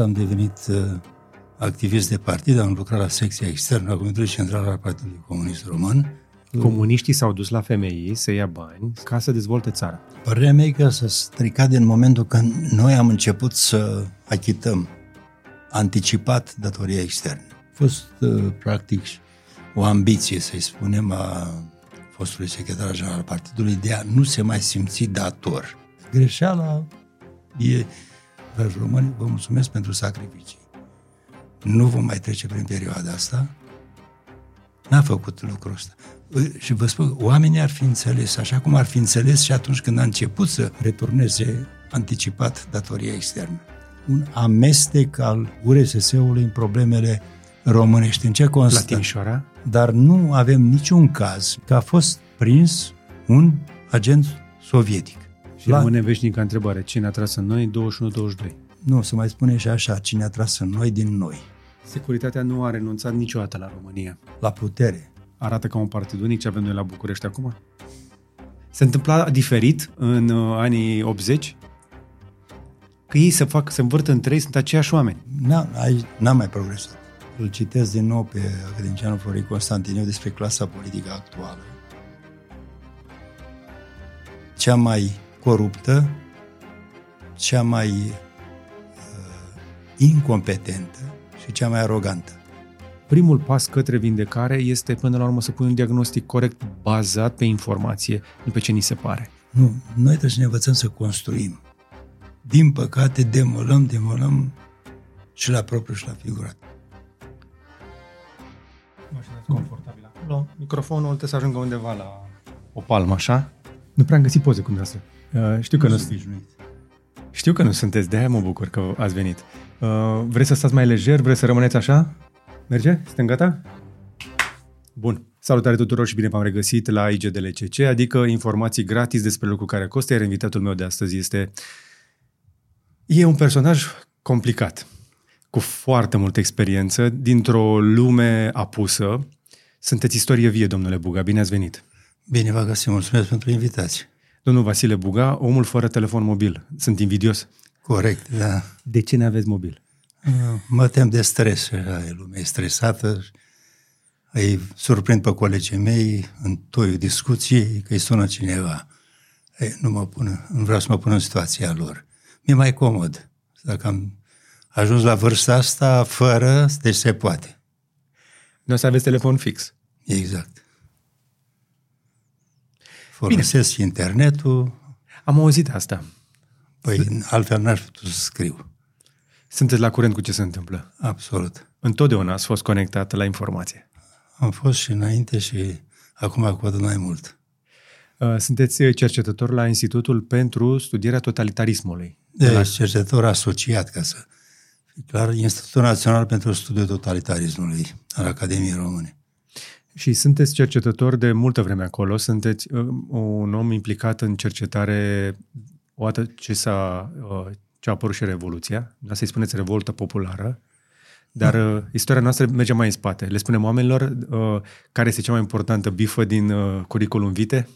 am devenit uh, activist de partid, am lucrat la secția externă a Comitetului Central al Partidului Comunist Român. Comuniștii s-au dus la femei să ia bani ca să dezvolte țara. Părerea mea e că s-a stricat din momentul când noi am început să achităm anticipat datoria externă. A fost, uh, practic, o ambiție, să-i spunem, a fostului secretar general al partidului de a nu se mai simți dator. Greșeala e, dragi români, vă mulțumesc pentru sacrificii. Nu vom mai trece prin perioada asta. N-a făcut lucrul ăsta. Și vă spun, oamenii ar fi înțeles, așa cum ar fi înțeles și atunci când a început să returneze anticipat datoria externă. Un amestec al URSS-ului în problemele românești. În ce constă? La Timișoara? Dar nu avem niciun caz că a fost prins un agent sovietic. Și la... rămâne veșnică întrebare. Cine a tras în noi 21-22? Nu, să mai spune și așa, cine a tras în noi din noi. Securitatea nu a renunțat niciodată la România. La putere. Arată ca un partid unic ce avem noi la București acum? Se întâmpla diferit în uh, anii 80? Că ei să fac, să învârtă în trei, sunt aceiași oameni. n-am mai progresat. Îl citesc din nou pe academicianul Florin Constantiniu despre clasa politică actuală. Cea mai coruptă, cea mai uh, incompetentă și cea mai arogantă. Primul pas către vindecare este până la urmă să pui un diagnostic corect bazat pe informație, nu pe ce ni se pare. Nu, noi trebuie să ne învățăm să construim. Din păcate, demolăm, demolăm și la propriu și la figurat. confortabil acolo. Microfonul trebuie să ajungă undeva la o palmă, așa? Nu prea am găsit poze cu asta. Uh, știu că nu, nu Știu că nu sunteți, de-aia mă bucur că ați venit. Uh, vreți să stați mai lejer? Vreți să rămâneți așa? Merge? Suntem gata? Bun. Salutare tuturor și bine v-am regăsit la IGDLCC, adică informații gratis despre lucruri care costă, iar invitatul meu de astăzi este... E un personaj complicat, cu foarte multă experiență, dintr-o lume apusă. Sunteți istorie vie, domnule Buga, bine ați venit! Bine vă găsim, mulțumesc pentru invitație. Domnul Vasile Buga, omul fără telefon mobil. Sunt invidios. Corect, da. De ce ne aveți mobil? Uh, mă tem de stres, lumea e stresată, îi surprind pe colegii mei în toiul discuției că îi sună cineva. Ei, nu mă pun, nu vreau să mă pun în situația lor. Mi-e mai comod. Dacă am ajuns la vârsta asta, fără, deci se poate. Nu o să aveți telefon fix. Exact. Folosesc Bine. internetul. Am auzit asta. Păi, altfel n-aș putut să scriu. Sunteți la curent cu ce se întâmplă? Absolut. Întotdeauna ați fost conectat la informație. Am fost și înainte și acum cu atât mai mult. Uh, sunteți cercetător la Institutul pentru Studierea Totalitarismului. De la... cercetător asociat, ca să fie clar, Institutul Național pentru Studiul Totalitarismului al Academiei Române. Și sunteți cercetător de multă vreme acolo, sunteți uh, un om implicat în cercetare odată ce s-a uh, ce a apărut și Revoluția, da, să-i spuneți revoltă populară, dar da. uh, istoria noastră merge mai în spate. Le spunem oamenilor uh, care este cea mai importantă bifă din uh, curriculum vitae?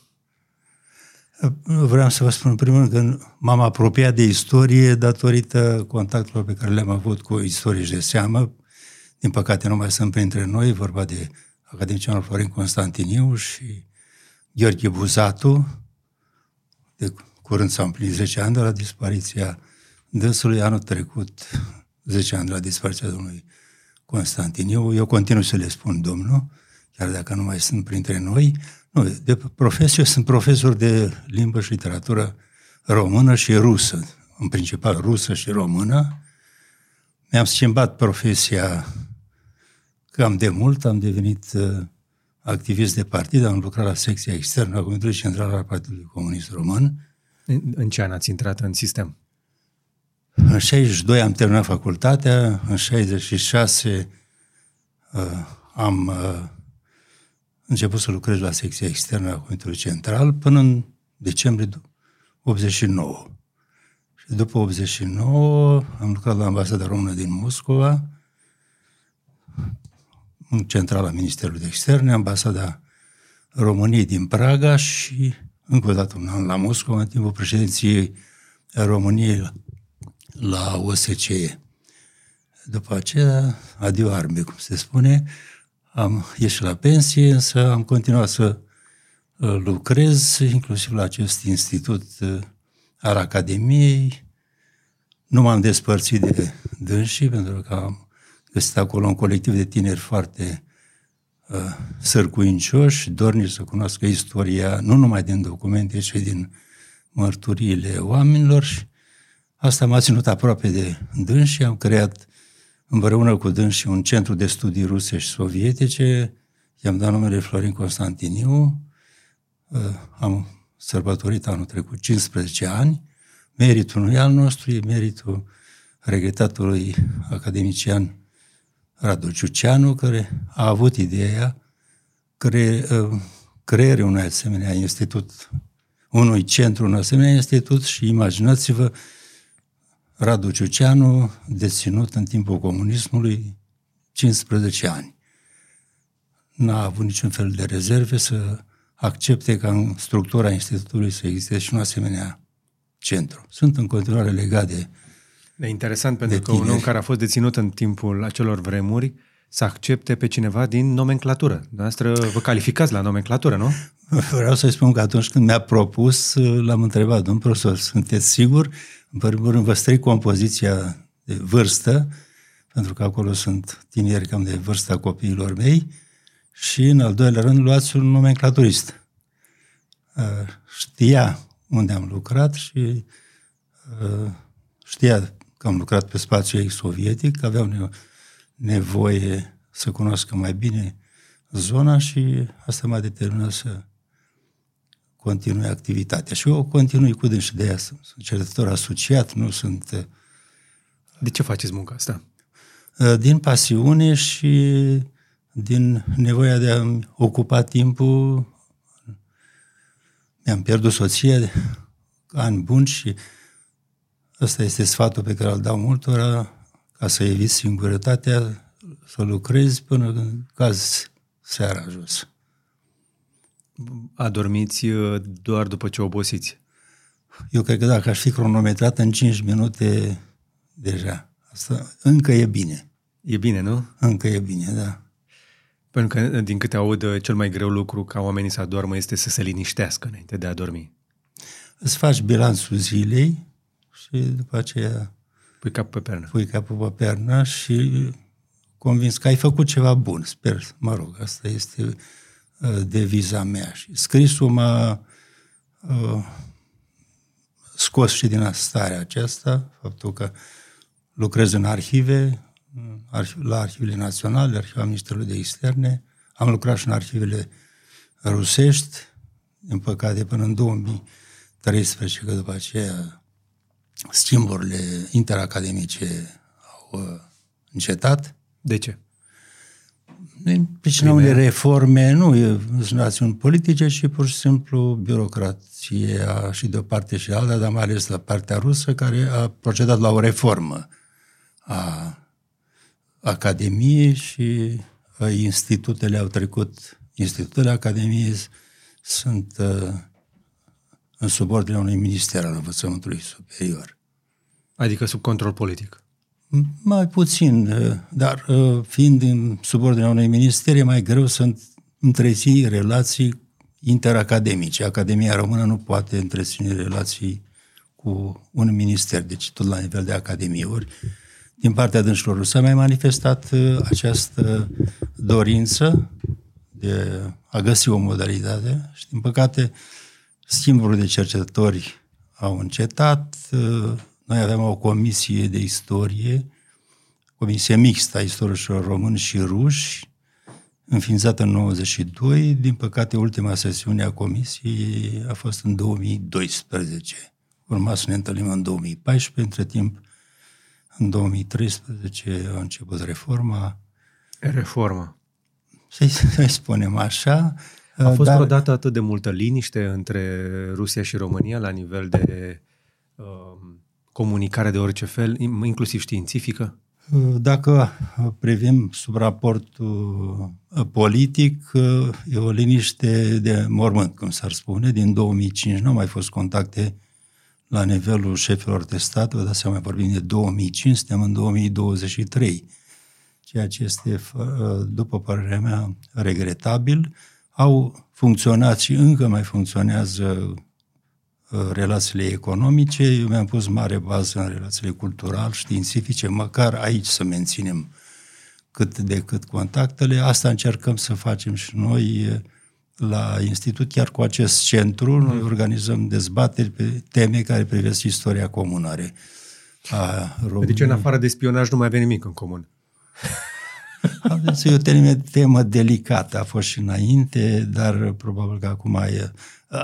Vreau să vă spun în primul rând că m-am apropiat de istorie datorită contactelor pe care le-am avut cu istorici de seamă. Din păcate nu mai sunt printre noi, vorba de academicianul Florin Constantiniu și Gheorghe Buzatu. De curând s-au împlinit 10 ani de la dispariția dânsului anul trecut, 10 ani de la dispariția domnului Constantiniu. Eu continuu să le spun domnul, chiar dacă nu mai sunt printre noi. Nu, de profesie sunt profesor de limbă și literatură română și rusă, în principal rusă și română. Mi-am schimbat profesia cam de mult, am devenit uh, activist de partid, am lucrat la secția externă a Comitetului Central al Partidului Comunist Român. În, în ce an ați intrat în sistem? În 62 am terminat facultatea, în 66 uh, am uh, început să lucrez la secția externă a Comitetului Central până în decembrie 89. Și după 89 am lucrat la Ambasada Română din Moscova, în centrala Ministerului de Externe, Ambasada României din Praga și încă o dată un an la Moscova, în timpul președinției României la OSCE. După aceea, adio arme, cum se spune, am ieșit la pensie, însă am continuat să uh, lucrez, inclusiv la acest institut uh, al Academiei. Nu m-am despărțit de dânsii, pentru că am găsit acolo un colectiv de tineri foarte uh, sărcuincioși, dornici să cunoască istoria, nu numai din documente, ci din mărturiile oamenilor și asta m-a ținut aproape de dânsi. Am creat împreună cu dânsi un centru de studii ruse și sovietice, i-am dat numele Florin Constantiniu, uh, am sărbătorit anul trecut 15 ani, meritul nu e al nostru, e meritul regretatului academician Radu Ciuceanu, care a avut ideea cre, uh, creierii unui asemenea institut, unui centru, un asemenea institut și imaginați-vă Radu Ciuceanu, deținut în timpul comunismului 15 ani. N-a avut niciun fel de rezerve să accepte ca în structura institutului să existe și un asemenea centru. Sunt în continuare legat de E interesant pentru că un om care a fost deținut în timpul acelor vremuri să accepte pe cineva din nomenclatură. Noastră vă calificați la nomenclatură, nu? Vreau să-i spun că atunci când mi-a propus, l-am întrebat, domnul profesor, sunteți sigur? În primul rând, vă stric compoziția de vârstă, pentru că acolo sunt tineri cam de vârsta copiilor mei, și în al doilea rând luați un nomenclaturist. Uh, știa unde am lucrat și uh, știa că am lucrat pe spațiul ex-sovietic, aveau nevoie să cunoască mai bine zona și asta m-a determinat să continui activitatea. Și eu o continui cu dânsi de aia. Sunt cercetător asociat, nu sunt... Uh, de ce faceți munca asta? Uh, din pasiune și din nevoia de a ocupa timpul. Mi-am pierdut soția de ani buni și ăsta este sfatul pe care îl dau multora, ca să eviți singurătatea, să lucrezi până în caz seara jos. Adormiți uh, doar după ce obosiți? Eu cred că dacă aș fi cronometrat în 5 minute, deja. Asta încă e bine. E bine, nu? Încă e bine, da. Pentru că, din câte aud, uh, cel mai greu lucru ca oamenii să adormă este să se liniștească înainte de a dormi. Îți faci bilanțul zilei și după aceea... Pui capul pe pernă. Pui capul pe pernă și convins că ai făcut ceva bun, sper, mă rog, asta este uh, deviza mea. Și scrisul m-a uh, scos și din starea aceasta, faptul că lucrez în arhive, la arhivele naționale, arhiva Ministerului de Externe, am lucrat și în arhivele rusești, din păcate până în 2013, că după aceea schimburile interacademice au uh, încetat. De ce? Din pricina unei reforme, nu sunt națiuni politice, și pur și simplu birocrația și de o parte și alta, dar mai ales la partea rusă, care a procedat la o reformă a Academiei și institutele au trecut, institutele Academiei sunt uh, în subordinea unui minister al învățământului superior. Adică sub control politic? Mai puțin, uh, dar uh, fiind în subordinea unui minister, e mai greu să întreții relații interacademice. Academia Română nu poate întreține relații cu un minister, deci tot la nivel de academie. Ori, din partea dânșilor s-a mai manifestat uh, această dorință de a găsi o modalitate și, din păcate, schimburile de cercetători au încetat, noi aveam o comisie de istorie, comisie mixtă a istoricilor români și ruși, înființată în 92. Din păcate, ultima sesiune a comisiei a fost în 2012. Urma să ne întâlnim în 2014, între timp, în 2013 a început reforma. Reforma. Să-i, să spunem așa. A fost dar... vreodată atât de multă liniște între Rusia și România la nivel de uh, comunicare de orice fel, inclusiv științifică? Dacă privim sub raportul uh, politic, uh, e o liniște de mormânt, cum s-ar spune. Din 2005 nu au mai fost contacte la nivelul șefilor de stat, vă dați seama, vorbim de 2005, suntem în 2023, ceea ce este, după părerea mea, regretabil. Au funcționat și încă mai funcționează uh, relațiile economice. Eu mi-am pus mare bază în relațiile cultural, științifice, măcar aici să menținem cât de cât contactele. Asta încercăm să facem și noi uh, la institut, chiar cu acest centru, noi mm. organizăm dezbateri pe teme care privesc istoria comunare a României. Deci în afară de spionaj nu mai avem nimic în comun. Deci e o temă, temă delicată, a fost și înainte, dar probabil că acum e,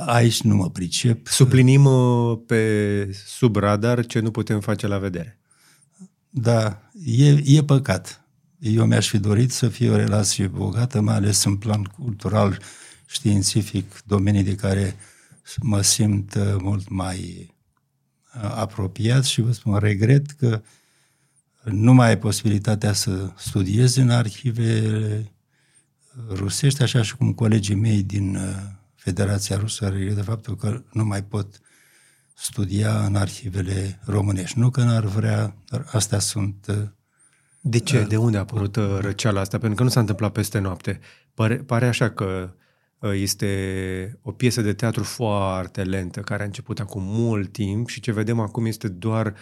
aici nu mă pricep. Suplinim uh, pe sub radar ce nu putem face la vedere. Da, e, e păcat. Eu mi-aș fi dorit să fie o relație bogată, mai ales în plan cultural, științific, domenii de care mă simt uh, mult mai uh, apropiat și vă spun, regret că nu mai ai posibilitatea să studiezi în arhive rusești, așa și cum colegii mei din uh, Federația Rusă regretă faptul că nu mai pot studia în arhivele românești. Nu că n-ar vrea, dar astea sunt... De ce? De unde a apărut răceala asta? Pentru că nu s-a întâmplat peste noapte. Pare, pare așa că Uh, este o piesă de teatru foarte lentă, care a început acum mult timp și ce vedem acum este doar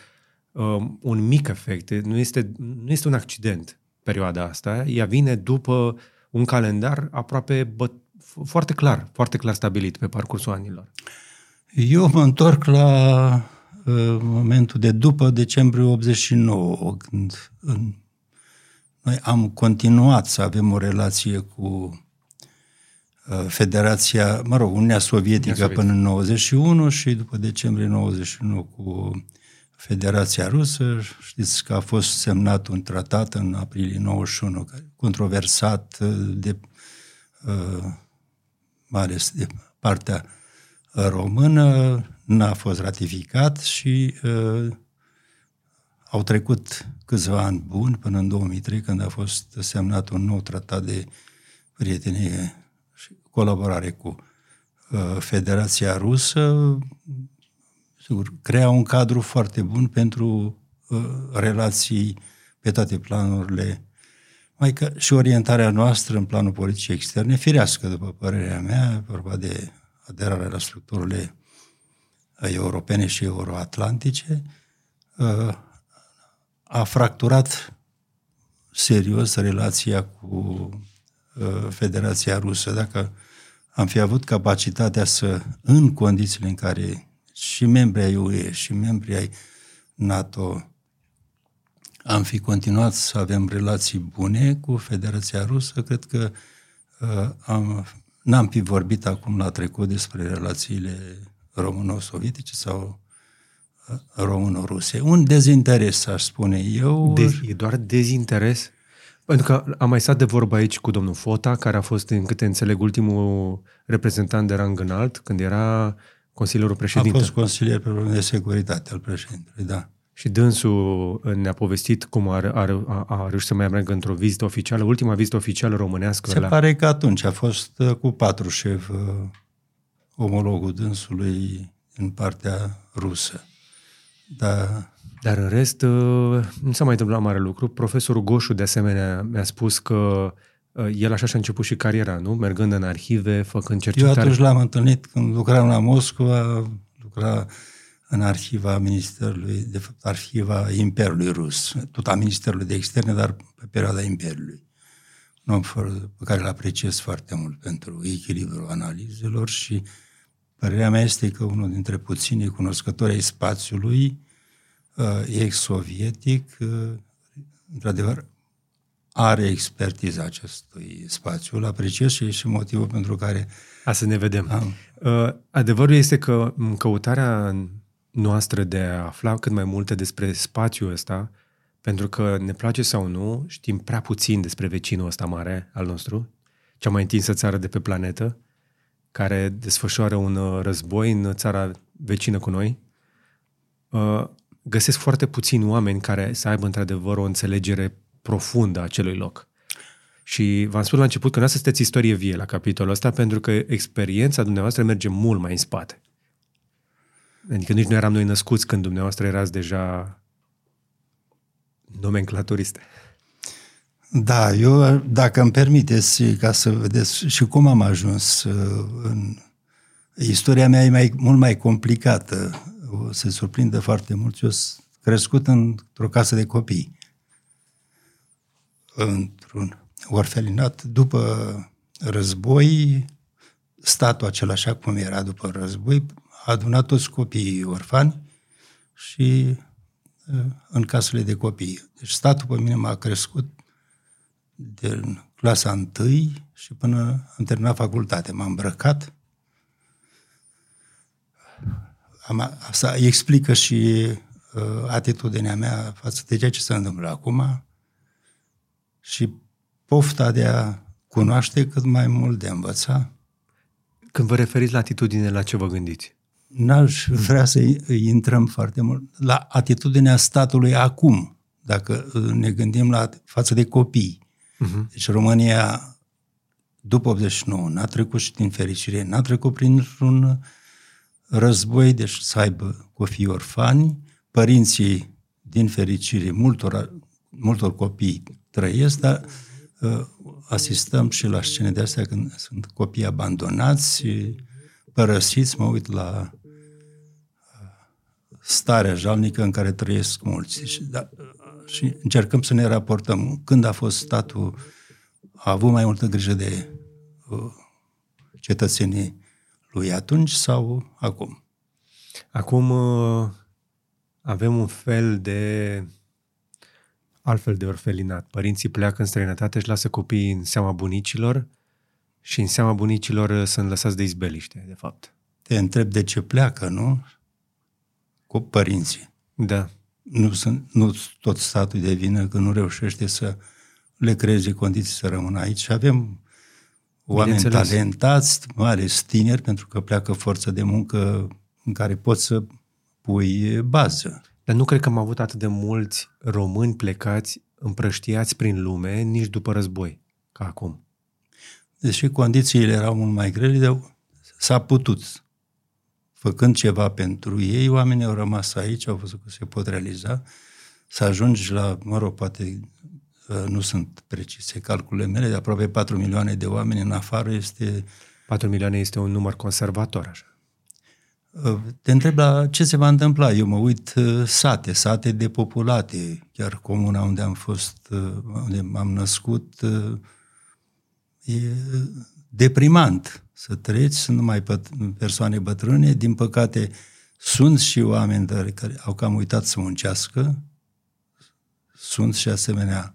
um, un mic efect. Nu este, nu este un accident perioada asta. Ea vine după un calendar aproape bă, foarte clar, foarte clar stabilit pe parcursul anilor. Eu mă întorc la uh, momentul de după decembrie 89, când în, noi am continuat să avem o relație cu Uh, Federația, mă rog, Uniunea Sovietică, Sovietică până în 91 și după decembrie 91 cu Federația Rusă. Știți că a fost semnat un tratat în aprilie 91, controversat uh, de uh, mai ales de partea română, n-a fost ratificat și uh, au trecut câțiva ani buni până în 2003 când a fost semnat un nou tratat de prietenie colaborare cu uh, Federația Rusă, sigur, crea un cadru foarte bun pentru uh, relații pe toate planurile, mai că și orientarea noastră în planul politicii externe, firească, după părerea mea, vorba de aderarea la structurile europene și euroatlantice, uh, a fracturat serios relația cu Federația Rusă. Dacă am fi avut capacitatea să, în condițiile în care și membrii ai UE și membrii ai NATO am fi continuat să avem relații bune cu Federația Rusă, cred că uh, am, n-am fi vorbit acum la trecut despre relațiile româno-sovietice sau uh, româno-ruse. Un dezinteres, aș spune eu. De- e doar dezinteres? Pentru că am mai stat de vorbă aici cu domnul Fota, care a fost, în câte înțeleg, ultimul reprezentant de rang înalt, când era consilierul președinte. A fost consilier pe de securitate al președintelui, da. Și dânsul ne-a povestit cum a, a, a, a reușit să mai meargă într-o vizită oficială, ultima vizită oficială românească. Se la... pare că atunci a fost uh, cu patru șef uh, omologul dânsului în partea rusă. Da, dar în rest, uh, nu s-a mai întâmplat mare lucru. Profesorul Goșu, de asemenea, mi-a spus că uh, el așa și-a început și cariera, nu? Mergând în arhive, făcând cercetare. Eu atunci l-am întâlnit când lucram la Moscova, lucra în arhiva Ministerului, de fapt, arhiva Imperiului Rus, tot a Ministerului de Externe, dar pe perioada Imperiului. Un om pe care îl apreciez foarte mult pentru echilibrul analizelor și părerea mea este că unul dintre puținii cunoscători ai spațiului Uh, ex-sovietic, uh, într-adevăr, are expertiza acestui spațiu. Îl apreciez și e și motivul pentru care... A să ne vedem. Am... Uh, adevărul este că în căutarea noastră de a afla cât mai multe despre spațiul ăsta, pentru că ne place sau nu, știm prea puțin despre vecinul ăsta mare al nostru, cea mai întinsă țară de pe planetă, care desfășoară un război în țara vecină cu noi găsesc foarte puțini oameni care să aibă într-adevăr o înțelegere profundă a acelui loc. Și v-am spus la început că nu sunteți istorie vie la capitolul ăsta pentru că experiența dumneavoastră merge mult mai în spate. Adică nici nu eram noi născuți când dumneavoastră erați deja nomenclaturiste. Da, eu, dacă îmi permiteți, ca să vedeți și cum am ajuns uh, în... Istoria mea e mai, mult mai complicată. O se surprinde foarte mult. Eu sunt crescut într-o casă de copii. Într-un orfelinat. După război, statul acela așa cum era după război, a adunat toți copiii orfani și uh, în casele de copii. Deci statul pe mine m-a crescut din clasa întâi și până am terminat facultate. M-am îmbrăcat. Am, asta explică și uh, atitudinea mea față de ceea ce se întâmplă acum și pofta de a cunoaște cât mai mult, de a învăța. Când vă referiți la atitudine, la ce vă gândiți? N-aș vrea să intrăm foarte mult la atitudinea statului acum, dacă ne gândim la față de copii. Uh-huh. Deci România, după 89, n-a trecut și din fericire, n-a trecut printr-un război, deci să aibă copii orfani, părinții, din fericire, multor, multor copii trăiesc, dar uh, asistăm și la scene de astea când sunt copii abandonați, părăsiți, mă uit la uh, starea jalnică în care trăiesc mulți. Și, da, și încercăm să ne raportăm când a fost statul, a avut mai multă grijă de uh, cetățenii lui atunci sau acum? Acum uh, avem un fel de altfel de orfelinat. Părinții pleacă în străinătate, și lasă copiii în seama bunicilor și în seama bunicilor uh, sunt lăsați de izbeliște, de fapt. Te întreb de ce pleacă, nu? Cu părinții. Da nu, sunt, nu tot statul de vină că nu reușește să le creeze condiții să rămână aici. Și avem oameni talentați, mai ales tineri, pentru că pleacă forță de muncă în care poți să pui bază. Dar nu cred că am avut atât de mulți români plecați, împrăștiați prin lume, nici după război, ca acum. Deși condițiile erau mult mai grele, dar s-a putut făcând ceva pentru ei, oamenii au rămas aici, au văzut că se pot realiza, să ajungi la, mă rog, poate uh, nu sunt precise calculele mele, de aproape 4 milioane de oameni în afară este... 4 milioane este un număr conservator, așa. Uh, te întreb la ce se va întâmpla. Eu mă uit uh, sate, sate depopulate, chiar comuna unde am fost, unde m-am născut, e deprimant să treci, sunt numai persoane bătrâne, din păcate sunt și oameni care au cam uitat să muncească, sunt și asemenea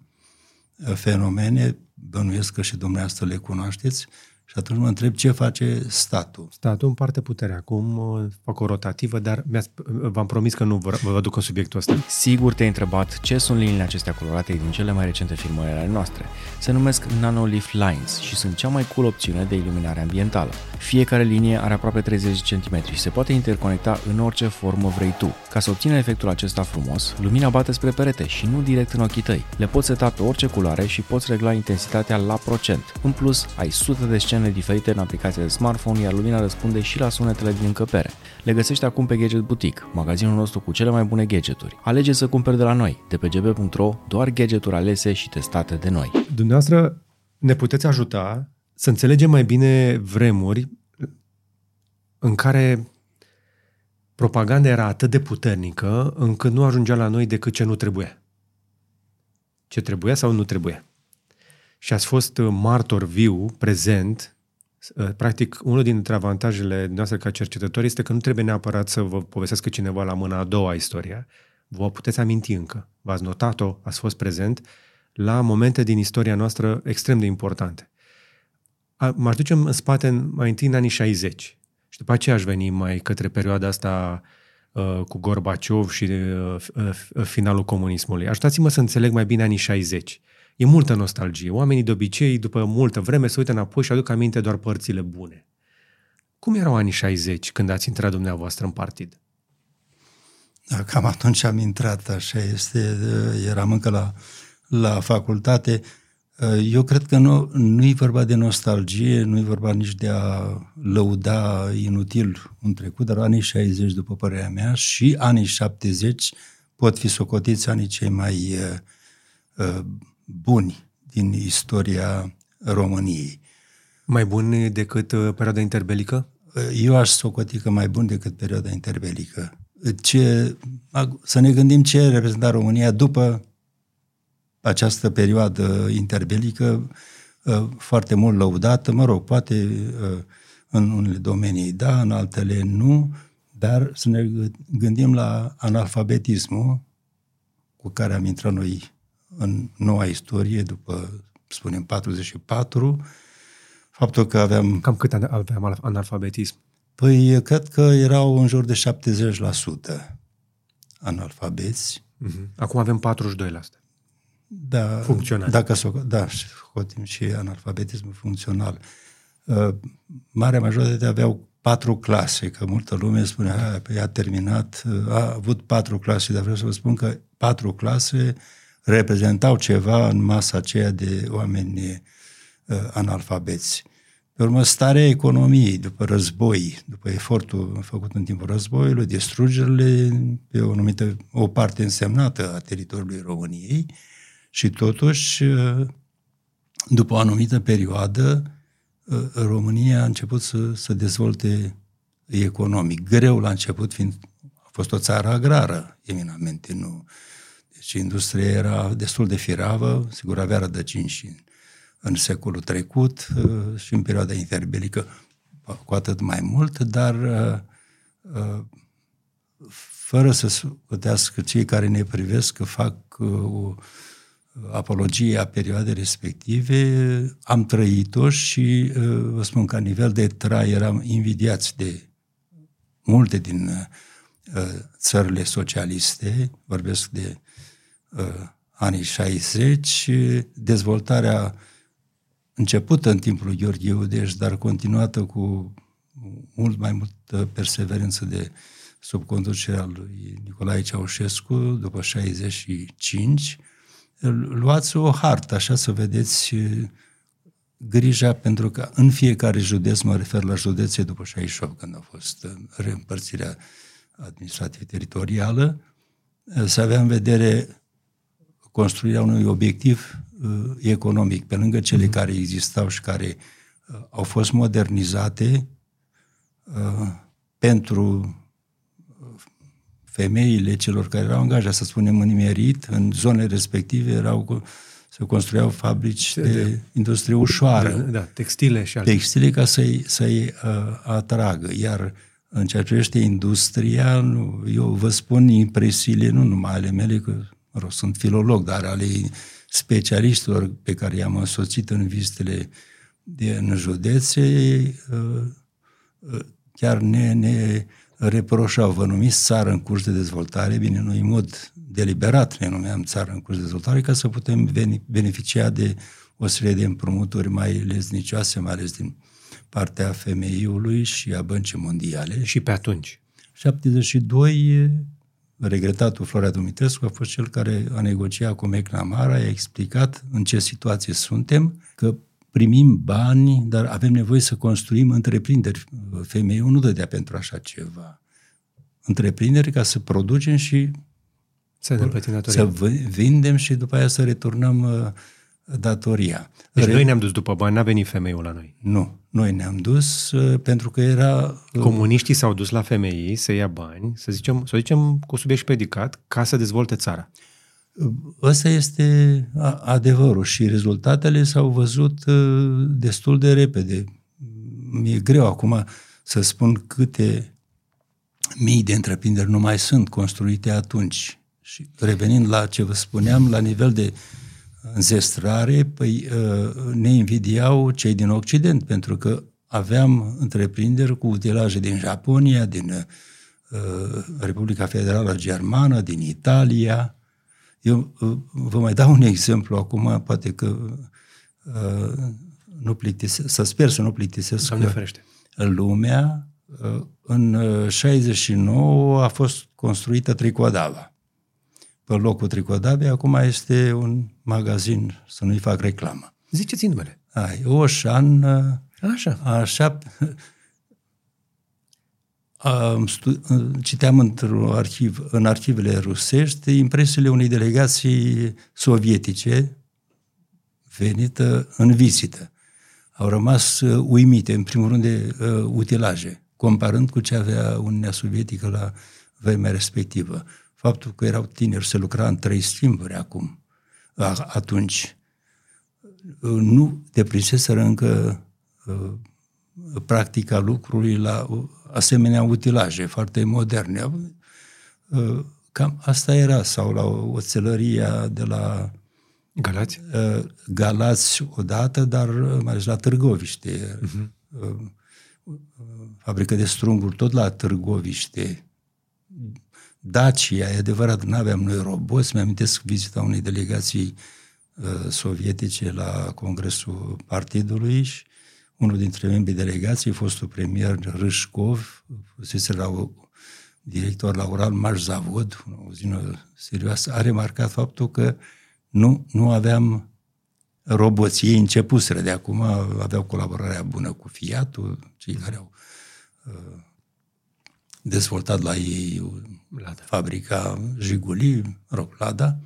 fenomene, bănuiesc că și dumneavoastră le cunoașteți, și atunci mă întreb ce face statul. Statul împarte puterea. Acum uh, fac o rotativă, dar v-am promis că nu vă, vă duc în subiectul ăsta. Sigur te-ai întrebat ce sunt liniile acestea colorate din cele mai recente filmări ale noastre. Se numesc Nanolift Lines și sunt cea mai cool opțiune de iluminare ambientală. Fiecare linie are aproape 30 cm și se poate interconecta în orice formă vrei tu. Ca să obțină efectul acesta frumos, lumina bate spre perete și nu direct în ochii tăi. Le poți seta pe orice culoare și poți regla intensitatea la procent. În plus, ai sute de scene diferite în aplicația de smartphone, iar lumina răspunde și la sunetele din încăpere. Le găsești acum pe Gadget Boutique, magazinul nostru cu cele mai bune gadgeturi. Alege să cumperi de la noi, de pe gb.ro, doar gadgeturi alese și testate de noi. Dumneavoastră ne puteți ajuta să înțelegem mai bine vremuri în care propaganda era atât de puternică încât nu ajungea la noi decât ce nu trebuia. Ce trebuia sau nu trebuia. Și ați fost martor viu, prezent. Practic, unul dintre avantajele noastre ca cercetători este că nu trebuie neapărat să vă povestească cineva la mâna a doua istoria. Vă puteți aminti încă. V-ați notat-o, ați fost prezent la momente din istoria noastră extrem de importante. M-aș duce în spate mai întâi în anii 60 și după aceea aș veni mai către perioada asta uh, cu Gorbaciov și uh, uh, finalul comunismului. Ajutați-mă să înțeleg mai bine anii 60. E multă nostalgie. Oamenii de obicei, după multă vreme, se uită înapoi și aduc aminte doar părțile bune. Cum erau anii 60 când ați intrat dumneavoastră în partid? Da, cam atunci am intrat, așa este. Eram încă la, la facultate. Eu cred că nu, nu e vorba de nostalgie, nu e vorba nici de a lăuda inutil un trecut, dar anii 60, după părerea mea, și anii 70 pot fi socotiți anii cei mai uh, uh, buni din istoria României. Mai buni decât uh, perioada interbelică? Eu aș socoti că mai bun decât perioada interbelică. Ce, să ne gândim ce reprezenta România după această perioadă interbelică uh, foarte mult lăudată, mă rog, poate uh, în unele domenii da, în altele nu, dar să ne gândim la analfabetismul cu care am intrat noi în noua istorie după, spunem, 44, faptul că aveam... Cam cât aveam analfabetism? Păi, cred că erau în jur de 70% analfabeți. Uh-huh. Acum avem 42%. Da, funcțional. Dacă s-o, da, scotim și analfabetismul funcțional. Uh, marea majoritate aveau patru clase, că multă lume spunea, păi a terminat, uh, a avut patru clase, dar vreau să vă spun că patru clase reprezentau ceva în masa aceea de oameni uh, analfabeți. Pe urmă, starea economiei după război, după efortul făcut în timpul războiului, distrugerile pe o anumită, o parte însemnată a teritoriului României, uh, și totuși, după o anumită perioadă, România a început să se dezvolte economic. Greu la început, fiind a fost o țară agrară, eminamente, nu. Deci industria era destul de firavă, sigur avea rădăcini și în, în secolul trecut și în perioada interbelică cu atât mai mult, dar fără să putească cei care ne privesc că fac o apologie a perioadei respective, am trăit-o și uh, vă spun că a nivel de trai eram invidiați de multe din uh, țările socialiste, vorbesc de uh, anii 60, dezvoltarea începută în timpul lui Gheorghe Udeș, dar continuată cu mult mai multă perseverență de sub conducerea lui Nicolae Ceaușescu după 65, luați o hartă, așa să vedeți grija, pentru că în fiecare județ, mă refer la județe după 68, când a fost reîmpărțirea administrativ-teritorială, să avea în vedere construirea unui obiectiv economic, pe lângă cele mm-hmm. care existau și care au fost modernizate pentru femeile celor care erau angajați, să spunem, în nimerit, în zone respective, erau se construiau fabrici de, de industrie ușoară. Da, da, textile și alte. Textile ca să-i, să-i uh, atragă. Iar în ceea ce privește industria, nu, eu vă spun impresiile, nu numai ale mele, că mă rog, sunt filolog, dar ale specialiștilor pe care i-am însoțit în vizitele de, în județe, uh, uh, chiar ne, ne reproșau, vă numiți țară în curs de dezvoltare, bine, noi în mod deliberat ne numeam țară în curs de dezvoltare ca să putem beneficia de o serie de împrumuturi mai leznicioase, mai ales din partea femeiului și a băncii mondiale. Și pe atunci? 72, regretatul Florea Dumitrescu a fost cel care a negociat cu McNamara, i-a explicat în ce situație suntem, că primim bani, dar avem nevoie să construim întreprinderi. Femeiul nu dădea pentru așa ceva. Întreprinderi ca să producem și să, să vindem și după aia să returnăm uh, datoria. Deci Re... noi ne-am dus după bani, n-a venit femeiul la noi. Nu, noi ne-am dus uh, pentru că era... Uh, Comuniștii s-au dus la femei să ia bani, să zicem, să zicem cu subiect predicat, ca să dezvolte țara. Ăsta este adevărul și rezultatele s-au văzut uh, destul de repede. Mi-e greu acum să spun câte mii de întreprinderi nu mai sunt construite atunci. Și revenind la ce vă spuneam, la nivel de înzestrare, păi uh, ne invidiau cei din Occident, pentru că aveam întreprinderi cu utilaje din Japonia, din uh, Republica Federală Germană, din Italia, eu uh, vă mai dau un exemplu acum, poate că uh, nu plictisesc, să sper să nu plictisesc în lumea. Uh, în 69 uh, a fost construită Tricodava. pe locul Tricodabia, acum este un magazin, să nu-i fac reclamă. Ziceți numele. Ai, Oșan, Așa. așa, am stu- citeam într-un arhiv, în arhivele rusești impresiile unei delegații sovietice venită în vizită. Au rămas uh, uimite, în primul rând, de uh, utilaje, comparând cu ce avea Uniunea Sovietică la vremea respectivă. Faptul că erau tineri, se lucra în trei schimburi acum, a, atunci. Uh, nu deprinseseră încă uh, practica lucrului la uh, asemenea utilaje foarte moderne. Uh, Cam asta era, sau la oțelăria de la Galați? uh, Galați odată, dar uh, mai ales la Târgoviște. Uh-huh. Fabrică de strunguri tot la Târgoviște. Dacia, e adevărat, nu aveam noi roboți. Mi-amintesc vizita unei delegații uh, sovietice la Congresul Partidului și unul dintre membrii delegației, fostul premier Râșcov, fusese la o, director la Ural Maș Zavod, o uzină serioasă, a remarcat faptul că nu, nu aveam roboți. Ei începuseră de acum, aveau colaborarea bună cu Fiatul, cei care au uh, dezvoltat la ei Lada. fabrica Jiguli, mă rog, Lada,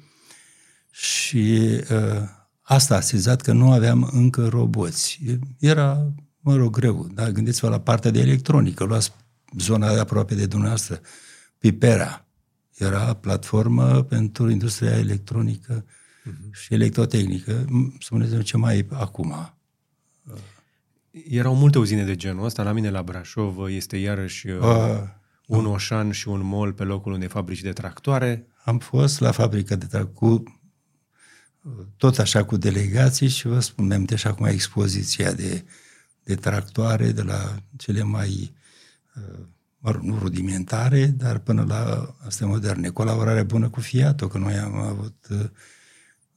și uh, asta a sezat că nu aveam încă roboți. Era, mă rog, greu, da? Gândiți-vă la partea de electronică, luați zona de aproape de dumneavoastră, Pipera, era platformă pentru industria electronică uh-huh. și electrotehnică, spuneți ce mai e acum. Erau multe uzine de genul ăsta. La mine la Brașov este iarăși uh, Uh, un oșan și un mol pe locul unei fabrici de tractoare. am fost la fabrica de tra- cu tot așa cu delegații și vă spun, mi-am și acum expoziția de, de tractoare de la cele mai uh, mă rog, nu rudimentare, dar până la astea moderne. Colaborare bună cu Fiat, că noi am avut uh,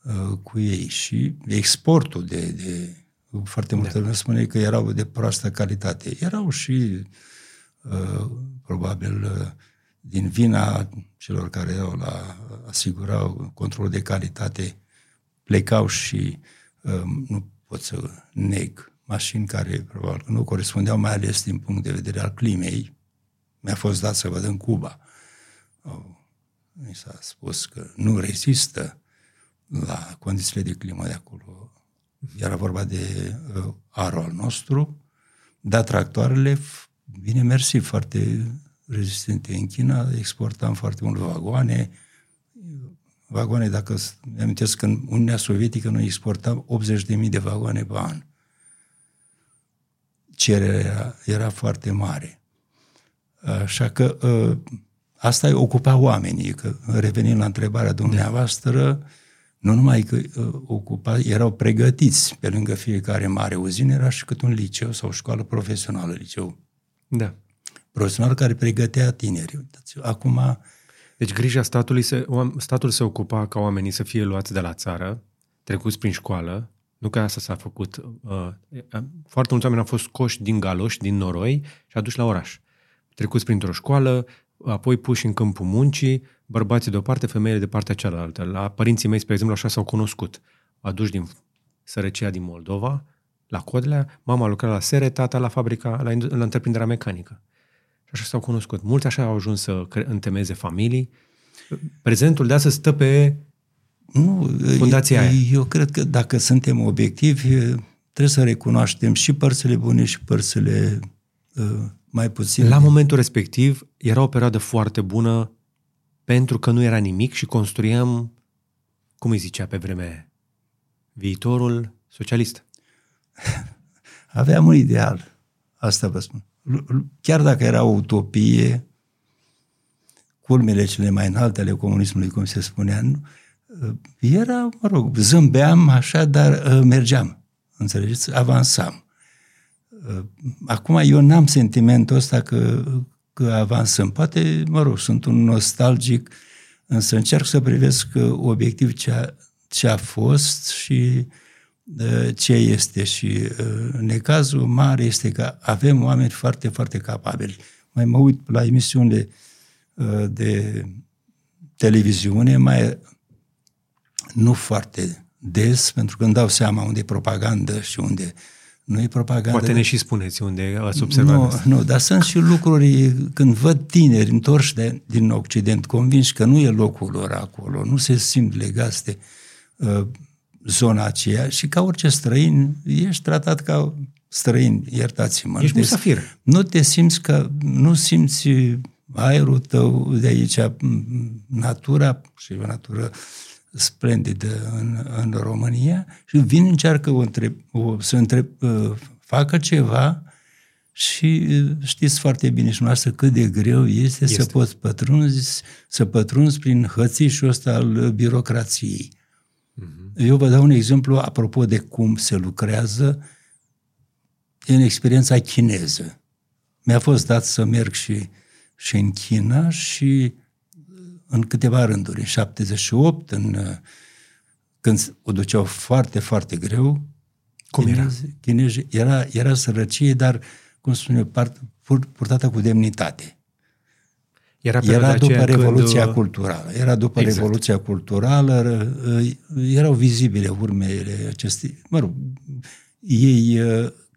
uh, cu ei și exportul de, de foarte multă lume spune că erau de proastă calitate. Erau și uh, probabil uh, din vina celor care erau la asigurau controlul de calitate plecau și uh, nu pot să neg mașini care probabil nu corespundeau mai ales din punct de vedere al climei. Mi-a fost dat să văd în Cuba. Au, mi s-a spus că nu rezistă la condițiile de climă de acolo. Era vorba de uh, arul al nostru, dar tractoarele, f- bine mersi, foarte rezistente. În China exportam foarte mult vagoane, vagoane, dacă s- îmi amintesc că în Uniunea Sovietică noi exportam 80.000 de vagoane pe an. Cererea era, era foarte mare. Așa că ă, asta îi ocupa oamenii, că revenind la întrebarea dumneavoastră, nu numai că ă, ocupa, erau pregătiți pe lângă fiecare mare uzină, era și cât un liceu sau școală profesională, liceu Da. profesional care pregătea tineri. Uitați, Acum, Deci grija statului, se, oam- statul se ocupa ca oamenii să fie luați de la țară, trecuți prin școală, nu că asta s-a făcut. Uh, foarte mulți oameni au fost scoși din galoși, din noroi și aduși la oraș. Trecuți printr-o școală, apoi puși în câmpul muncii, bărbații de o parte, femeile de partea cealaltă. La părinții mei, spre exemplu, așa s-au cunoscut. Aduși din sărăcia din Moldova, la Codlea, mama lucra la Sere, tata la fabrica, la, indu- la întreprinderea mecanică. Și așa s-au cunoscut. Mulți așa au ajuns să cre- întemeze familii. Prezentul de astăzi stă pe... Nu, Fundația eu, aia. eu cred că dacă suntem obiectivi, trebuie să recunoaștem și părțile bune și părțile uh, mai puțin. La momentul respectiv era o perioadă foarte bună pentru că nu era nimic și construiam, cum îi zicea pe vremea aia, viitorul socialist. Aveam un ideal, asta vă spun. L- l- Chiar dacă era o utopie, culmele cele mai înalte ale comunismului, cum se spunea, nu, uh, era, mă rog, zâmbeam așa, dar uh, mergeam, înțelegeți? Avansam. Uh, Acum eu n-am sentimentul ăsta că, că avansăm. Poate, mă rog, sunt un nostalgic, însă încerc să privesc uh, obiectiv ce a, ce a fost și uh, ce este. Și uh, necazul mare este că avem oameni foarte, foarte capabili. Mai mă uit la emisiunile uh, de televiziune, mai nu foarte des, pentru că îmi dau seama unde e propagandă și unde nu e propagandă. Poate ne și spuneți unde ați observat nu, asta. Nu, dar sunt și lucruri, când văd tineri întorși de, din Occident, convinși că nu e locul lor acolo, nu se simt legați de uh, zona aceea și ca orice străin, ești tratat ca străin, iertați-mă. Ești musafir. Nu te simți că, nu simți aerul tău de aici, natura și o natură splendidă în, în România și vin, încearcă o întreb, o, să întreb, uh, facă ceva și uh, știți foarte bine și noastră cât de greu este, este. să poți pătrunzi, să pătrunzi prin hățișul ăsta al birocrației. Uh-huh. Eu vă dau un exemplu apropo de cum se lucrează în experiența chineză. Mi-a fost dat să merg și, și în China și în câteva rânduri. În 78, în, când o duceau foarte, foarte greu. Cum era? Chinezi, era, era sărăcie, dar, cum spune, part, purtată cu demnitate. Era, era după Revoluția când... Culturală. Era după exact. Revoluția Culturală, erau vizibile urmele acestei... Mă rog, ei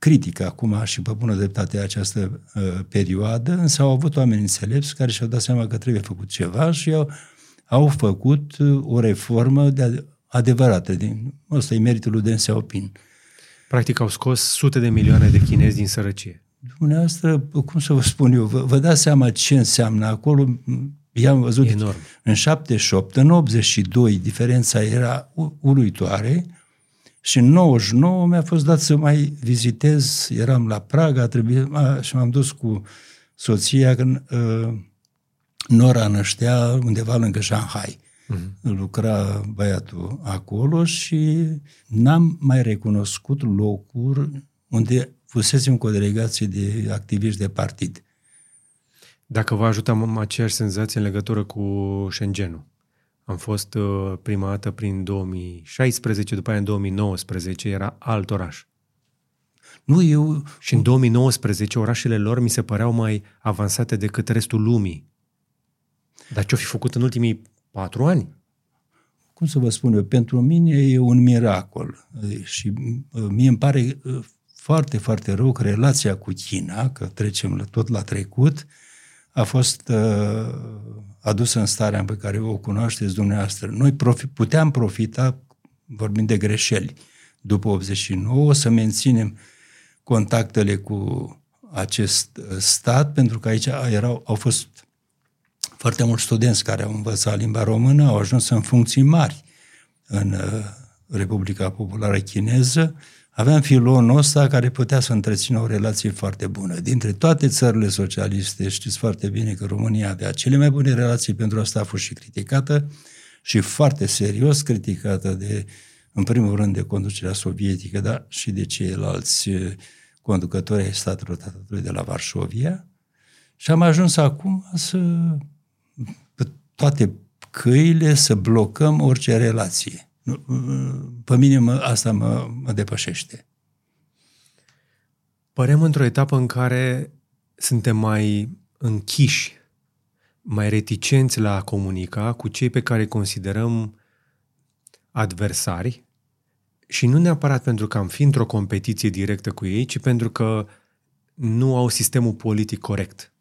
critică acum și pe bună dreptate această uh, perioadă, însă au avut oameni înțelepți care și-au dat seama că trebuie făcut ceva și au, au făcut uh, o reformă de adevărată. Din, ăsta e meritul lui Deng Xiaoping. Practic au scos sute de milioane de chinezi din sărăcie. Dumneavoastră, cum să vă spun eu, vă, vă dați seama ce înseamnă acolo? I-am văzut Enorm. în 78, în 82, diferența era uluitoare, și în 99 mi-a fost dat să mai vizitez, eram la Praga, trebuie, a, și m-am dus cu soția când uh, Nora năștea undeva lângă Shanghai. Uh-huh. Lucra băiatul acolo și n-am mai recunoscut locuri unde fusesem cu o delegație de activiști de partid. Dacă vă ajută aceeași senzație în legătură cu Shenzhen-ul. Am fost uh, prima dată prin 2016, după aia în 2019 era alt oraș. Nu, eu... Și în 2019 orașele lor mi se păreau mai avansate decât restul lumii. Dar ce-o fi făcut în ultimii patru ani? Cum să vă spun eu, pentru mine e un miracol. Și uh, mie îmi pare uh, foarte, foarte rău că relația cu China, că trecem tot la trecut, a fost uh, adusă în starea pe care o cunoașteți dumneavoastră. Noi profi, puteam profita, vorbind de greșeli, după 89, să menținem contactele cu acest uh, stat, pentru că aici erau, au fost foarte mulți studenți care au învățat limba română, au ajuns în funcții mari în uh, Republica Populară Chineză, aveam filonul ăsta care putea să întrețină o relație foarte bună. Dintre toate țările socialiste, știți foarte bine că România avea cele mai bune relații, pentru asta a fost și criticată și foarte serios criticată de, în primul rând, de conducerea sovietică, dar și de ceilalți eh, conducători ai statului tratatului de la Varșovia. Și am ajuns acum să pe toate căile să blocăm orice relație. Pe mine mă, asta mă, mă depășește. Părem într-o etapă în care suntem mai închiși, mai reticenți la a comunica cu cei pe care îi considerăm adversari și nu neapărat pentru că am fi într-o competiție directă cu ei, ci pentru că nu au sistemul politic corect,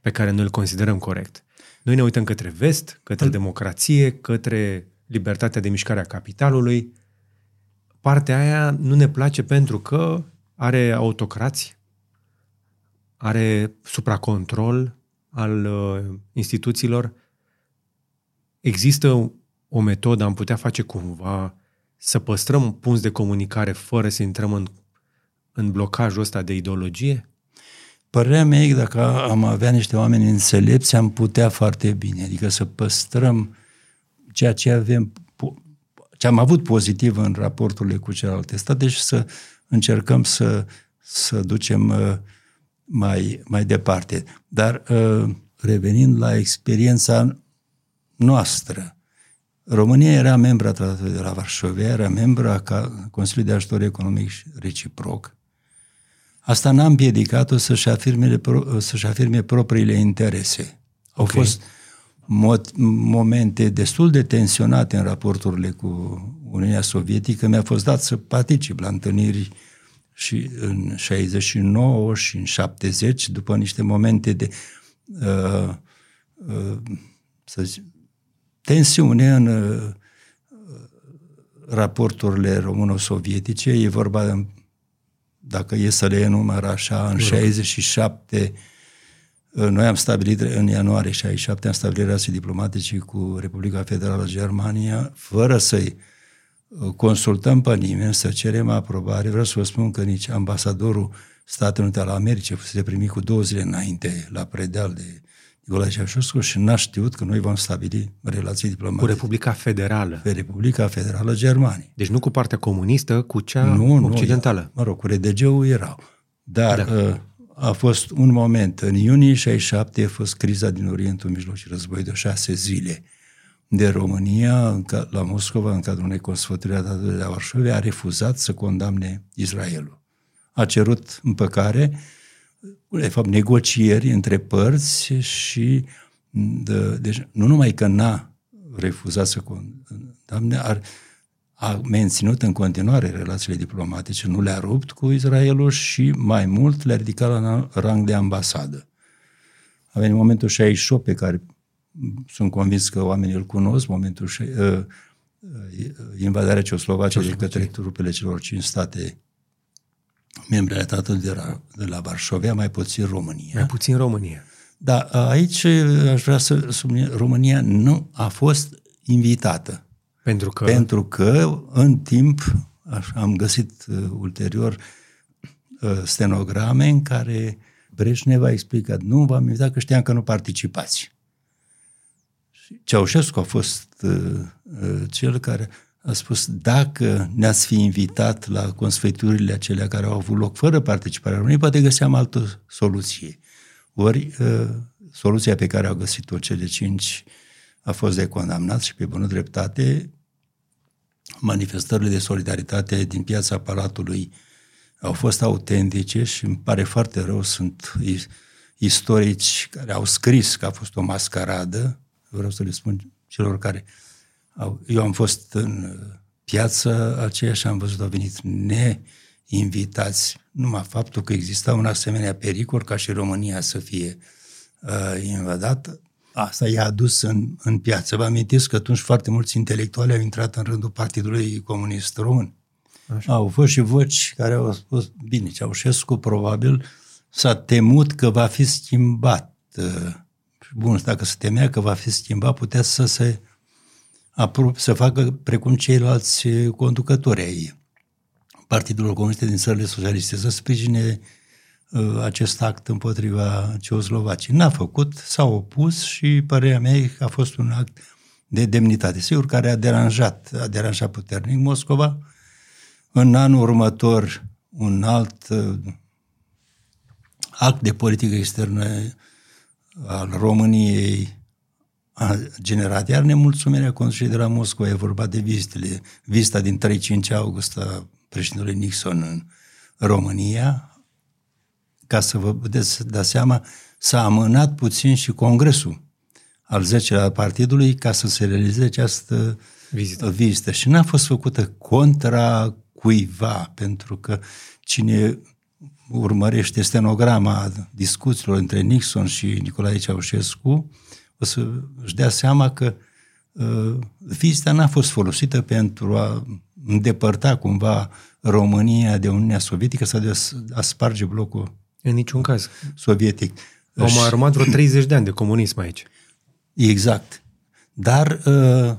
pe care noi îl considerăm corect. Noi ne uităm către vest, către democrație, către libertatea de mișcare a capitalului. Partea aia nu ne place pentru că are autocrați, are supracontrol al uh, instituțiilor. Există o metodă, am putea face cumva să păstrăm punți de comunicare fără să intrăm în, în blocajul ăsta de ideologie? Părerea mea e că dacă am avea niște oameni înțelepți, am putea foarte bine. Adică să păstrăm ceea ce avem, ce am avut pozitiv în raporturile cu celelalte state și să încercăm să, să ducem uh, mai, mai departe. Dar uh, revenind la experiența noastră, România era membra a Tratatului de la Varșovia, era membra a Consiliului de Ajutor Economic și Reciproc. Asta n-a împiedicat-o să-și afirme, să-și afirme propriile interese. Au okay. fost momente destul de tensionate în raporturile cu Uniunea Sovietică, mi-a fost dat să particip la întâlniri și în 69 și în 70, după niște momente de uh, uh, să zic, tensiune în uh, raporturile româno-sovietice. E vorba, dacă e să le enumăr așa, în 67 uh, noi am stabilit în ianuarie 67 am stabilit relații diplomatice cu Republica Federală Germania, fără să-i uh, consultăm pe nimeni, să cerem aprobare. Vreau să vă spun că nici ambasadorul Statelor Unite al Americii fusese primit cu două zile înainte la predeal de Nicolae Ceaușescu și n-a știut că noi vom stabili relații diplomatice. Cu Republica Federală. Pe Republica Federală Germaniei. Deci nu cu partea comunistă, cu cea nu, occidentală. Nu, mă rog, cu RDG-ul erau. Dar da. Uh, a fost un moment, în iunie 67 a fost criza din Orientul Mijlociu, război de șase zile de România la Moscova, în cadrul unei consfături a de la Varșovia, a refuzat să condamne Israelul. A cerut împăcare de fapt, negocieri între părți și de, deci nu numai că n-a refuzat să condamne, ar, a menținut în continuare relațiile diplomatice, nu le-a rupt cu Israelul și mai mult le-a ridicat la rang de ambasadă. A venit momentul 68 pe care sunt convins că oamenii îl cunosc, momentul uh, uh, invadarea Ceoslovaciei de către trupele celor cinci state membri ale tratatului de la, de la Varșovia, mai puțin România. Mai puțin România. Da, aici aș vrea să subliniez, România nu a fost invitată. Pentru că? Pentru că în timp am găsit uh, ulterior uh, stenograme în care Breșnev a explicat, nu v-am invitat că știam că nu participați. Ceaușescu a fost uh, uh, cel care a spus, dacă ne-ați fi invitat la consfăturile acelea care au avut loc fără participarea României, poate găseam altă soluție. Ori uh, soluția pe care au găsit-o cele cinci a fost de condamnat și pe bună dreptate manifestările de solidaritate din piața Palatului au fost autentice și îmi pare foarte rău, sunt istorici care au scris că a fost o mascaradă, vreau să le spun celor care eu am fost în uh, piață aceea și am văzut au venit neinvitați. Numai faptul că exista un asemenea pericol ca și România să fie uh, invadată, asta i-a adus în, în piață. Vă amintiți că atunci foarte mulți intelectuali au intrat în rândul Partidului Comunist Român. Așa. Au fost și voci care au spus, bine, Ceaușescu probabil s-a temut că va fi schimbat. Uh, bun, dacă se temea că va fi schimbat, putea să se să facă precum ceilalți conducători ai Partidului Comuniste din țările socialiste, să sprijine uh, acest act împotriva Ceoslovaciei. N-a făcut, s-a opus și părerea mea că a fost un act de demnitate. Sigur, care a deranjat, a deranjat puternic Moscova. În anul următor, un alt uh, act de politică externă al României a generat iar nemulțumirea Consiliului de la Moscova. E vorba de vizitele, vizita din 3-5 august a președintelui Nixon în România, ca să vă puteți da seama, s-a amânat puțin și congresul al 10 al partidului ca să se realizeze această vizită. vizită. Și n-a fost făcută contra cuiva, pentru că cine urmărește stenograma discuțiilor între Nixon și Nicolae Ceaușescu, o să își dea seama că uh, vizita n-a fost folosită pentru a îndepărta cumva România de Uniunea Sovietică sau de a sparge blocul în niciun caz. Sovietic. Au mai urmat vreo 30 de ani de comunism aici. Exact. Dar uh,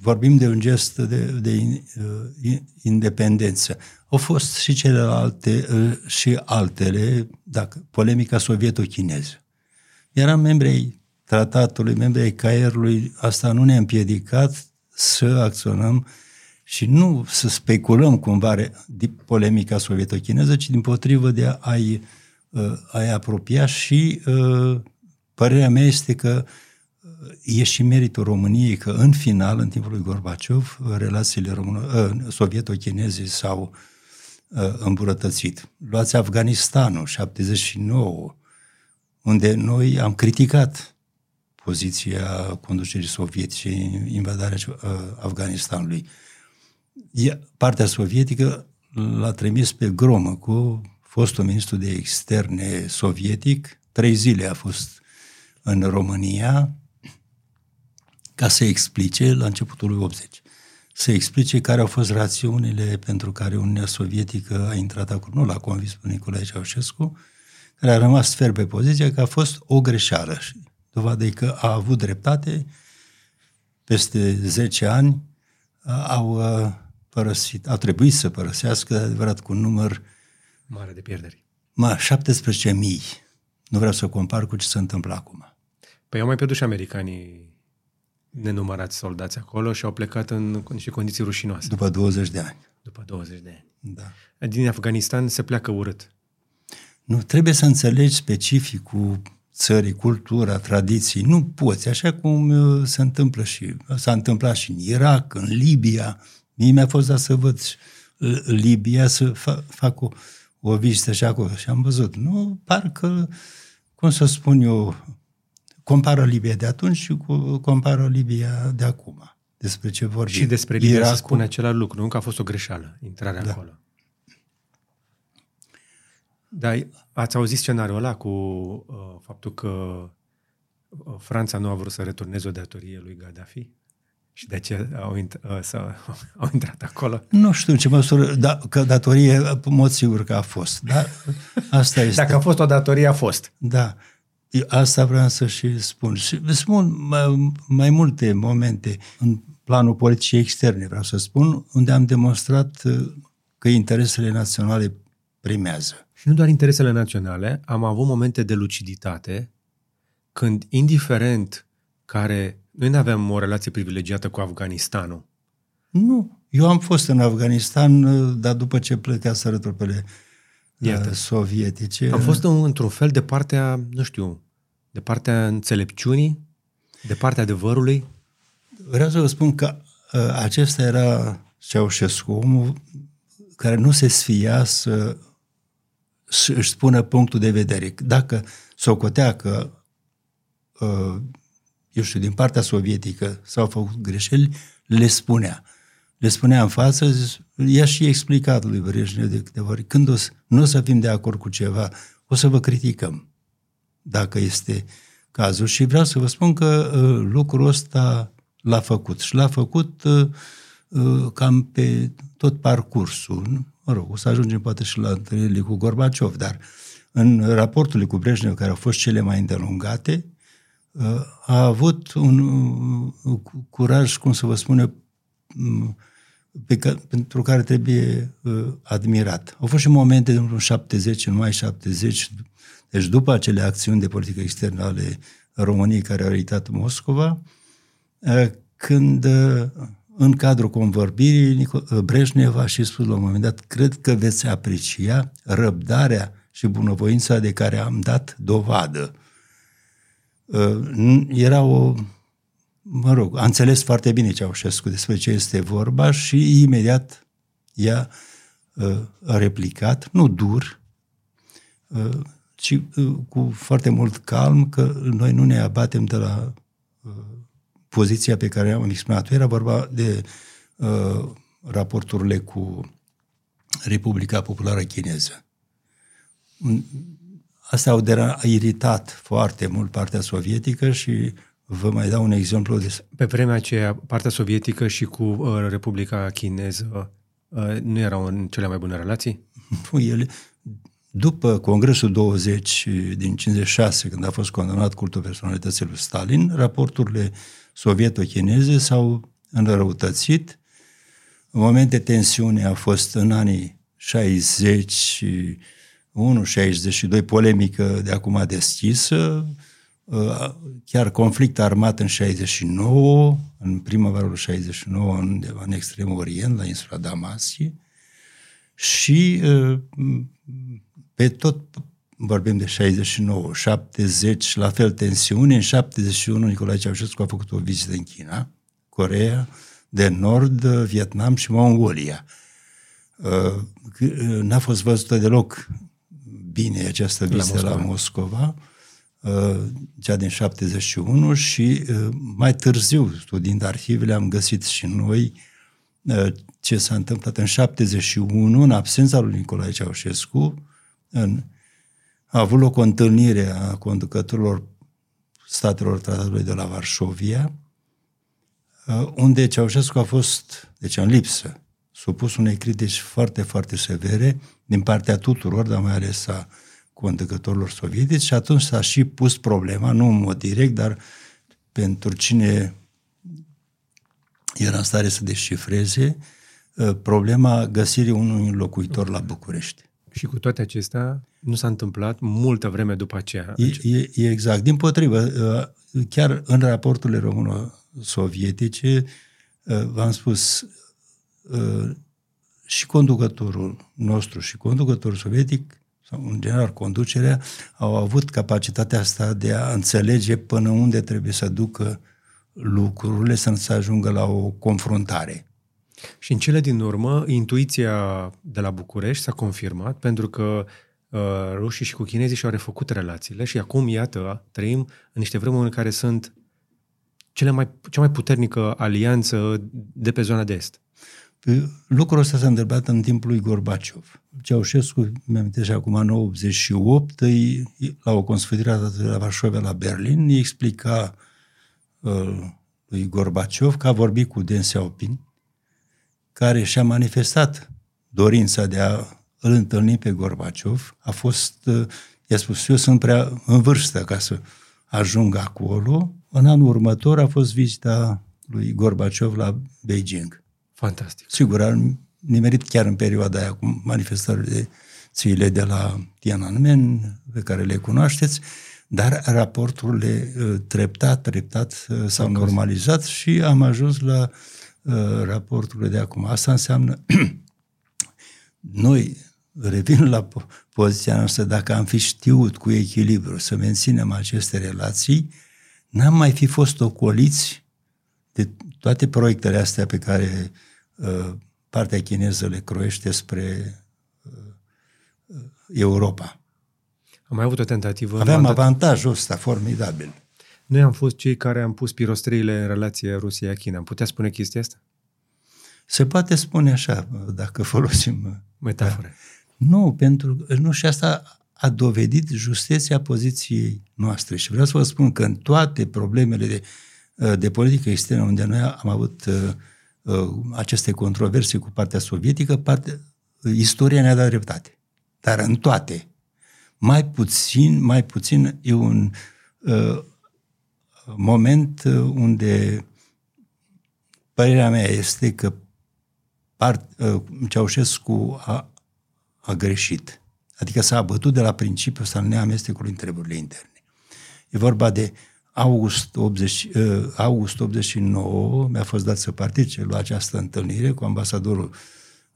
vorbim de un gest de, de uh, independență. Au fost și celelalte uh, și altele, dacă polemica sovieto-chineză. Eram membri tratatului, membrii caierului, asta nu ne-a împiedicat să acționăm și nu să speculăm cumva polemica sovieto-chineză, ci din potrivă de a-i, uh, a-i apropia și uh, părerea mea este că uh, e și meritul României că în final, în timpul lui Gorbaciov, relațiile român- sovieto-chineze s-au îmbunătățit. Luați Afganistanul, 79, unde noi am criticat poziția conducerii sovietice, invadarea uh, Afganistanului. Partea sovietică l-a trimis pe gromă cu fostul ministru de externe sovietic. Trei zile a fost în România ca să explice, la începutul lui 80, să explice care au fost rațiunile pentru care Uniunea Sovietică a intrat acolo. Nu l-a convins pe Nicolae Ceaușescu, care a rămas fer pe poziție că a fost o greșeală. Și dovadă că a avut dreptate, peste 10 ani au părăsit, au trebuit să părăsească, adevărat, cu un număr mare de pierderi. Ma, 17.000. Nu vreau să compar cu ce se întâmplă acum. Păi au mai pierdut și americanii nenumărați soldați acolo și au plecat în niște condiții rușinoase. După 20 de ani. După 20 de ani. Da. Din Afganistan se pleacă urât. Nu, trebuie să înțelegi specificul țării, cultura, tradiții. Nu poți, așa cum uh, se întâmplă și s-a întâmplat și în Irak, în Libia. Mie mi-a fost dat să văd uh, Libia, să fa- fac o, o vizită și acolo și am văzut. Nu, parcă, cum să spun eu, compară Libia de atunci și cu, compară Libia de acum. Despre ce vorbim. Și despre Libia Irakul, se spune același lucru, nu că a fost o greșeală, intrarea da. acolo. Dar ați auzit scenariul ăla cu uh, faptul că uh, Franța nu a vrut să returneze o datorie lui Gaddafi? Și de ce au, int- uh, să, au intrat acolo? Nu știu ce măsură, da, că datorie, în mod sigur că a fost. Dar asta este. Dacă a fost o datorie, a fost. Da. Asta vreau să și spun. Și spun mai, mai multe momente în planul politicii externe, vreau să spun, unde am demonstrat uh, că interesele naționale primează. Și nu doar interesele naționale, am avut momente de luciditate când, indiferent care... Noi nu aveam o relație privilegiată cu Afganistanul. Nu. Eu am fost în Afganistan, uh, dar după ce plecaseră trupele uh, Iată. sovietice... Am fost într-un fel de partea, nu știu, de partea înțelepciunii, de partea adevărului? Vreau să vă spun că uh, acesta era Ceaușescu, omul care nu se sfia să își spună punctul de vedere. Dacă socotea că, uh, eu știu, din partea sovietică s-au făcut greșeli, le spunea. Le spunea în față, i-a și explicat lui Brejnev de câteva ori, când o să, nu o să fim de acord cu ceva, o să vă criticăm dacă este cazul. Și vreau să vă spun că uh, lucrul ăsta l-a făcut. Și l-a făcut uh, uh, cam pe tot parcursul. Mă rog, o să ajungem poate și la întâlnirile cu Gorbaciov, dar în raporturile cu Brejnev, care au fost cele mai îndelungate, uh, a avut un uh, curaj, cum să vă spune, um, pe ca, pentru care trebuie uh, admirat. Au fost și momente în 70, în mai 70, deci după acele acțiuni de politică externă ale României care au eritat Moscova, eh, când eh, în cadrul convorbirii eh, Brejnev a și spus la un moment dat, cred că veți aprecia răbdarea și bunăvoința de care am dat dovadă. Era o, mă rog, a înțeles foarte bine Ceaușescu despre ce este vorba și imediat i-a a replicat, nu dur, ci uh, cu foarte mult calm că noi nu ne abatem de la uh, poziția pe care am exprimat Era vorba de uh, raporturile cu Republica Populară Chineză. Asta au a iritat foarte mult partea sovietică și vă mai dau un exemplu. De... Pe vremea aceea, partea sovietică și cu uh, Republica Chineză uh, nu erau în cele mai bune relații? Ele, după Congresul 20 din 56, când a fost condamnat cultul personalității lui Stalin, raporturile sovieto-chineze s-au înrăutățit. În moment de tensiune a fost în anii 61, 62, polemică de acum deschisă, chiar conflict armat în 69, în primăvara 69, undeva în extremul orient, la insula Damasii, și pe tot vorbim de 69, 70, la fel tensiune. În 71 Nicolae Ceaușescu a făcut o vizită în China, Corea de Nord, Vietnam și Mongolia. Uh, n-a fost văzută deloc bine această vizită la Moscova. la Moscova. cea din 71 și mai târziu, studiind arhivele, am găsit și noi ce s-a întâmplat în 71, în absența lui Nicolae Ceaușescu, în, a avut loc o întâlnire a conducătorilor statelor tratatului de la Varșovia, unde Ceaușescu a fost, deci în lipsă, supus unei critici foarte, foarte severe din partea tuturor, dar mai ales a conducătorilor sovietici și atunci s-a și pus problema, nu în mod direct, dar pentru cine era în stare să descifreze, ă, problema găsirii unui locuitor la București. Și cu toate acestea, nu s-a întâmplat multă vreme după aceea. E, e, e exact. Din potrivă, ă, chiar în raporturile româno-sovietice, ă, v-am spus, și conducătorul nostru și conducătorul sovietic sau în general conducerea, au avut capacitatea asta de a înțelege până unde trebuie să ducă lucrurile, să nu se ajungă la o confruntare. Și în cele din urmă, intuiția de la București s-a confirmat pentru că uh, rușii și cu chinezii și-au refăcut relațiile și acum, iată, trăim în niște vremuri în care sunt cele mai, cea mai puternică alianță de pe zona de est. Lucrul ăsta s-a întâmplat în timpul lui Gorbaciov. Ceaușescu, mi-am și acum, în 88, îi, la o consfătire de la Varșovia la Berlin, îi explica uh, lui Gorbaciov că a vorbit cu Deng Xiaoping, care și-a manifestat dorința de a îl întâlni pe Gorbaciov. A fost, uh, i-a spus, eu sunt prea în vârstă ca să ajung acolo. În anul următor a fost vizita lui Gorbaciov la Beijing. Fantastic. Sigur, a nimerit chiar în perioada aia cu manifestările țiile de la Tiananmen, pe care le cunoașteți, dar raporturile uh, treptat, treptat uh, s-au normalizat și am ajuns la uh, raporturile de acum. Asta înseamnă noi, revin la poziția noastră, dacă am fi știut cu echilibru să menținem aceste relații, n-am mai fi fost ocoliți de toate proiectele astea pe care uh, partea chineză le croiește spre uh, uh, Europa. Am mai avut o tentativă. Aveam avantajul ăsta formidabil. Noi am fost cei care am pus pirostreile în relație Rusia-China. Am putea spune chestia asta? Se poate spune așa, dacă folosim... Uh, Metafore. Da. Nu, pentru nu și asta a dovedit justeția poziției noastre. Și vreau să vă spun că în toate problemele de, de politică externă unde noi am avut uh, Uh, aceste controverse cu partea sovietică, parte, istoria ne-a dat dreptate. Dar în toate. Mai puțin, mai puțin e un uh, moment uh, unde părerea mea este că part, uh, Ceaușescu a, a greșit. Adică s-a abătut de la principiul ăsta al neamestecului în treburile interne. E vorba de uh, august, 80, uh, august 89 mi-a fost dat să participe la această întâlnire cu ambasadorul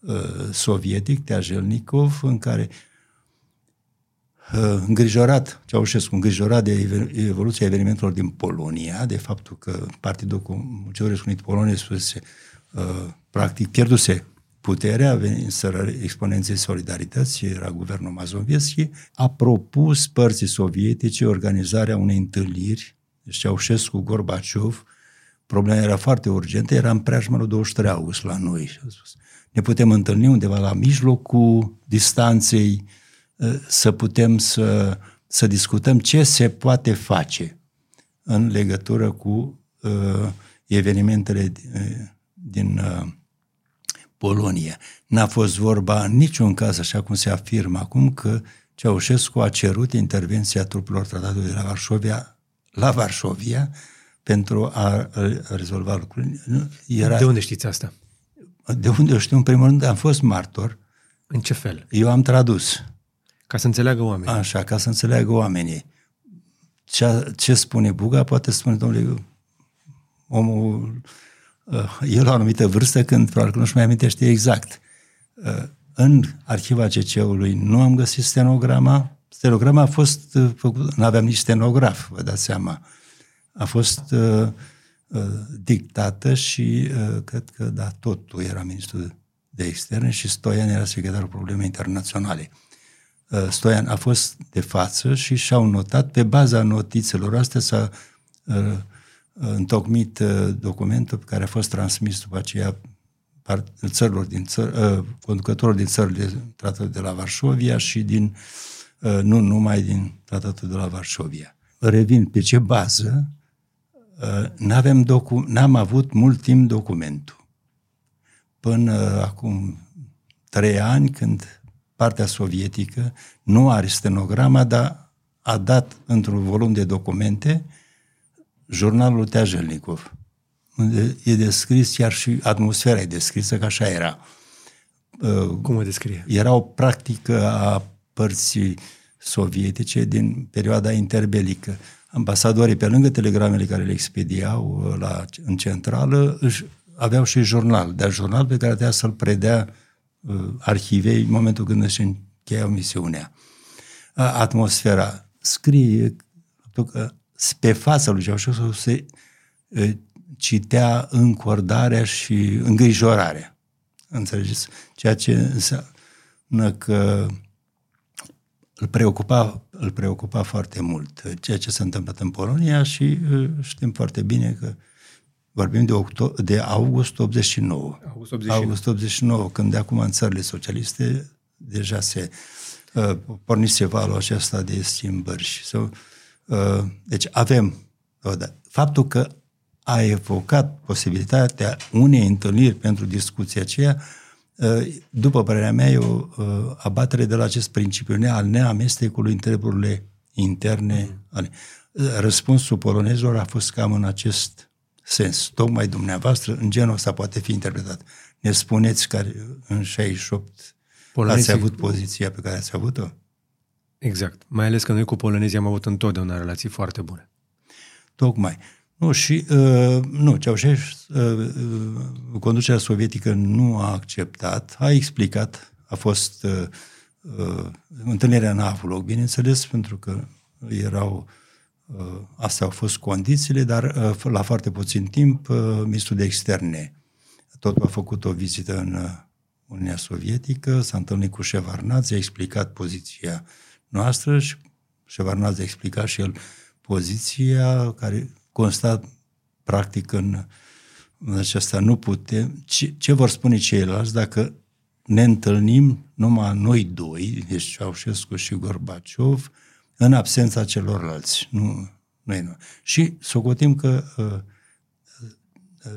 uh, sovietic, Teajelnikov, în care uh, îngrijorat, Ceaușescu, îngrijorat de evoluția evenimentelor din Polonia, de faptul că Partidul Muncitorilor Unit Polonia spusese, uh, practic pierduse puterea, veniseră exponenței solidarității, era guvernul Mazovieschi, a propus părții sovietice organizarea unei întâlniri Ceaușescu, Gorbaciov, problema era foarte urgentă, era în preajma 23 august la noi. Și spus, ne putem întâlni undeva la mijlocul distanței, ă, să putem să, să discutăm ce se poate face în legătură cu uh, evenimentele uh, din uh, Polonia. N-a fost vorba în niciun caz, așa cum se afirmă acum, că Ceaușescu a cerut intervenția trupelor tratatului de la Varșovia la Varșovia pentru a rezolva lucrurile. Era... De unde știți asta? De unde știu? În primul rând am fost martor. În ce fel? Eu am tradus. Ca să înțeleagă oamenii. Așa, ca să înțeleagă oamenii. Ce, ce spune Buga poate spune, domnule, omul, uh, el la o anumită vârstă când probabil că nu-și mai amintește exact. Uh, în arhiva CC-ului nu am găsit stenograma, Stenograma a fost uh, făcută, nu aveam nici stenograf, vă dați seama. A fost uh, uh, dictată și uh, cred că, da, totul era ministrul de externe și Stoian era secretarul probleme internaționale. uh, Stoian a fost de față și și-au notat, pe baza notițelor astea s-a uh, întocmit uh, documentul pe care a fost transmis după aceea țărilor din țări, uh, conducătorilor din țările tratatul de la Varșovia și din, uh, nu numai din tratatul de la Varșovia. Revin pe ce bază uh, n-avem docu- n-am avut mult timp documentul. Până acum trei ani, când partea sovietică nu are stenograma, dar a dat într-un volum de documente jurnalul Teajelnikov unde e descris, chiar și atmosfera e descrisă, că așa era. Uh, Cum o descrie? Era o practică a părții sovietice din perioada interbelică. Ambasadorii, pe lângă telegramele care le expediau uh, la, în centrală, își aveau și jurnal, dar jurnal pe care trebuia să-l predea uh, arhivei în momentul când își încheiau misiunea. Atmosfera scrie că pe fața lui Ceaușescu se citea încordarea și îngrijorarea. Înțelegeți? Ceea ce înseamnă că îl preocupa, îl preocupa foarte mult ceea ce s-a întâmplat în Polonia și uh, știm foarte bine că vorbim de, octo- de august 89. August 89. August 89, când de acum în țările socialiste deja se uh, pornise valul acesta de schimbări. Și, so, uh, deci avem, uh, faptul că a evocat posibilitatea unei întâlniri pentru discuția aceea, ă, după părerea mea, e o ă, abatere de la acest principiu al neamestecului în treburile interne. Ale. Răspunsul polonezilor a fost cam în acest sens. Tocmai dumneavoastră, în genul ăsta poate fi interpretat. Ne spuneți care în 68 Polonezii... ați avut poziția pe care ați avut-o? Exact. Mai ales că noi cu polonezii am avut întotdeauna relații foarte bune. Tocmai. Nu, și uh, nu, Ceaușescu, uh, uh, conducerea sovietică nu a acceptat, a explicat, a fost uh, uh, întâlnirea n-a avut loc, bineînțeles, pentru că erau, uh, astea au fost condițiile, dar uh, la foarte puțin timp uh, ministrul de externe tot a făcut o vizită în uh, Uniunea Sovietică, s-a întâlnit cu Șevarnaț, a explicat poziția noastră și Șevarnaț a explicat și el poziția care constat practic în, în acesta. Nu putem. Ce, ce vor spune ceilalți dacă ne întâlnim numai noi doi, deci Ceaușescu și Gorbaciov, în absența celorlalți. Nu, noi nu. Și socotim că uh,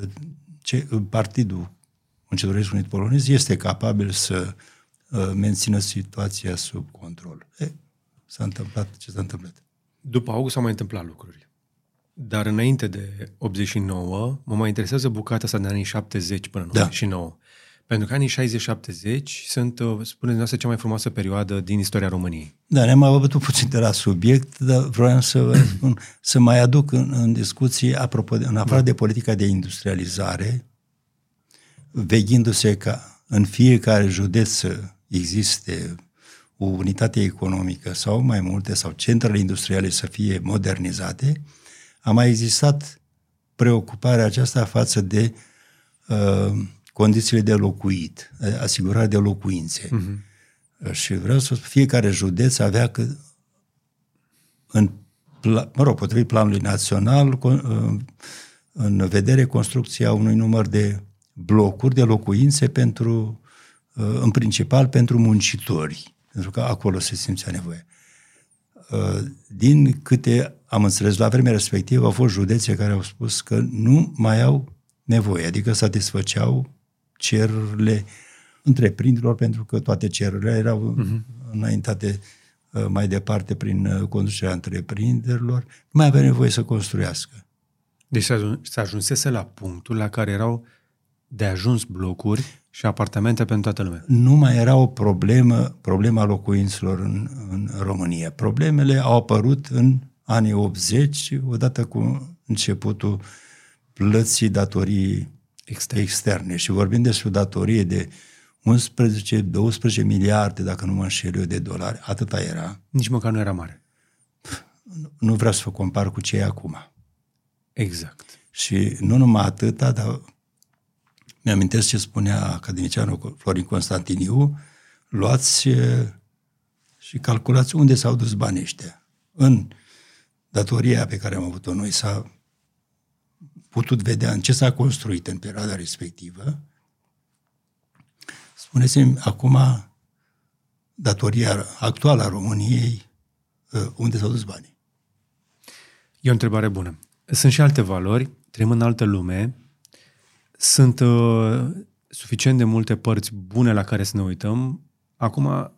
uh, ce, Partidul Muncitoresc Unit Polonez este capabil să uh, mențină situația sub control. E, s-a întâmplat ce s-a întâmplat. După august s-au mai întâmplat lucruri. Dar înainte de 89, mă mai interesează bucata asta de anii 70 până în da. 89. Pentru că anii 60-70 sunt, uh, spuneți noastră, cea mai frumoasă perioadă din istoria României. Da, ne-am avut puțin de la subiect, dar vreau să vă spun, să mai aduc în, în discuție, apropo, de, în afară da. de politica de industrializare, veghindu-se ca în fiecare județ să existe o unitate economică sau mai multe, sau centrele industriale să fie modernizate, a mai existat preocuparea aceasta față de uh, condițiile de locuit, asigurarea de locuințe. Uh-huh. Și vreau să spun, fiecare județ avea că în, mă rog, potrivit planului național, uh, în vedere construcția unui număr de blocuri de locuințe pentru, uh, în principal pentru muncitori, pentru că acolo se simțea nevoie. Uh, din câte am înțeles, la vremea respectivă au fost județe care au spus că nu mai au nevoie, adică satisfăceau cerurile întreprinderilor pentru că toate cerurile erau uh-huh. înaintate uh, mai departe prin uh, conducerea întreprinderilor, nu mai avea nevoie să construiască. Deci s-a ajunsese la punctul la care erau de ajuns blocuri și apartamente pentru toată lumea. Nu mai era o problemă, problema locuinților în, în România. Problemele au apărut în anii 80, odată cu începutul plății datorii externe. externe. Și vorbim despre o datorie de 11-12 miliarde, dacă nu mă înșel eu, de dolari. Atâta era. Nici măcar nu era mare. Nu vreau să vă compar cu ce e acum. Exact. Și nu numai atâta, dar mi-amintesc ce spunea academicianul Florin Constantiniu, luați Și calculați unde s-au dus banii ăștia. În datoria pe care am avut-o noi s-a putut vedea în ce s-a construit în perioada respectivă. Spuneți-mi acum datoria actuală a României, ă, unde s-au dus banii? E o întrebare bună. Sunt și alte valori, trăim în altă lume, sunt uh, suficient de multe părți bune la care să ne uităm. Acum,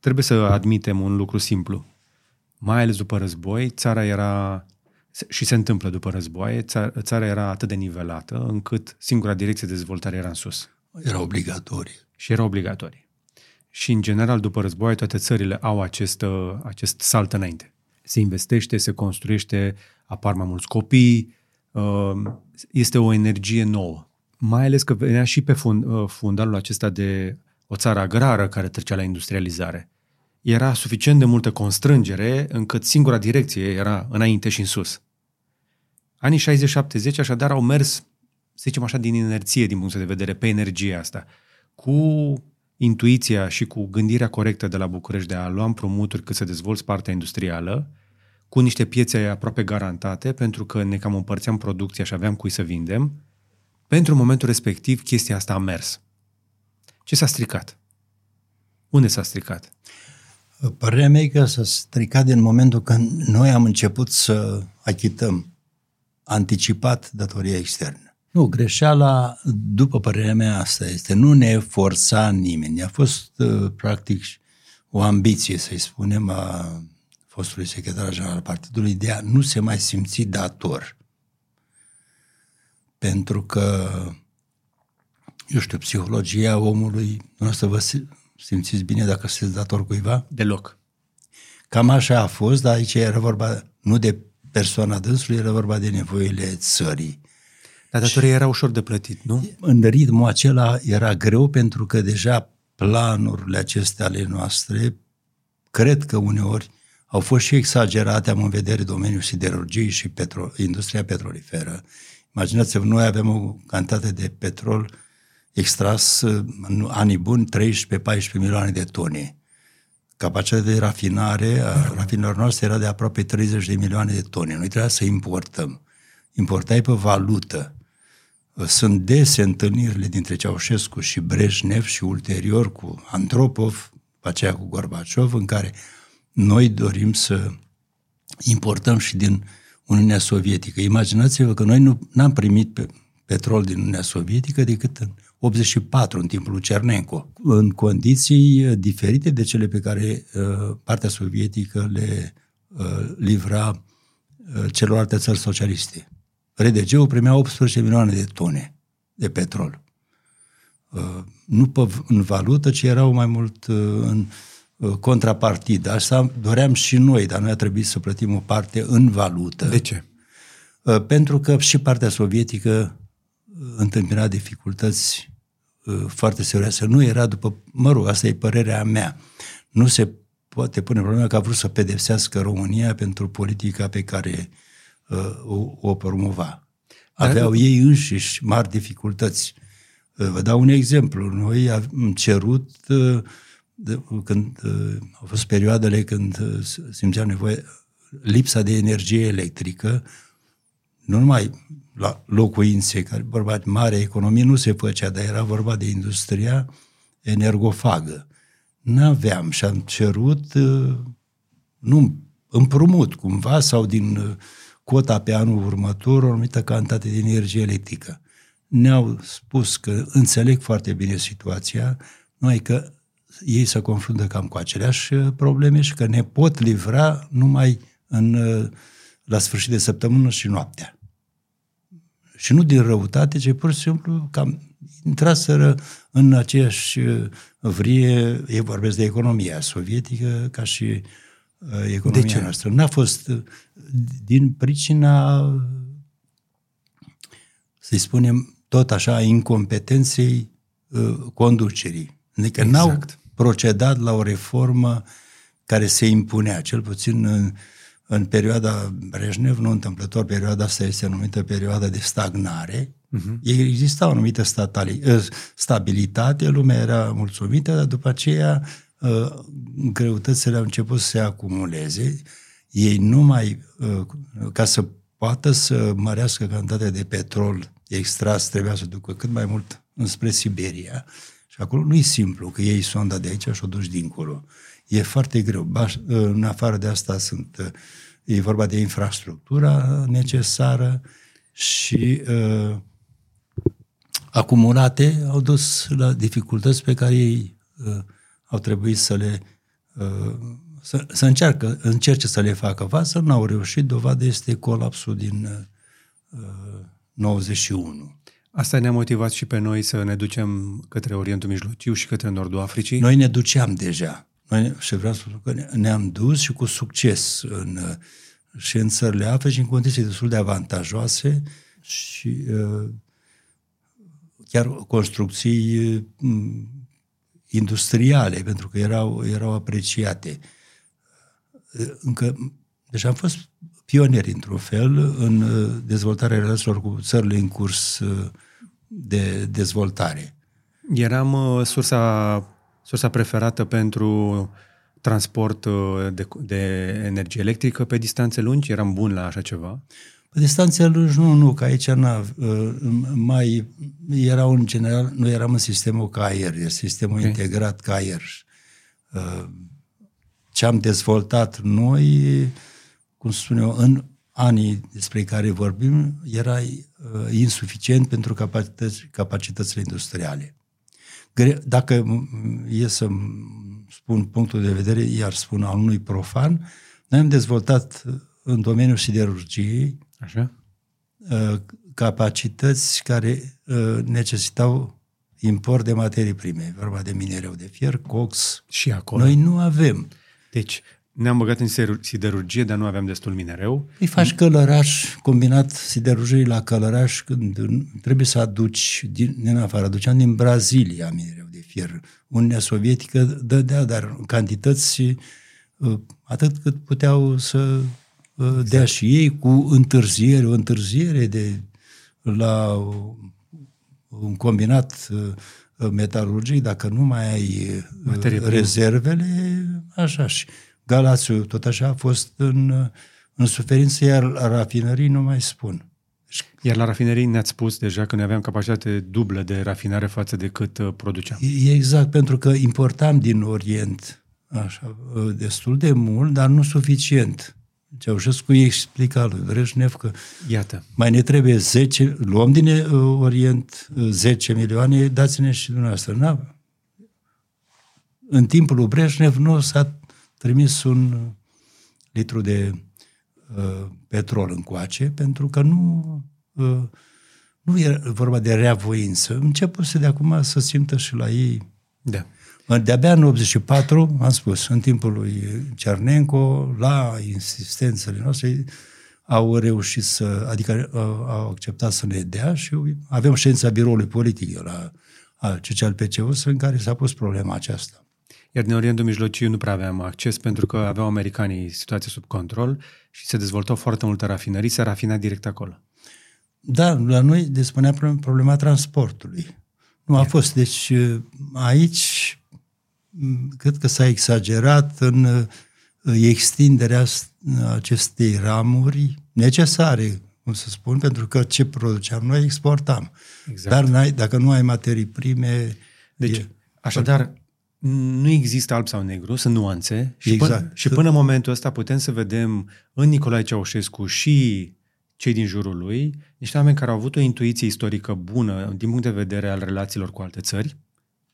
trebuie să admitem un lucru simplu. Mai ales după război, țara era, și se întâmplă după război, țara, țara era atât de nivelată încât singura direcție de dezvoltare era în sus. Era obligatorie. Și era obligatorie. Și, în general, după război, toate țările au acest, uh, acest salt înainte. Se investește, se construiește, apar mai mulți copii, uh, este o energie nouă. Mai ales că venea și pe fund, uh, fundalul acesta de o țară agrară care trecea la industrializare. Era suficient de multă constrângere încât singura direcție era înainte și în sus. Anii 60-70 așadar au mers, să zicem așa, din inerție din punct de vedere pe energia asta. Cu intuiția și cu gândirea corectă de la București de a lua împrumuturi cât să dezvolți partea industrială, cu niște piețe aproape garantate, pentru că ne cam împărțeam producția și aveam cui să vindem, pentru momentul respectiv chestia asta a mers. Ce s-a stricat? Unde s-a stricat? Părerea mea e că s-a stricat din momentul când noi am început să achităm anticipat datoria externă. Nu, greșeala, după părerea mea, asta este. Nu ne forța nimeni. A fost, uh, practic, o ambiție, să-i spunem, a fostului secretar general al partidului de a nu se mai simți dator. Pentru că, eu știu, psihologia omului, nu să vă simțiți bine dacă sunteți dator cuiva? Deloc. Cam așa a fost, dar aici era vorba nu de persoana dânsului, era vorba de nevoile țării. Dar datoria era ușor de plătit, nu? În ritmul acela era greu pentru că deja planurile acestea ale noastre, cred că uneori au fost și exagerate, am în vedere domeniul siderurgiei și petro, industria petroliferă. Imaginați-vă, noi avem o cantitate de petrol extras în anii buni 13-14 milioane de tone. Capacitatea de rafinare a rafinărilor noastre era de aproape 30 de milioane de tone. Noi trebuia să importăm. Importai pe valută. Sunt dese întâlnirile dintre Ceaușescu și Brejnev și ulterior cu Andropov, pe aceea cu Gorbaciov, în care noi dorim să importăm și din Uniunea Sovietică. Imaginați-vă că noi nu am primit pe petrol din Uniunea Sovietică decât în 84, în timpul lui Cernenco, în condiții diferite de cele pe care uh, partea sovietică le uh, livra uh, celorlalte țări socialiste. RDG-ul primea 18 milioane de tone de petrol. Uh, nu pe, în valută, ci erau mai mult uh, în Uh, contrapartidă. Asta doream și noi, dar noi a trebuit să plătim o parte în valută. De ce? Uh, pentru că și partea sovietică uh, întâmpina dificultăți foarte serioase. Nu era după, mă rog, asta e părerea mea. Nu se poate pune problema că a vrut să pedepsească România pentru politica pe care uh, o, o promova. Aveau Dar... ei înșiși mari dificultăți. Uh, vă dau un exemplu. Noi am cerut uh, de, când uh, au fost perioadele când uh, simțeam nevoie, lipsa de energie electrică, nu numai la locuințe, care vorba de mare economie nu se făcea, dar era vorba de industria energofagă. N-aveam și am cerut uh, nu împrumut cumva sau din uh, cota pe anul următor o anumită cantitate de energie electrică. Ne-au spus că înțeleg foarte bine situația, numai că ei se confruntă cam cu aceleași uh, probleme și că ne pot livra numai în, uh, la sfârșit de săptămână și noaptea. Și nu din răutate, ci pur și simplu cam intraseră în aceeași uh, vrie, ei vorbesc de economia sovietică ca și economia de ce? noastră. N-a fost din pricina, să-i spunem, tot așa, incompetenței conducerii. Adică exact. n-au procedat la o reformă care se impunea, cel puțin în, în perioada Brejnev, nu întâmplător, perioada asta este numită perioada de stagnare. Uh-huh. Exista o anumită statali, ă, stabilitate, lumea era mulțumită, dar după aceea uh, greutățile au început să se acumuleze, ei nu mai, uh, ca să poată să mărească cantitatea de petrol extras, trebuia să ducă cât mai mult înspre Siberia. Și acolo nu e simplu, că ei sonda de aici și o duci dincolo. E foarte greu. În afară de asta sunt, e vorba de infrastructura necesară și uh, acumulate au dus la dificultăți pe care ei uh, au trebuit să le uh, să, să încearcă, încerce să le facă față, n-au reușit, dovadă este colapsul din uh, 91. Asta ne-a motivat și pe noi să ne ducem către Orientul Mijlociu și către Nordul Africii? Noi ne duceam deja. Noi, și vreau să spun că ne-am dus și cu succes în, uh, și în țările Africii, în condiții destul de avantajoase și uh, chiar construcții uh, industriale, pentru că erau, erau apreciate. Încă, deci am fost pionieri, într-un fel, în dezvoltarea relațiilor cu țările în curs de dezvoltare. Eram sursa, sursa preferată pentru transport de, de energie electrică pe distanțe lungi? Eram bun la așa ceva? Pe distanțe lungi nu, nu, că aici n-a, uh, mai erau în general, nu eram în sistemul ca aer, sistemul okay. integrat ca aer. Uh, ce am dezvoltat noi, cum spun eu, în anii despre care vorbim, era uh, insuficient pentru capacități, capacitățile industriale. Dacă e să spun punctul de vedere, iar spun al unui profan, noi am dezvoltat în domeniul siderurgiei Așa. Uh, capacități care uh, necesitau import de materii prime, vorba de minereu de fier, cox. Și acolo. Noi nu avem. Deci, ne-am băgat în siderurgie, dar nu aveam destul minereu. Îi faci călăraș, combinat siderurgie la călăraș, când trebuie să aduci din, din afară. Aduceam din Brazilia minereu de fier. Uniunea Sovietică dădea, dar cantități uh, atât cât puteau să exact. dea și ei cu întârziere, o întârziere de la un combinat uh, metalurgic, dacă nu mai ai uh, Materie rezervele, așa și Galațiu tot așa a fost în, în suferință, iar la rafinării nu mai spun. Iar la rafinării ne-ați spus deja că noi aveam capacitate dublă de rafinare față de cât uh, produceam. Exact, pentru că importam din Orient așa, destul de mult, dar nu suficient. Ceaușescu îi explica lui Brejnev că Iată. mai ne trebuie 10, luăm din uh, Orient 10 uh, milioane, dați-ne și dumneavoastră. N-a, în timpul lui Brejnev nu s-a trimis un uh, litru de uh, petrol încoace, pentru că nu, uh, nu e vorba de reavoință. Începuse de acum să simtă și la ei da. De-abia în 84, am spus, în timpul lui Cernenco, la insistențele noastre, au reușit să, adică uh, au acceptat să ne dea și avem ședința biroului politic la CCLPCU în care s-a pus problema aceasta. Iar din Orientul Mijlociu nu prea aveam acces pentru că aveau americanii situația sub control și se dezvoltau foarte multe rafinării, se rafina direct acolo. Da, la noi despunea problema transportului. Nu a fost. Deci aici cred că s-a exagerat în uh, extinderea acestei ramuri necesare, cum să spun, pentru că ce produceam noi exportam. Exact. Dar dacă nu ai materii prime... Deci, e, așadar, nu există alb sau negru, sunt nuanțe și, exact. până, și până în momentul ăsta putem să vedem în Nicolae Ceaușescu și cei din jurul lui, niște oameni care au avut o intuiție istorică bună din punct de vedere al relațiilor cu alte țări,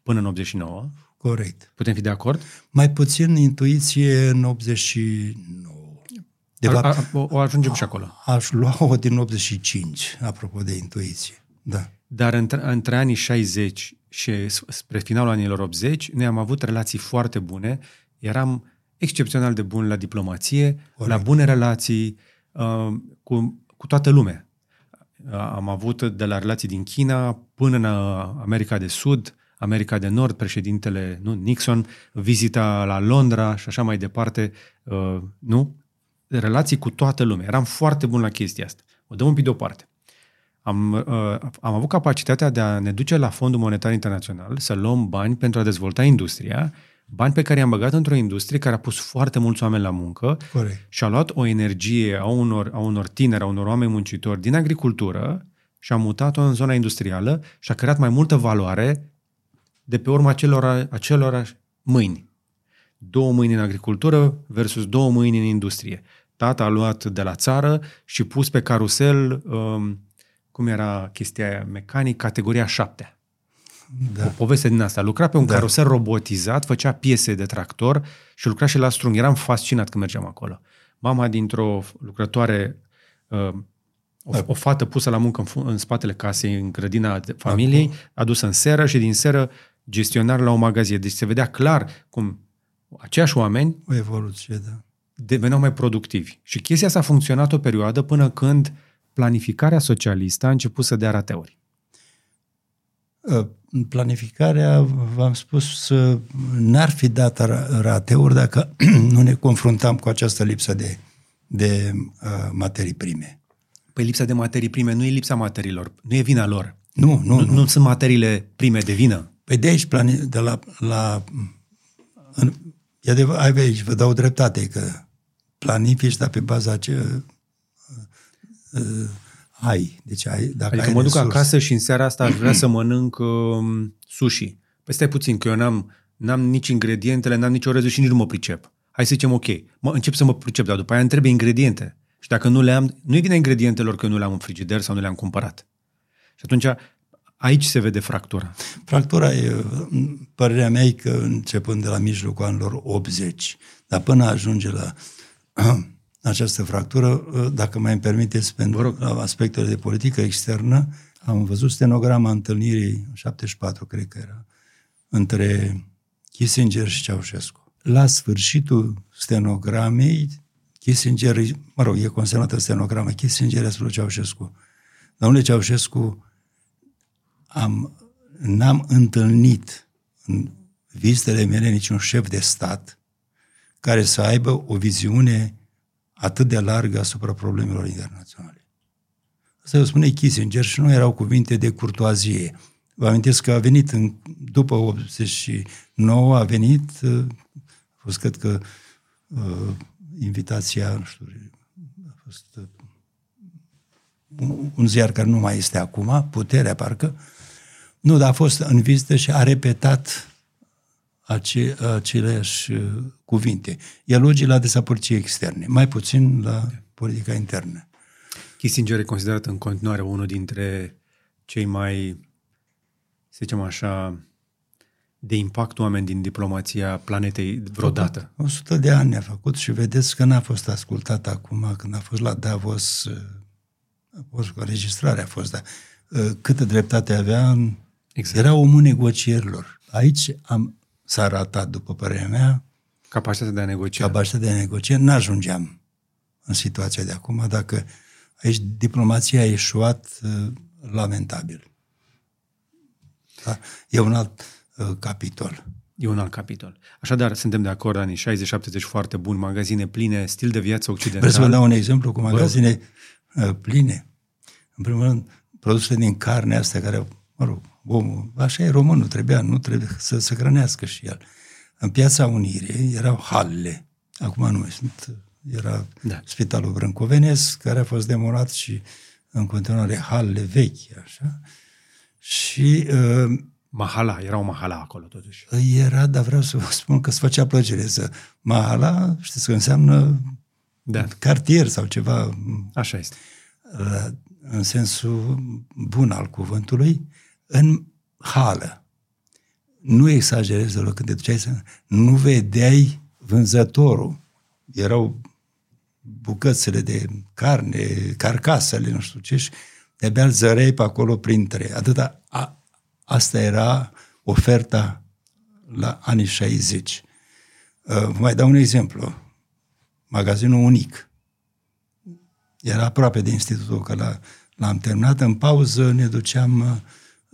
până în 89, Corect. Putem fi de acord? Mai puțin intuiție în 89. De fapt, a, a, o ajungem și acolo. Aș lua-o din 85, apropo de intuiție. Da. Dar între, între anii 60 și spre finalul anilor 80, noi am avut relații foarte bune. Eram excepțional de buni la diplomație, Corect. la bune relații uh, cu, cu toată lumea. Uh, am avut de la relații din China până în America de Sud, America de Nord, președintele nu, Nixon, vizita la Londra și așa mai departe, uh, nu? Relații cu toată lumea. Eram foarte bun la chestia asta. O dăm un pic deoparte. Am, uh, am avut capacitatea de a ne duce la Fondul Monetar Internațional să luăm bani pentru a dezvolta industria Bani pe care i-am băgat într-o industrie care a pus foarte mulți oameni la muncă Corect. și a luat o energie a unor, a unor tineri, a unor oameni muncitori din agricultură și a mutat-o în zona industrială și a creat mai multă valoare de pe urma acelora, acelora mâini. Două mâini în agricultură versus două mâini în industrie. Tata a luat de la țară și pus pe carusel, um, cum era chestia aia, mecanic, categoria 7. Da. O poveste din asta. Lucra pe un da. carusel robotizat, făcea piese de tractor și lucra și la strung. Eram fascinat când mergeam acolo. Mama dintr-o lucrătoare, uh, o, da. o fată pusă la muncă în, în spatele casei, în grădina familiei, adusă în seră și din seră gestionar la o magazie. Deci se vedea clar cum aceiași oameni o evoluție, da. deveneau mai productivi. Și chestia asta a funcționat o perioadă până când planificarea socialistă a început să dea rateuri. Ă, planificarea, v-am spus, n-ar fi dat rateuri dacă nu ne confruntam cu această lipsă de, de uh, materii prime. Păi lipsa de materii prime nu e lipsa materiilor, nu e vina lor. Nu, nu, nu. Nu sunt materiile prime de vină. Păi de aici, de la, la în, e adevăr, ai aici, vă dau dreptate că planifici, dar pe baza ce uh, ai. Deci ai, dacă adică ai mă duc duc acasă și în seara asta aș vrea să mănânc uh, sushi. Păi stai puțin, că eu n-am, n-am nici ingredientele, n-am nici orezul și nici nu mă pricep. Hai să zicem ok, mă, încep să mă pricep, dar după aia îmi trebuie ingrediente. Și dacă nu le am, nu e vine ingredientelor că eu nu le am în frigider sau nu le-am cumpărat. Și atunci Aici se vede fractura. Fractura e, părerea mea e că începând de la mijlocul anilor 80, dar până ajunge la această fractură, dacă mai îmi permiteți pentru aspectele de politică externă, am văzut stenograma întâlnirii, 74 cred că era, între Kissinger și Ceaușescu. La sfârșitul stenogramei, Kissinger, mă rog, e consemnată stenogramă, Kissinger a spus Ceaușescu, domnule Ceaușescu, am, n-am întâlnit în vizitele mele niciun șef de stat care să aibă o viziune atât de largă asupra problemelor internaționale. Asta o spune Kissinger și nu erau cuvinte de curtoazie. Vă amintesc că a venit în, după 89, a venit, a fost, cred că, uh, invitația, nu știu, a fost uh, un, un ziar care nu mai este acum, Puterea, parcă, nu, dar a fost în vizită și a repetat ace, aceleași uh, cuvinte. Elogii la adresa poliției externe, mai puțin la politica internă. Kissinger e considerat în continuare unul dintre cei mai, să zicem așa, de impact oameni din diplomația planetei vreodată. 100 de ani a făcut și vedeți că n-a fost ascultat acum când a fost la Davos, uh, a fost, înregistrarea a fost, dar uh, câtă dreptate avea în Exact. Era omul negocierilor. Aici am, s-a ratat, după părerea mea, capacitatea de a negocia. Capacitatea de a negocia. N-ajungeam în situația de acum dacă aici diplomația a ieșuat uh, lamentabil. Da? E un alt uh, capitol. E un alt capitol. Așadar, suntem de acord, anii 60-70 foarte buni, magazine pline, stil de viață occidental. Vreau să vă dau un exemplu cu magazine uh, pline. În primul rând, produsele din carne astea care, mă rog, omul, așa e românul, trebuia, nu trebuie să se hrănească și el. În piața Unirii erau halele, acum nu sunt, era da. Spitalul Brâncovenesc, care a fost demorat și în continuare halele vechi, așa. Și... Uh, Mahala, era o mahala acolo totuși. Era, dar vreau să vă spun că îți făcea plăcere să... Mahala, știți că înseamnă da. cartier sau ceva. Așa este. În sensul bun al cuvântului în hală. Nu exagerez deloc când te duceai să... Nu vedeai vânzătorul. Erau bucățele de carne, carcasele, nu știu ce, și de-abia zăreai pe acolo printre. Atâta, a, asta era oferta la anii 60. Uh, vă mai dau un exemplu. Magazinul unic. Era aproape de institutul, că l l-am terminat. În pauză ne duceam uh,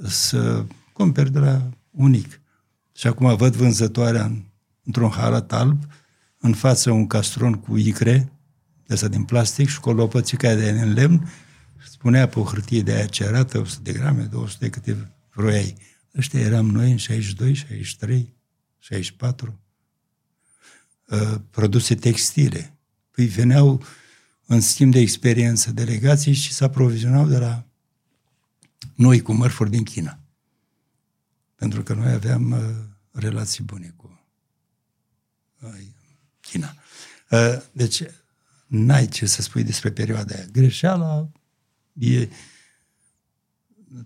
să cumperi de la unic. Și acum văd vânzătoarea în, într-un halat alb, în față un castron cu icre, de din plastic și cu o lopățică de în lemn, spunea pe o hârtie de aia cerată, 100 de grame, 200 de câte vroiai. Ăștia eram noi în 62, 63. 64, uh, produse textile. Păi veneau în schimb de experiență delegații și se aprovizionau de la noi cu mărfuri din China. Pentru că noi aveam uh, relații bune cu uh, China. Uh, deci, n-ai ce să spui despre perioada aia. Greșeala e...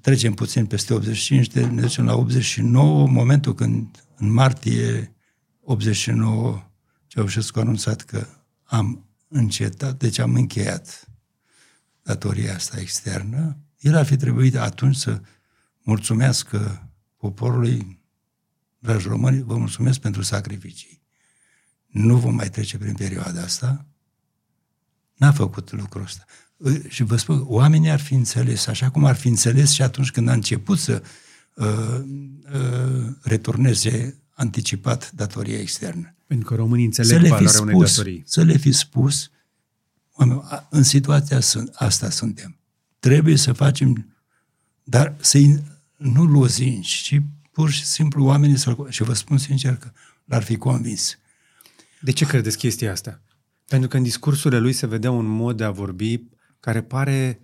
Trecem puțin peste 85, de, ne ducem la 89, momentul când în martie 89 Ceaușescu a anunțat că am încetat, deci am încheiat datoria asta externă, el ar fi trebuit atunci să mulțumească poporului, dragi români, vă mulțumesc pentru sacrificii. Nu vom mai trece prin perioada asta. N-a făcut lucrul ăsta. Și vă spun, oamenii ar fi înțeles, așa cum ar fi înțeles și atunci când a început să uh, uh, returneze anticipat datoria externă. Pentru că românii înțeleg să valoarea spus, unei datorii. Să le fi spus, în situația asta suntem. Trebuie să facem, dar să nu lozinci, ci pur și simplu oamenii să Și vă spun sincer că l-ar fi convins. De ce credeți chestia asta? Pentru că în discursurile lui se vedea un mod de a vorbi care pare,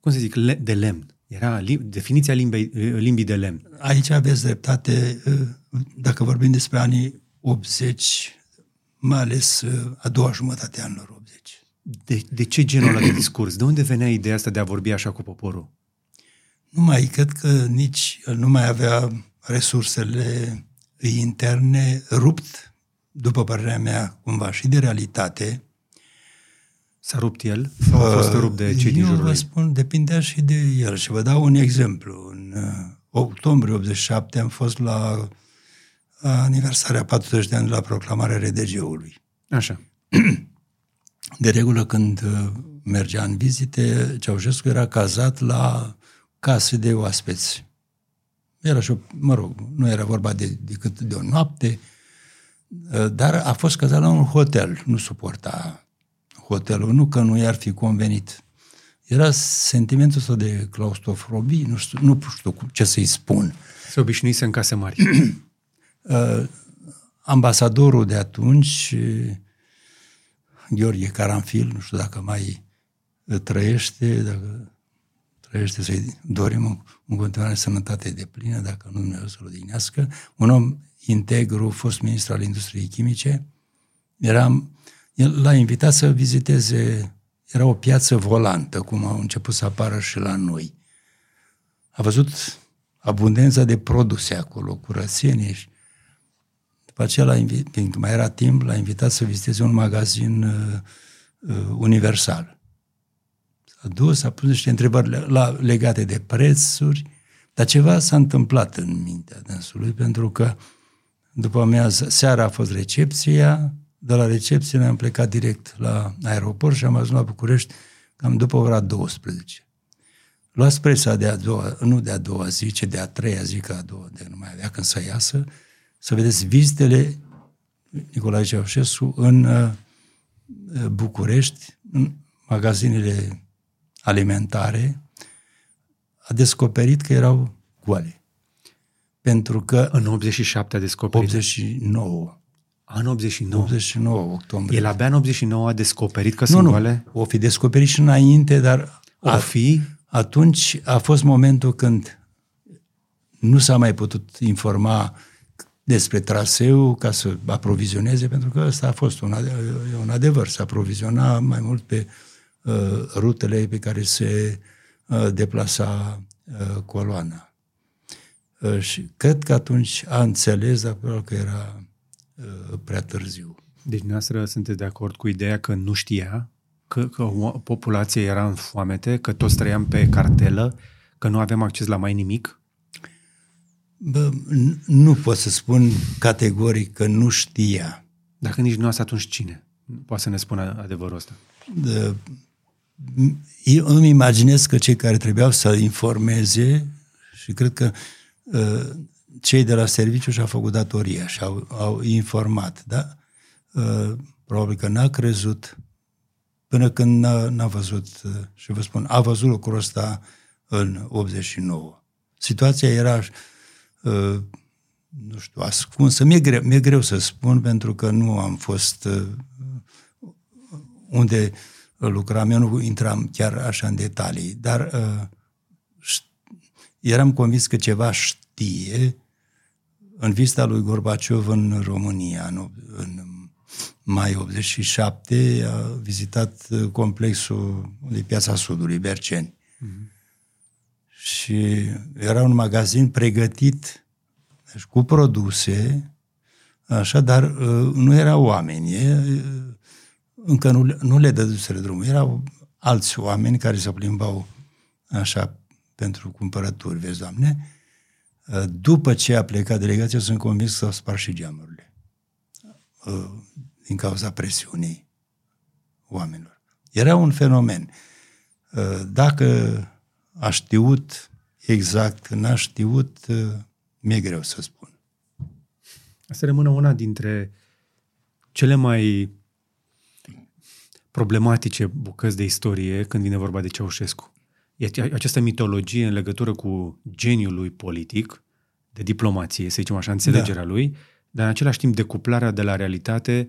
cum să zic, de lemn. Era definiția limbii, limbii de lemn. Aici aveți dreptate, dacă vorbim despre anii 80, mai ales a doua jumătate a anilor 80. De, de ce genul ăla de discurs? De unde venea ideea asta de a vorbi așa cu poporul? Nu mai, cred că nici nu mai avea resursele interne rupt, după părerea mea, cumva și de realitate. S-a rupt el? Sau a fost rupt de cei din jurul vă spun, depindea și de el. Și vă dau un exemplu. În uh, octombrie 87 am fost la aniversarea 40 de ani de la proclamarea RDG-ului. Așa. De regulă, când uh, mergea în vizite, Ceaușescu era cazat la case de oaspeți. Era și, o, mă rog, nu era vorba de, decât de o noapte, uh, dar a fost cazat la un hotel. Nu suporta hotelul, nu că nu i-ar fi convenit. Era sentimentul ăsta de claustrofobie, nu știu, nu știu ce să-i spun. Se obișnuise în case mari. uh, ambasadorul de atunci, Gheorghe Caranfil, nu știu dacă mai trăiește, dacă trăiește să-i dorim în continuare sănătate de plină, dacă nu Dumnezeu să-l odihnească. Un om integru, fost ministru al industriei chimice, era, el l-a invitat să viziteze, era o piață volantă, cum au început să apară și la noi. A văzut abundența de produse acolo, curățenie și după aceea, l-a invit, pentru că mai era timp, l-a invitat să viziteze un magazin uh, uh, universal. S-a dus, a pus niște întrebări la, legate de prețuri, dar ceva s-a întâmplat în mintea dânsului, pentru că după mea seara a fost recepția, de la recepție ne-am plecat direct la aeroport și am ajuns la București cam după ora 12. Luați presa de a doua, nu de a doua zi, ci de a treia zi, că a doua, de nu mai avea când să iasă, să vedeți vizitele Nicolae Ceaușescu în uh, București, în magazinele alimentare, a descoperit că erau goale. Pentru că... În 87 a descoperit? 89. În 89? 89 octombrie. El abia în 89 a descoperit că nu, sunt nu. goale? o fi descoperit și înainte, dar... O fi? Atunci a fost momentul când nu s-a mai putut informa despre traseu ca să aprovizioneze, pentru că ăsta a fost un, un adevăr, să aproviziona mai mult pe uh, rutele pe care se uh, deplasa uh, coloana. Uh, și cred că atunci a înțeles, dar că era uh, prea târziu. Deci, dumneavoastră sunteți de acord cu ideea că nu știa, că, că populația era în foamete, că toți trăiam pe cartelă, că nu aveam acces la mai nimic? Bă, nu pot să spun categoric că nu știa. Dacă nici nu asta, atunci cine? Poate să ne spună adevărul ăsta. De, eu îmi imaginez că cei care trebuiau să informeze și cred că uh, cei de la serviciu și-au făcut datoria și au, au informat, da? Uh, probabil că n-a crezut până când n-a, n-a văzut, uh, și vă spun, a văzut lucrul ăsta în 89. Situația era Uh, nu știu, ascunsă. Mi-e greu, mi-e greu să spun pentru că nu am fost uh, unde lucram, eu nu intram chiar așa în detalii, dar uh, eram convins că ceva știe în vizita lui Gorbaciov în România, în, în mai 87, a vizitat complexul de Piața Sudului, Berceni. Mm-hmm. Și era un magazin pregătit deci cu produse, așa, dar uh, nu erau oameni. E, încă nu, nu le dăduseră drumul. Erau alți oameni care se plimbau așa pentru cumpărături, vezi, Doamne. Uh, după ce a plecat delegația, sunt convins că s-au spart și geamurile. Uh, din cauza presiunii oamenilor. Era un fenomen. Uh, dacă a știut exact, n-a știut, mi-e greu să spun. Asta rămână una dintre cele mai problematice bucăți de istorie când vine vorba de Ceaușescu. E această mitologie în legătură cu geniul lui politic, de diplomație, să zicem așa, înțelegerea da. lui, dar în același timp decuplarea de la realitate,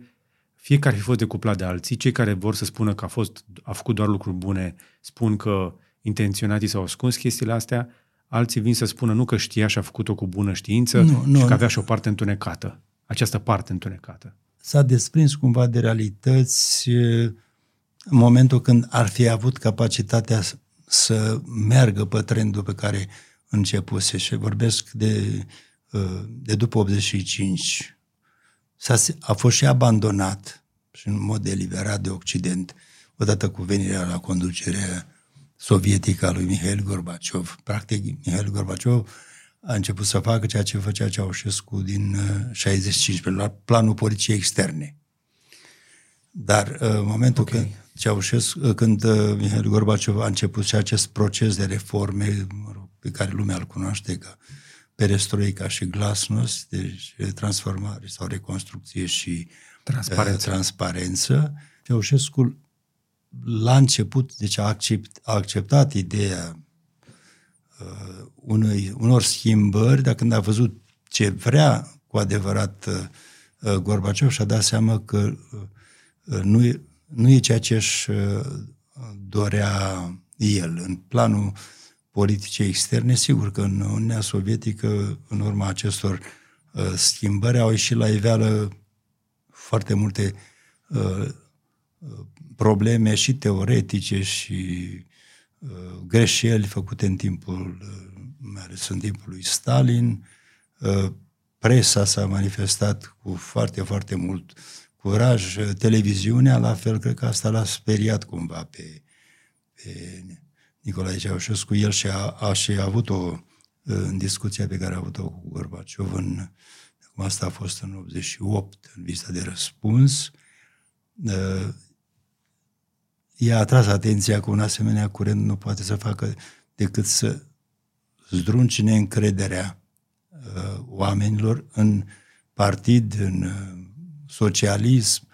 fie că ar fi fost decuplat de alții, cei care vor să spună că a, fost, a făcut doar lucruri bune, spun că intenționatii s-au ascuns chestiile astea, alții vin să spună nu că știa și a făcut-o cu bună știință nu, nu, și că avea și o parte întunecată. Această parte întunecată. S-a desprins cumva de realități în momentul când ar fi avut capacitatea să meargă pe trendul pe care începuse și vorbesc de, uh, de după 85. S-a, a fost și abandonat și în mod deliberat de Occident, odată cu venirea la conducere sovietică a lui Mihail Gorbaciov. Practic, Mihail Gorbaciov a început să facă ceea ce făcea Ceaușescu din 65, uh, la planul poliției externe. Dar uh, în momentul okay. când Ceaușescu, când Mihail Gorbaciov a început și acest proces de reforme pe care lumea îl cunoaște ca perestroica și glasnost, deci transformare sau reconstrucție și transparență. Uh, transparență. Ceaușescu la început, deci a, accept, a acceptat ideea uh, unui, unor schimbări, dar când a văzut ce vrea cu adevărat uh, Gorbaciov și-a dat seama că uh, nu, nu e ceea ce își uh, dorea el. În planul politice externe, sigur că în Uniunea Sovietică, în urma acestor uh, schimbări, au ieșit la iveală foarte multe uh, probleme și teoretice și uh, greșeli făcute în timpul, uh, mai ales în timpul lui Stalin. Uh, presa s-a manifestat cu foarte, foarte mult curaj. Televiziunea, la fel, cred că asta l-a speriat cumva pe, pe Nicolae Ceaușescu. El și-a, a și a avut o, în discuția pe care a avut-o cu Gorbaciov, în, cum asta a fost în 88, în vista de răspuns, i-a atras atenția că un asemenea curent nu poate să facă decât să zdrunci neîncrederea uh, oamenilor în partid, în uh, socialism.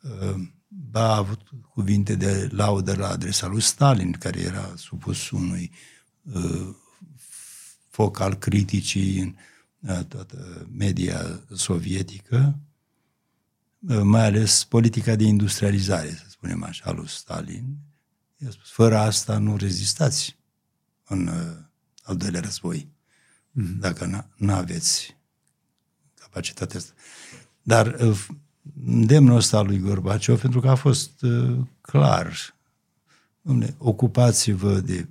Uh, ba a avut cuvinte de laudă la adresa lui Stalin, care era supus unui uh, foc al criticii în uh, toată media sovietică, uh, mai ales politica de industrializare, să spunem așa, lui Stalin. I-a spus, fără asta nu rezistați în uh, al doilea război, mm-hmm. dacă nu aveți capacitatea asta. Dar uh, îndemnul ăsta lui Gorbaciov, pentru că a fost uh, clar, domne, ocupați-vă de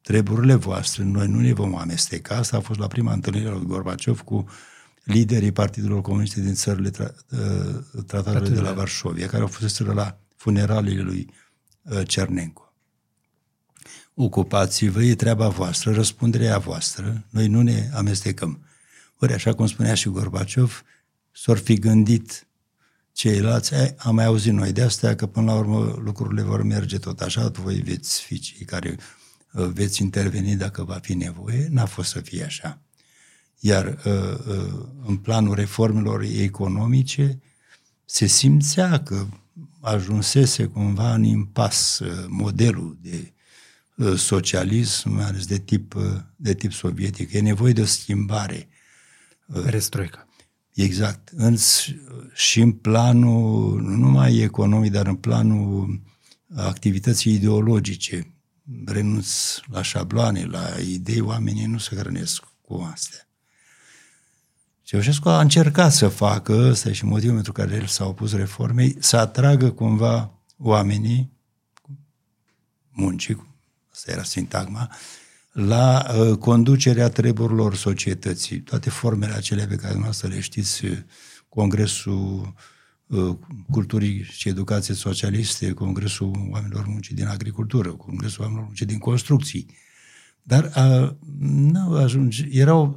treburile voastre, noi nu ne vom amesteca. Asta a fost la prima întâlnire a lui Gorbaciov cu liderii partidelor comuniste din țările tra- uh, tratatului de la Varșovia, care au fost la funeraliile lui uh, Cernenco. Ocupați-vă, e treaba voastră, răspunderea voastră, noi nu ne amestecăm. Ori, așa cum spunea și Gorbaciov, s-or fi gândit ceilalți, ai, am mai auzit noi de asta, că până la urmă lucrurile vor merge tot așa, voi veți fi cei care uh, veți interveni dacă va fi nevoie, n-a fost să fie așa. Iar uh, uh, în planul reformelor economice se simțea că ajunsese cumva în impas modelul de socialism, mai ales de tip, de tip sovietic. E nevoie de o schimbare Restroica. Exact. În, și în planul, nu numai economic, dar în planul activității ideologice. Renunț la șabloane, la idei, oamenii nu se hrănesc cu astea. Ceaușescu a încercat să facă, ăsta e și motivul pentru care el s-a opus reformei, să atragă cumva oamenii, muncii, asta era sintagma, la uh, conducerea treburilor societății. Toate formele acelea pe care dumneavoastră le știți, uh, Congresul uh, Culturii și Educației Socialiste, Congresul Oamenilor Muncii din Agricultură, Congresul Oamenilor Muncii din Construcții. Dar uh, nu ajunge, erau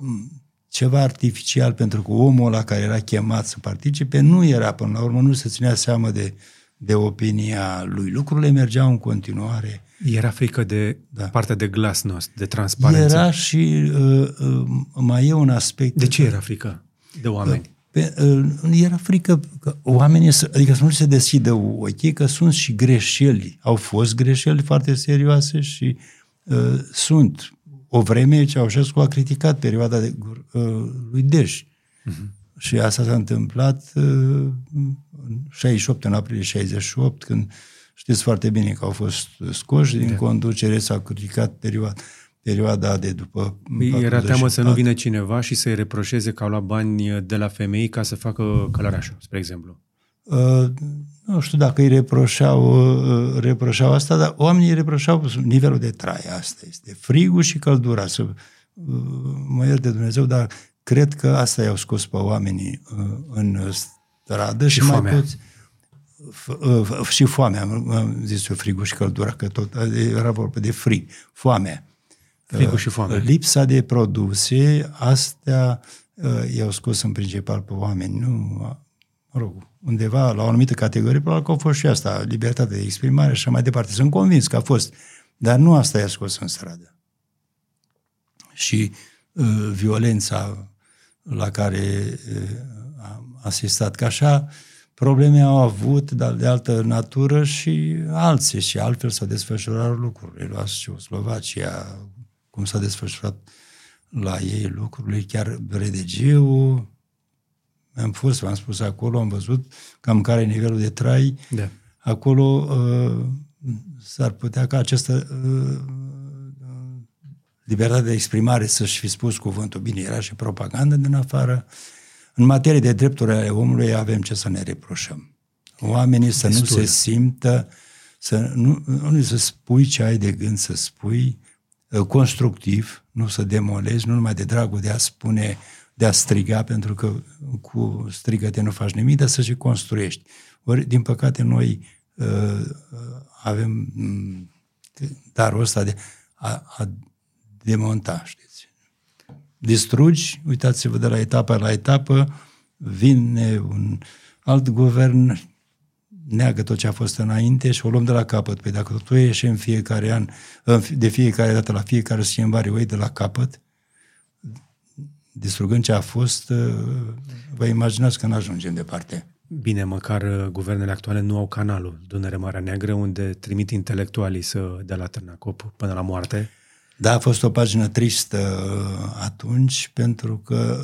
ceva artificial, pentru că omul la care era chemat să participe nu era, până la urmă, nu se ținea seama de, de opinia lui. Lucrurile mergeau în continuare. Era frică de da. partea de glasnost, de transparență. Era și uh, uh, mai e un aspect... De ce era frică de oameni? Uh, pe, uh, era frică că oamenii, să, adică să nu se deschidă ochii, că sunt și greșeli. Au fost greșeli foarte serioase și uh, sunt o vreme Ceaușescu a criticat perioada de, uh, lui Deș. Uh-huh. Și asta s-a întâmplat uh, în 68, în aprilie 68, când știți foarte bine că au fost scoși din da. conducere, s-a criticat perioada, perioada de după... Păi era teamă să nu vină cineva și să-i reproșeze că au luat bani de la femei ca să facă călărașul, spre exemplu. Uh, nu știu dacă îi reproșau, uh, reproșau asta, dar oamenii îi reproșau nivelul de trai. Asta este frigul și căldura. Să, uh, mă ierte Dumnezeu, dar cred că asta i-au scos pe oamenii în stradă și, și mai toți și foamea, am zis eu frigul și căldura, că tot era vorba de frig, foamea. Frigul și foamea. Lipsa de produse, astea i-au scos în principal pe oameni, nu mă rog, undeva la o anumită categorie, probabil că a fost și asta, libertatea de exprimare și așa mai departe. Sunt convins că a fost, dar nu asta i-a scos în stradă. Și uh, violența la care uh, am asistat, că așa probleme au avut, dar de altă natură și alții și altfel s-au desfășurat lucrurile. Luați Slovacia, cum s-a desfășurat la ei lucrurile, chiar Bredegiu, am fost, v-am spus acolo, am văzut cam care e nivelul de trai. Da. Acolo uh, s-ar putea ca această uh, libertate de exprimare să-și fi spus cuvântul. Bine, era și propagandă din afară. În materie de drepturi ale omului avem ce să ne reproșăm. Oamenii să Destul. nu se simtă, să nu, nu să spui ce ai de gând să spui, uh, constructiv, nu să demolezi, nu numai de dragul de a spune de a striga, pentru că cu strigăte nu faci nimic, dar să și construiești. Ori, din păcate, noi uh, avem mm, darul ăsta de a, a demonta, știți. Distrugi, uitați-vă de la etapă la etapă, vine un alt guvern, neagă tot ce a fost înainte și o luăm de la capăt. Păi dacă tu ieși în fiecare an, de fiecare dată la fiecare schimbare, o iei de la capăt, distrugând ce a fost, uh, vă imaginați că nu ajungem departe. Bine, măcar uh, guvernele actuale nu au canalul Dunăre Marea Neagră, unde trimit intelectualii să dea la Târnacop până la moarte. Da, a fost o pagină tristă uh, atunci, pentru că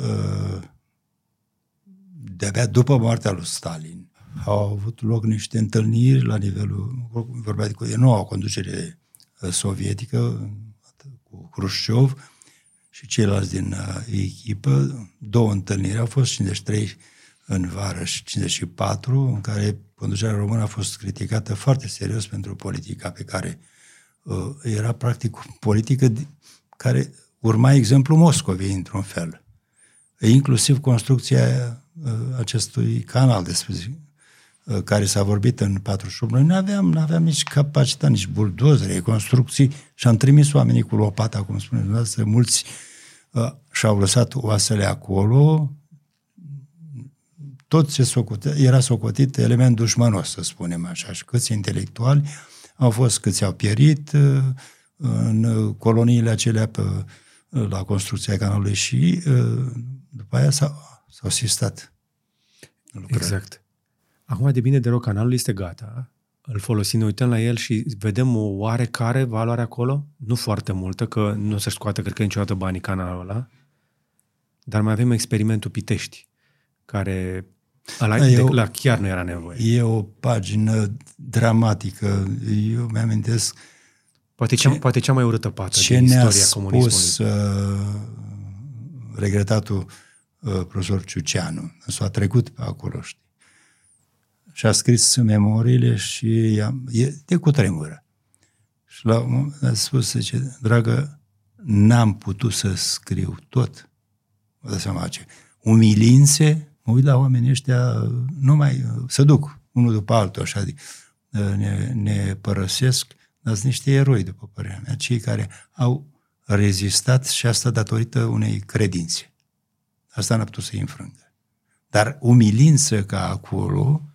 de-abia după moartea lui Stalin au avut loc niște întâlniri la nivelul, vorbea de noua conducere sovietică, cu Khrushchev, și ceilalți din uh, echipă, două întâlniri, au fost 53 în vară și 54, în care conducerea română a fost criticată foarte serios pentru politica pe care uh, era practic politică care urma exemplul Moscovei într-un fel. Inclusiv construcția uh, acestui canal despre uh, care s-a vorbit în 48. Noi nu aveam, nu aveam nici capacitate, nici buldozere, construcții și am trimis oamenii cu lopata, cum spuneți dumneavoastră, mulți uh, și-au lăsat oasele acolo, tot ce socotea, era socotit element dușmanos, să spunem așa, și câți intelectuali au fost, câți au pierit uh, în coloniile acelea pe, uh, la construcția canalului și uh, după aia s-au, s-au sistat lucrări. Exact. Acum, de bine de rău, canalul este gata îl folosim, ne uităm la el și vedem o oarecare valoare acolo, nu foarte multă, că nu se scoate, cred că niciodată banii canalul ăla, dar mai avem experimentul Pitești, care ăla, Da, de, eu- la chiar nu era nevoie. E o pagină dramatică. Eu mi-amintesc Poate cea, poate cea mai urâtă pată ce din ne-a istoria comunismului. spus uh, regretatul uh, profesor Ciuceanu. S-a trecut pe acolo, știi. Și a scris memoriile și i-am, e de cutremură. Și la un moment dat a spus, zice, dragă, n-am putut să scriu tot. Vă dați seama ce. Umilințe, mă uit la oamenii ăștia, nu mai, să duc unul după altul, așa, de- ne, ne părăsesc, dar sunt niște eroi, după părerea mea, cei care au rezistat și asta datorită unei credințe. Asta n-a putut să-i înfrângă. Dar umilință ca acolo,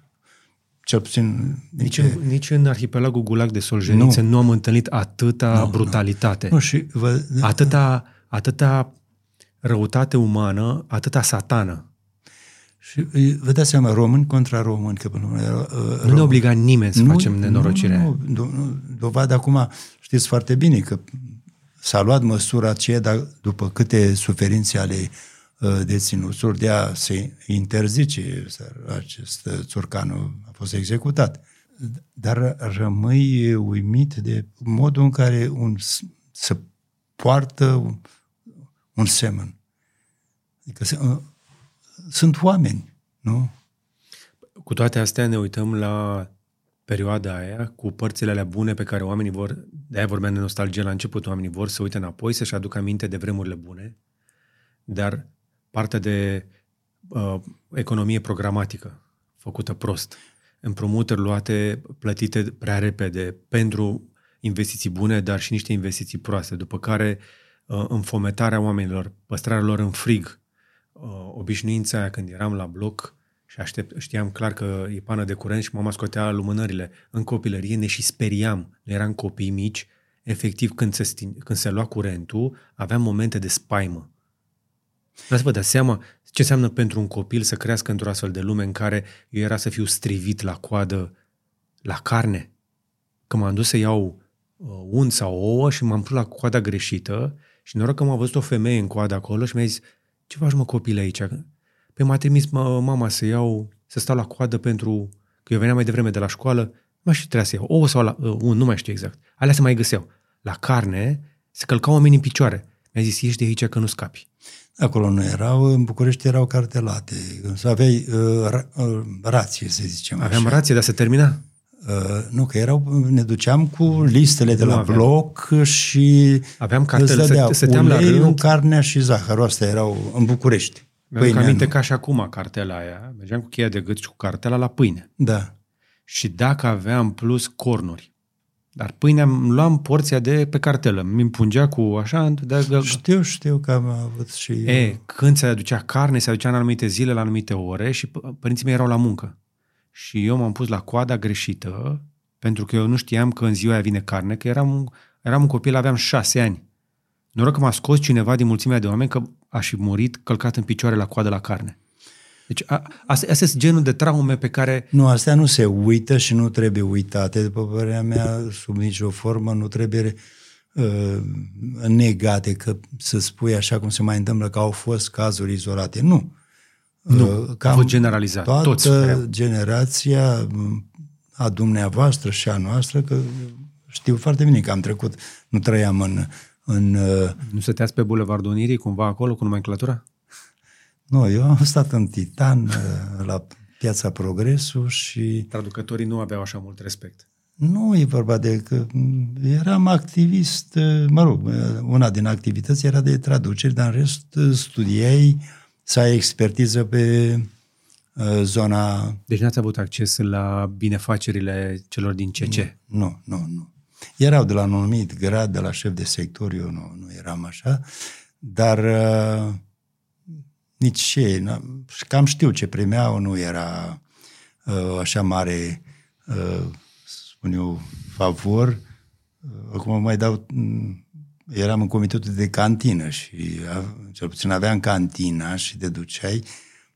cel puțin... Nici în, nici în arhipelagul Gulag de Solzhenitsyn nu, nu am întâlnit atâta Nu, brutalitate. Nu, și vă, atâta, atâta răutate umană, atâta satană. Și vă dați seama, român contra român, că până la urmă era, uh, Nu ne obliga nimeni să facem nenorocirea. Nu, nu, nu, dovadă acum, știți foarte bine că s-a luat măsura aceea, dar după câte suferințe ale uh, deținuților, de a se interzice să- acest uh, țurcanul a fost executat. Dar rămâi uimit de modul în care un, s- se poartă un, un semăn. Adică se, uh, sunt oameni, nu? Cu toate astea ne uităm la perioada aia cu părțile alea bune pe care oamenii vor, de-aia vorbeam de nostalgie la început, oamenii vor să uite înapoi, să-și aducă aminte de vremurile bune, dar partea de uh, economie programatică, făcută prost, împrumuturi luate, plătite prea repede pentru investiții bune, dar și niște investiții proaste, după care uh, înfometarea oamenilor, păstrarea lor în frig, uh, obișnuința aia când eram la bloc și aștept, știam clar că e pană de curent și mama scotea lumânările. În copilărie ne și speriam. Noi eram copii mici, efectiv când se, stin, când se lua curentul, aveam momente de spaimă. Vreau să vă dați seama ce înseamnă pentru un copil să crească într-o astfel de lume în care eu era să fiu strivit la coadă la carne. Că m-am dus să iau uh, unt sau ouă și m-am pus la coada greșită și noroc că m-a văzut o femeie în coadă acolo și mi-a zis ce faci mă copil aici? Păi m-a trimis mă, mama să iau, să stau la coadă pentru, că eu veneam mai devreme de la școală, nu mai știu ce trebuia să iau, ouă sau la, uh, unt, nu mai știu exact. Alea se mai găseau. La carne se călcau oamenii în picioare. Mi-a zis, ieși de aici că nu scapi. Acolo nu erau, în București erau cartelate. Să aveai uh, ra, uh, rație, să zicem Aveam așa. rație, dar se termina. Uh, nu, că erau, ne duceam cu listele de Nu la aveam. bloc și Aveam îți cartele, dădeau se- stăteam la uleiul, rând. carnea și zahărul. Astea erau în București. Mi-aduc Pâinea aminte nu. ca și acum cartela aia. Mergeam cu cheia de gât și cu cartela la pâine. Da. Și dacă aveam plus cornuri, dar pâinea îmi luam porția de pe cartelă. Mi împungea cu așa... De, Știu, știu că am avut și... E, când se aducea carne, se aducea în anumite zile, la anumite ore și p- părinții mei erau la muncă. Și eu m-am pus la coada greșită, pentru că eu nu știam că în ziua aia vine carne, că eram, un- eram un copil, aveam șase ani. Noroc că m-a scos cineva din mulțimea de oameni că aș fi murit călcat în picioare la coadă la carne. Deci a, asta, asta sunt genul de traume pe care Nu, astea nu se uită și nu trebuie uitate, după părerea mea, sub nicio formă, nu trebuie uh, negate, că să spui așa cum se mai întâmplă că au fost cazuri izolate. Nu. Nu, Uh, a fost generalizat. Toată Toți vreau. generația m, a dumneavoastră și a noastră, că știu foarte bine că am trecut, nu trăiam în, în uh, Nu stăteați pe Bulevardul Unirii cumva acolo cu nomenclatura? Nu, eu am stat în Titan uh, la Piața Progresul și Traducătorii nu aveau așa mult respect. Nu e vorba de că m, eram activist, uh, mă rog, uh, una din activități era de traduceri, dar în rest uh, studiai să ai expertiză pe uh, zona... Deci n-ați avut acces la binefacerile celor din CC. Nu, nu, nu. Erau de la un anumit grad, de la șef de sector, eu nu, nu eram așa, dar uh, nici ei, n- cam știu ce primeau, nu era uh, așa mare, uh, spun eu, favor. Uh, Acum mai dau, m, eram în comitetul de cantină și a, cel puțin aveam cantina și te duceai,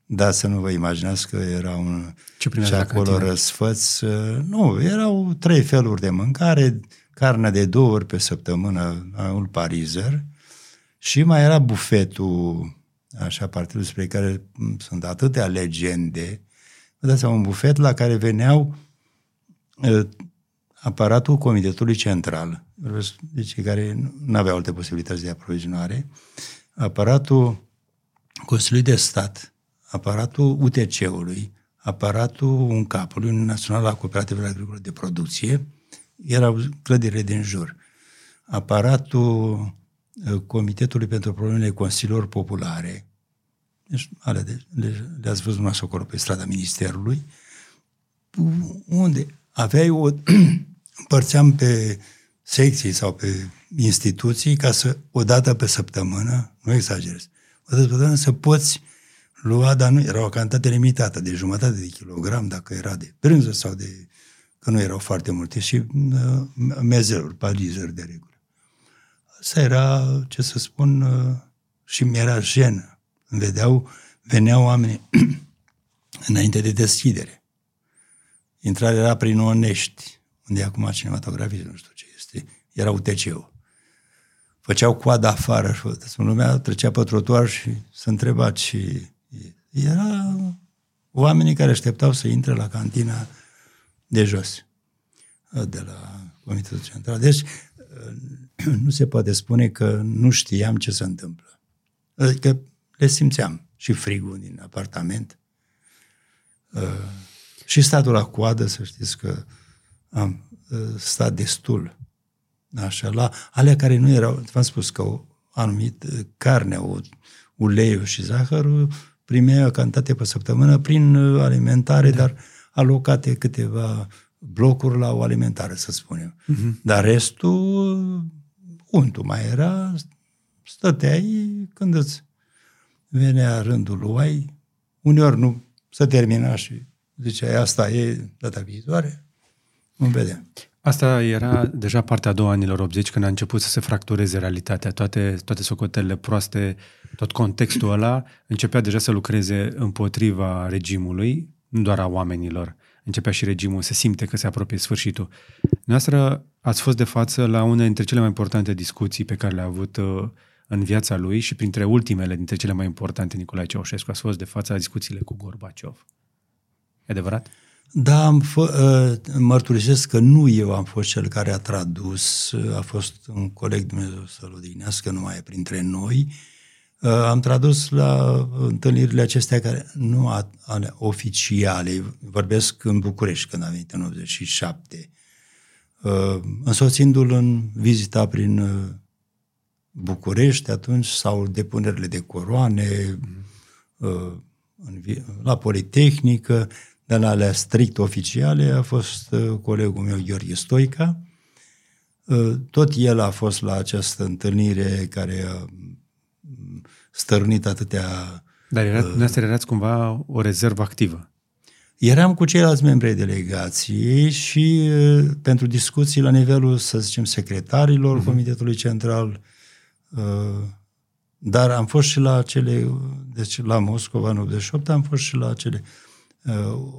dar să nu vă imaginați că era un... Ce primeați și la acolo cantină? răsfăț. uh, Nu, erau trei feluri de mâncare, carne de două ori pe săptămână, un parizer, și mai era bufetul așa, partidul spre care sunt atâtea legende, vă dați seama, un bufet la care veneau uh, aparatul Comitetului Central, deci care nu aveau alte posibilități de aprovizionare, aparatul Consiliului de Stat, aparatul UTC-ului, aparatul UNCAP-ului, Uniunea Națională a Cooperativelor Agricole de Producție, erau clădirile din jur. Aparatul uh, Comitetului pentru Problemele Consiliilor Populare, deci alea de, le, le-ați văzut dumneavoastră acolo pe strada Ministerului, unde aveai o... împărțeam pe secții sau pe instituții ca să, o dată pe săptămână, nu exagerez, o dată pe săptămână să poți lua, dar nu era o cantitate limitată, de jumătate de kilogram, dacă era de brânză sau de... că nu erau foarte multe, și uh, mezeluri, palizări de regulă. Asta era, ce să spun, uh, și mi-era jenă. Îmi vedeau, veneau oameni înainte de deschidere. Intrarea era prin Onești, unde e acum cinematografie, nu știu ce este, era UTC-ul. Făceau coada afară și lumea trecea pe trotuar și se întreba și era oamenii care așteptau să intre la cantina de jos, de la Comitetul Central. Deci, nu se poate spune că nu știam ce se întâmplă. Adică le simțeam și frigul din apartament. Și statul la coadă, să știți că am stat destul. Așa, la alea care nu erau, v-am spus că o anumit carne, o, uleiul și zahărul, primea cantitate pe săptămână prin uh, alimentare, da. dar alocate câteva blocuri la o alimentare, să spunem. Uh-huh. Dar restul, untul mai era, stăteai când îți venea rândul lui, uneori nu se termina și ziceai, asta e data viitoare, nu vedem. Asta era deja partea a doua anilor 80, când a început să se fractureze realitatea. Toate, toate socotelele proaste, tot contextul ăla începea deja să lucreze împotriva regimului, nu doar a oamenilor. Începea și regimul, se simte că se apropie sfârșitul. Noastră ați fost de față la una dintre cele mai importante discuții pe care le-a avut uh, în viața lui și printre ultimele dintre cele mai importante, Nicolae Ceaușescu, ați fost de față la discuțiile cu Gorbaciov. E adevărat? Da, am f- uh, mărturisesc că nu eu am fost cel care a tradus, a fost un coleg Dumnezeu să-l odihnească, nu mai e printre noi. Uh, am tradus la întâlnirile acestea care nu ale oficiale, vorbesc în București când am venit în 87, uh, însoțindu-l în vizita prin București atunci sau depunerile de coroane la Politehnică, de la alea strict oficiale a fost uh, colegul meu Gheorghe Stoica. Uh, tot el a fost la această întâlnire care a mm, stărnit atâtea... Dar era, uh, erați cumva o rezervă activă. Eram cu ceilalți membri ai delegației și uh, pentru discuții la nivelul, să zicem, secretarilor uh-huh. Comitetului Central, uh, dar am fost și la cele, deci la Moscova în 88, am fost și la cele uh,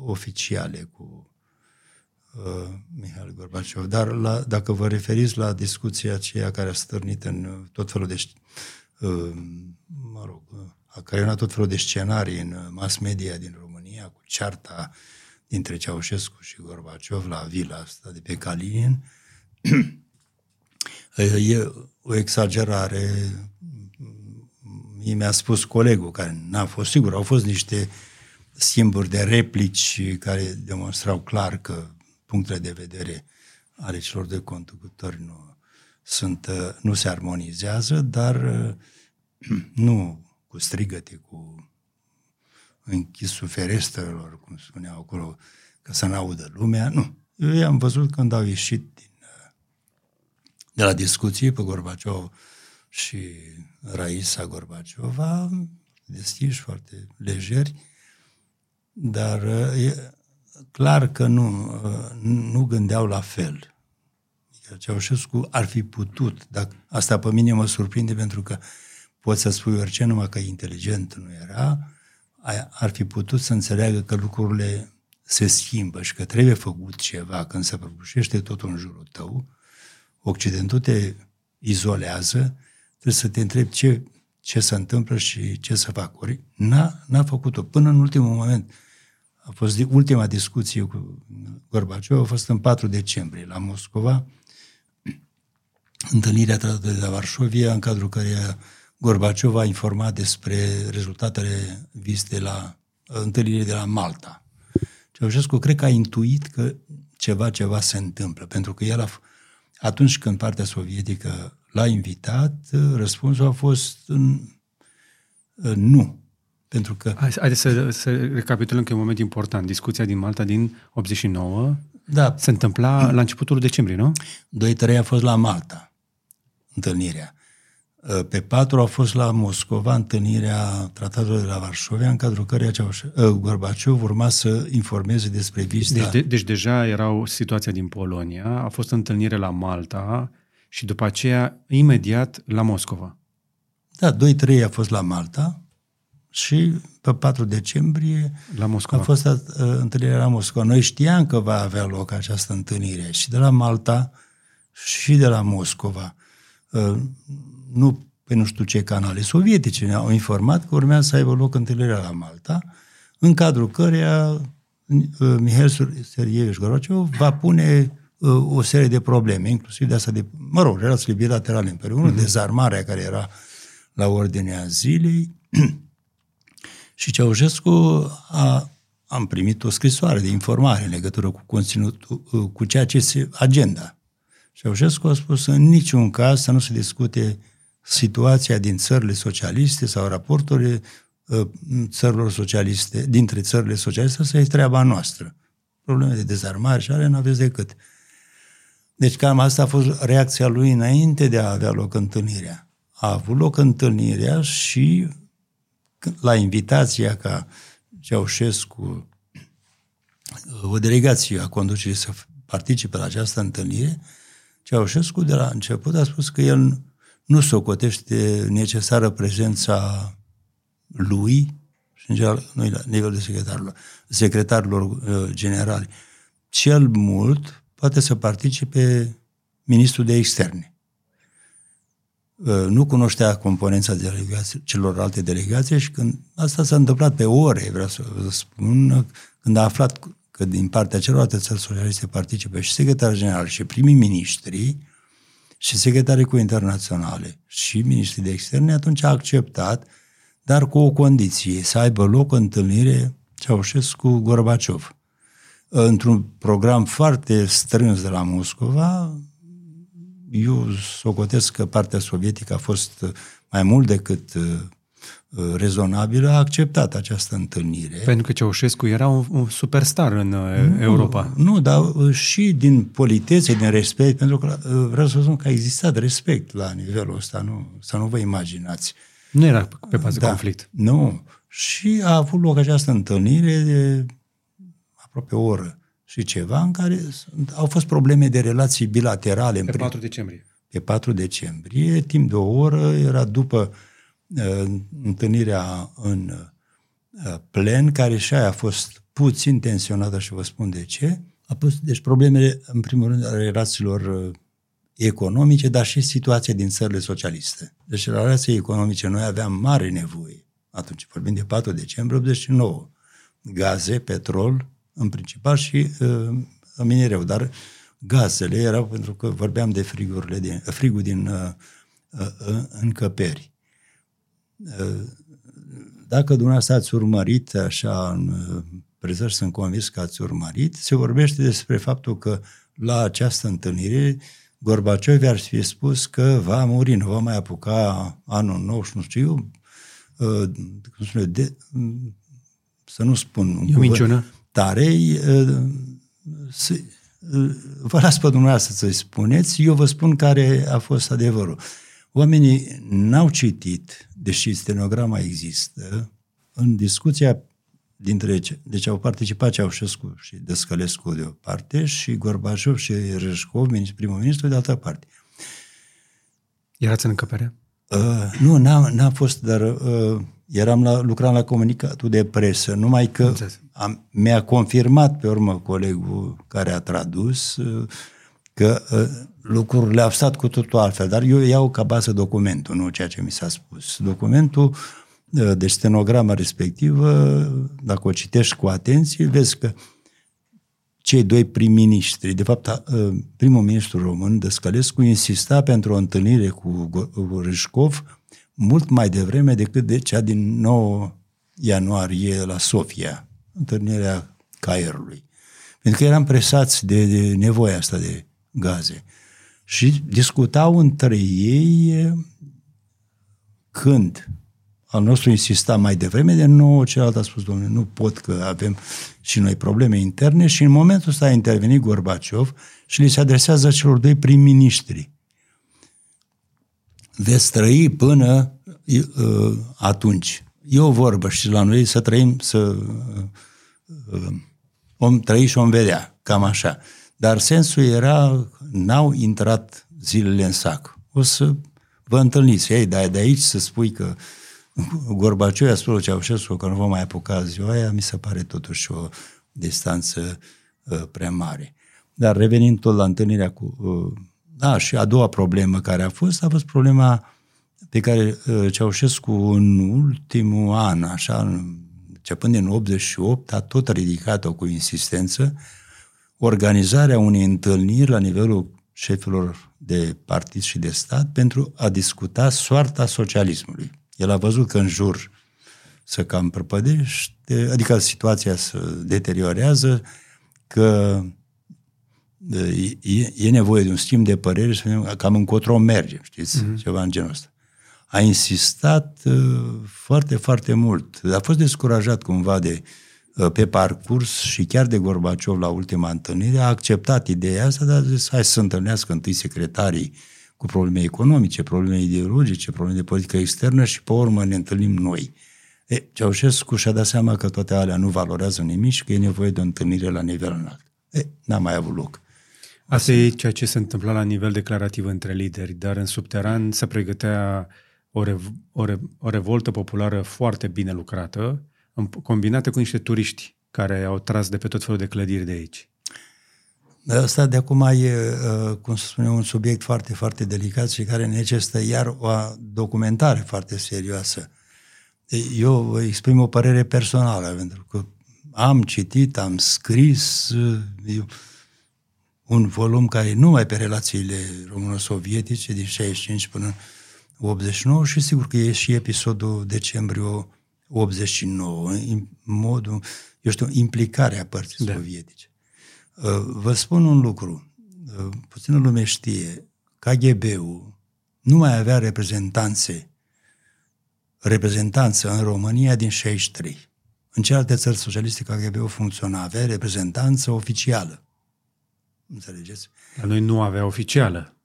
oficiale cu uh, Mihail Gorbaciov. Dar la, dacă vă referiți la discuția aceea care a stârnit în uh, tot felul de, uh, mă rog, uh, a creionat tot felul de scenarii în uh, mass media din România, cu cearta dintre Ceaușescu și Gorbaciov la vila asta de pe Kalinin, e o exagerare. Mi-a spus colegul, care n-a fost sigur, au fost niște uh, schimburi de replici care demonstrau clar că punctele de vedere ale celor de conducători nu, sunt, nu se armonizează, dar nu cu strigăte, cu închisul ferestrelor, cum spuneau acolo, ca să n-audă lumea, nu. Eu i-am văzut când au ieșit din, de la discuții pe Gorbaciov și Raisa Gorbaciova, deschiși, foarte lejeri, dar e clar că nu, nu gândeau la fel. Ceaușescu ar fi putut, dacă, asta pe mine mă surprinde pentru că poți să spui orice, numai că inteligent nu era, ar fi putut să înțeleagă că lucrurile se schimbă și că trebuie făcut ceva când se prăbușește tot în jurul tău, Occidentul te izolează, trebuie să te întrebi ce, ce se întâmplă și ce să fac. Ori n-a, n-a făcut-o. Până în ultimul moment, a fost ultima discuție cu Gorbaciov, a fost în 4 decembrie la Moscova, întâlnirea tratatului de la Varșovia, în cadrul căreia Gorbaciov a informat despre rezultatele viste la întâlnirii de la Malta. Ceaușescu cred că a intuit că ceva, ceva se întâmplă, pentru că el a, atunci când partea sovietică l-a invitat, răspunsul a fost nu. Pentru că... Haideți să, să recapitulăm că e un moment important. Discuția din Malta din 89 da. se întâmpla la începutul decembrie, nu? 2-3 a fost la Malta, întâlnirea. Uh, pe 4 a fost la Moscova întâlnirea tratatului de la Varșovia, în cadrul căreia uh, Gorbaciov urma să informeze despre vizita... Deci, de, deci deja era o situație din Polonia, a fost întâlnire la Malta și după aceea imediat la Moscova. Da, 2-3 a fost la Malta și pe 4 decembrie la Moscova. a fost uh, întâlnirea la Moscova. Noi știam că va avea loc această întâlnire și de la Malta și de la Moscova. Uh, nu pe nu știu ce canale sovietice ne-au informat că urmează să aibă loc întâlnirea la Malta, în cadrul căreia uh, Mihail Sergeevich Gorbaciov va pune uh, o serie de probleme, inclusiv de asta de, mă rog, relații bilaterale împreună, mm-hmm. dezarmarea care era la ordinea zilei. și Ceaușescu a, am primit o scrisoare de informare în legătură cu conținutul, uh, cu ceea ce se, agenda. Ceaușescu a spus în niciun caz să nu se discute situația din țările socialiste sau raporturile uh, țărilor socialiste, dintre țările socialiste, să e treaba noastră. Probleme de dezarmare și ale nu aveți decât. Deci cam asta a fost reacția lui înainte de a avea loc întâlnirea. A avut loc întâlnirea și la invitația ca Ceaușescu, o delegație a conducerii să participe la această întâlnire, Ceaușescu de la început a spus că el nu socotește necesară prezența lui și în general noi la nivel de secretarilor, secretarilor uh, generali. Cel mult poate să participe ministrul de externe. Uh, nu cunoștea componența delegații, celorlalte delegații și când asta s-a întâmplat pe ore, vreau să vă spun, când a aflat că din partea celorlalte țări socialiste participă și secretarul general și primii miniștri și secretarii cu internaționale și miniștrii de externe, atunci a acceptat, dar cu o condiție, să aibă loc o întâlnire Ceaușescu-Gorbaciov. Într-un program foarte strâns de la Moscova, eu socotesc că partea sovietică a fost mai mult decât Uh, rezonabilă, a acceptat această întâlnire. Pentru că Ceaușescu era un, un superstar în uh, nu, Europa. Nu, dar uh, și din politețe, din respect, pentru că vreau să spun că a existat respect la nivelul ăsta, nu, să nu vă imaginați. Nu era pe bază da, conflict. Nu. Și a avut loc această întâlnire de aproape o oră și ceva, în care au fost probleme de relații bilaterale. Pe 4 decembrie. Pe 4 decembrie, timp de o oră, era după uh, întâlnirea în uh, plen, care și aia a fost puțin tensionată și vă spun de ce. A pus, deci problemele, în primul rând, ale relațiilor uh, economice, dar și situația din țările socialiste. Deci la relații economice noi aveam mare nevoie. Atunci vorbim de 4 decembrie 89. Gaze, petrol, în principal și uh, minereu, dar gazele erau pentru că vorbeam de frigurile din, frigul din uh, uh, încăperi. Dacă dumneavoastră ați urmărit așa în prezări, sunt convins că ați urmărit, se vorbește despre faptul că la această întâlnire Gorbaciov ar fi spus că va muri, nu va mai apuca anul nou și nu știu eu, uh, cum spune, de, să nu spun un cuvânt tare, uh, să, uh, vă las pe dumneavoastră să-i spuneți, eu vă spun care a fost adevărul. Oamenii n-au citit, deși stenograma există, în discuția dintre, deci au participat Ceaușescu și Descălescu de o parte și Gorbașov și Rășcov, primul ministru, de altă parte. Erați în încăpere? Uh, nu, n-am, n-am fost, dar uh, eram la, lucram la comunicatul de presă, numai că am, mi-a confirmat pe urmă colegul care a tradus uh, că uh, lucrurile au stat cu totul altfel, dar eu iau ca bază documentul, nu ceea ce mi s-a spus. Documentul, deci stenograma respectivă, dacă o citești cu atenție, vezi că cei doi prim-ministri, de fapt primul ministru român, Dăscălescu, insista pentru o întâlnire cu Râșcov mult mai devreme decât de cea din 9 ianuarie la Sofia, întâlnirea Caierului. Pentru că eram presați de, de nevoia asta de gaze. Și discutau între ei când al nostru insista mai devreme de nou, celălalt a spus, domnule, nu pot că avem și noi probleme interne și în momentul ăsta a intervenit Gorbaciov și li se adresează celor doi prim-ministri. Veți trăi până uh, atunci. E o vorbă și la noi să trăim, să uh, uh, om trăi și om vedea, cam așa. Dar sensul era, n-au intrat zilele în sac. O să vă întâlniți. Ei, dar de aici să spui că Gorbaciov a spus Ceaușescu că nu vă mai apuca ziua aia, mi se pare totuși o distanță uh, prea mare. Dar revenind tot la întâlnirea cu... Uh, da, și a doua problemă care a fost, a fost problema pe care uh, Ceaușescu în ultimul an, așa, începând din 88, a tot ridicat-o cu insistență, organizarea unei întâlniri la nivelul șefilor de partid și de stat pentru a discuta soarta socialismului. El a văzut că în jur se cam prăpădește, adică situația se deteriorează, că e, e nevoie de un schimb de păreri, să vedem cam încotro mergem, știți, mm-hmm. ceva în genul ăsta. A insistat uh, foarte, foarte mult. A fost descurajat cumva de uh, Uh, pe parcurs și chiar de Gorbaciov la ultima întâlnire a acceptat ideea asta, dar a zis hai să se întâlnească întâi secretarii cu probleme economice, probleme ideologice, probleme de politică externă și pe urmă ne întâlnim noi. E, Ceaușescu și-a dat seama că toate alea nu valorează nimic și că e nevoie de o întâlnire la nivel înalt. E, n-a mai avut loc. Asta e ceea ce se întâmpla la nivel declarativ între lideri, dar în subteran se pregătea o, rev- o, re- o revoltă populară foarte bine lucrată, combinate cu niște turiști care au tras de pe tot felul de clădiri de aici. Asta de acum e, uh, cum să spunem, un subiect foarte, foarte delicat și care necesită iar o documentare foarte serioasă. Eu exprim o părere personală, pentru că am citit, am scris uh, eu, un volum care nu mai pe relațiile româno-sovietice din 65 până în 89 și sigur că e și episodul decembrie 89, în modul, eu știu, implicarea părții da. sovietice. Uh, vă spun un lucru, uh, puțină lume știe, KGB-ul nu mai avea reprezentanțe, reprezentanță în România din 63. În celelalte țări socialiste KGB-ul funcționa, avea reprezentanță oficială. Înțelegeți? La noi nu avea oficială.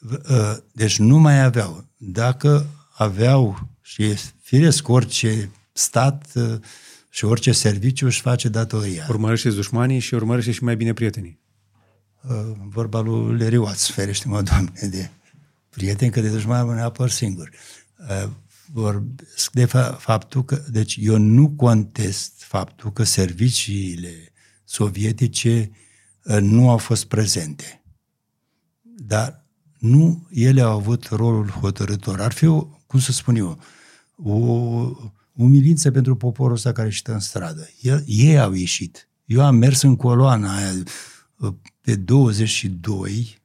Uh, deci nu mai aveau. Dacă aveau și e firesc orice stat uh, și orice serviciu își face datoria. Urmărește dușmanii și urmărește și mai bine prietenii. Uh, vorba lui Leriuaț, ferește-mă, Doamne, de prieteni, că de dușmani mă apăr singur. Uh, vorbesc de faptul că, deci eu nu contest faptul că serviciile sovietice nu au fost prezente. Dar nu ele au avut rolul hotărător. Ar fi o cum să spun eu, o umilință pentru poporul ăsta care ieșit în stradă. El, ei au ieșit. Eu am mers în coloana aia pe 22,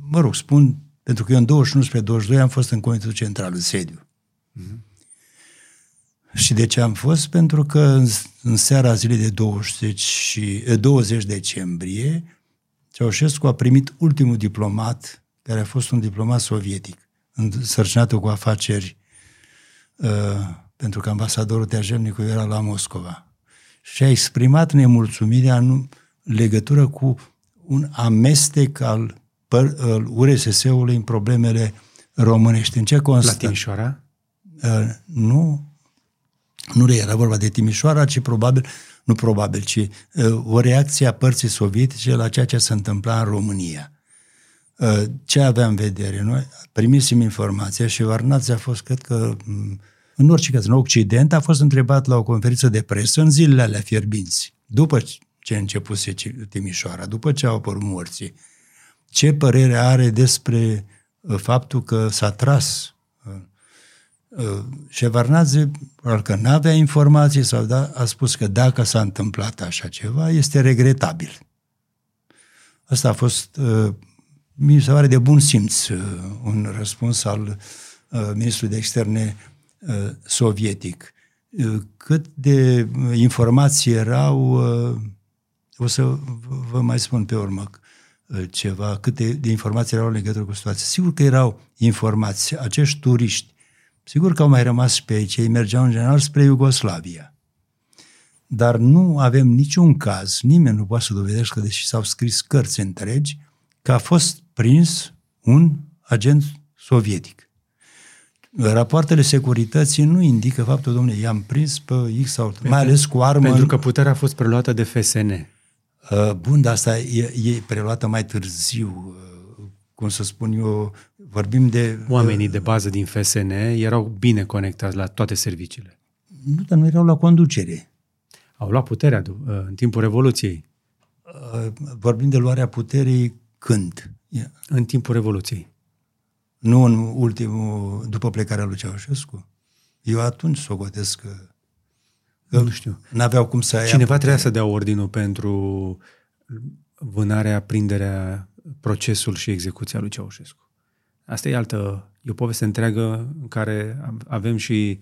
mă rog, spun, pentru că eu în 21 spre 22 am fost în Comitetul Central, în sediu. Mm-hmm. Și de ce am fost? Pentru că în, în seara zilei de 20, și, 20 decembrie, Ceaușescu a primit ultimul diplomat, care a fost un diplomat sovietic însărcinată cu afaceri, uh, pentru că ambasadorul Teajelnicu era la Moscova. Și a exprimat nemulțumirea în legătură cu un amestec al, al URSS-ului în problemele românești. În ce constă? La Timișoara? Uh, nu, nu era vorba de Timișoara, ci probabil, nu probabil, ci uh, o reacție a părții sovietice la ceea ce se întâmpla în România. Uh, ce aveam în vedere? Noi primisem informația și Varnaț a fost, cred că, mm, în orice caz, în Occident, a fost întrebat la o conferință de presă în zilele alea fierbinți, după ce a început Timișoara, după ce au apărut morții. ce părere are despre uh, faptul că s-a tras Șevarnadze, probabil că nu avea informații sau da, a spus că dacă s-a întâmplat așa ceva, este regretabil. Asta a fost, mi se pare de bun simț, un răspuns al ministrului de externe sovietic. Cât de informații erau, o să vă mai spun pe urmă ceva, câte de informații erau în legătură cu situația. Sigur că erau informații. Acești turiști, sigur că au mai rămas pe aici, ei mergeau în general spre Iugoslavia. Dar nu avem niciun caz, nimeni nu poate să dovedească, deși s-au scris cărți întregi, că a fost prins un agent sovietic. Rapoartele securității nu indică faptul, domnule, i-am prins pe X sau Pentru, mai ales cu armă. Pentru că puterea a fost preluată de FSN. Uh, bun, dar asta e, e preluată mai târziu. Uh, cum să spun eu, vorbim de... Oamenii de bază din FSN erau bine conectați la toate serviciile. Nu, dar nu erau la conducere. Au luat puterea în timpul Revoluției. Vorbim de luarea puterii când? În timpul Revoluției. Nu în ultimul, după plecarea lui Ceaușescu. Eu atunci socotesc că, că nu știu. N-aveau cum să Cineva putere. trebuia să dea ordinul pentru vânarea, prinderea, procesul și execuția lui Ceaușescu. Asta e altă, e o poveste întreagă în care avem și,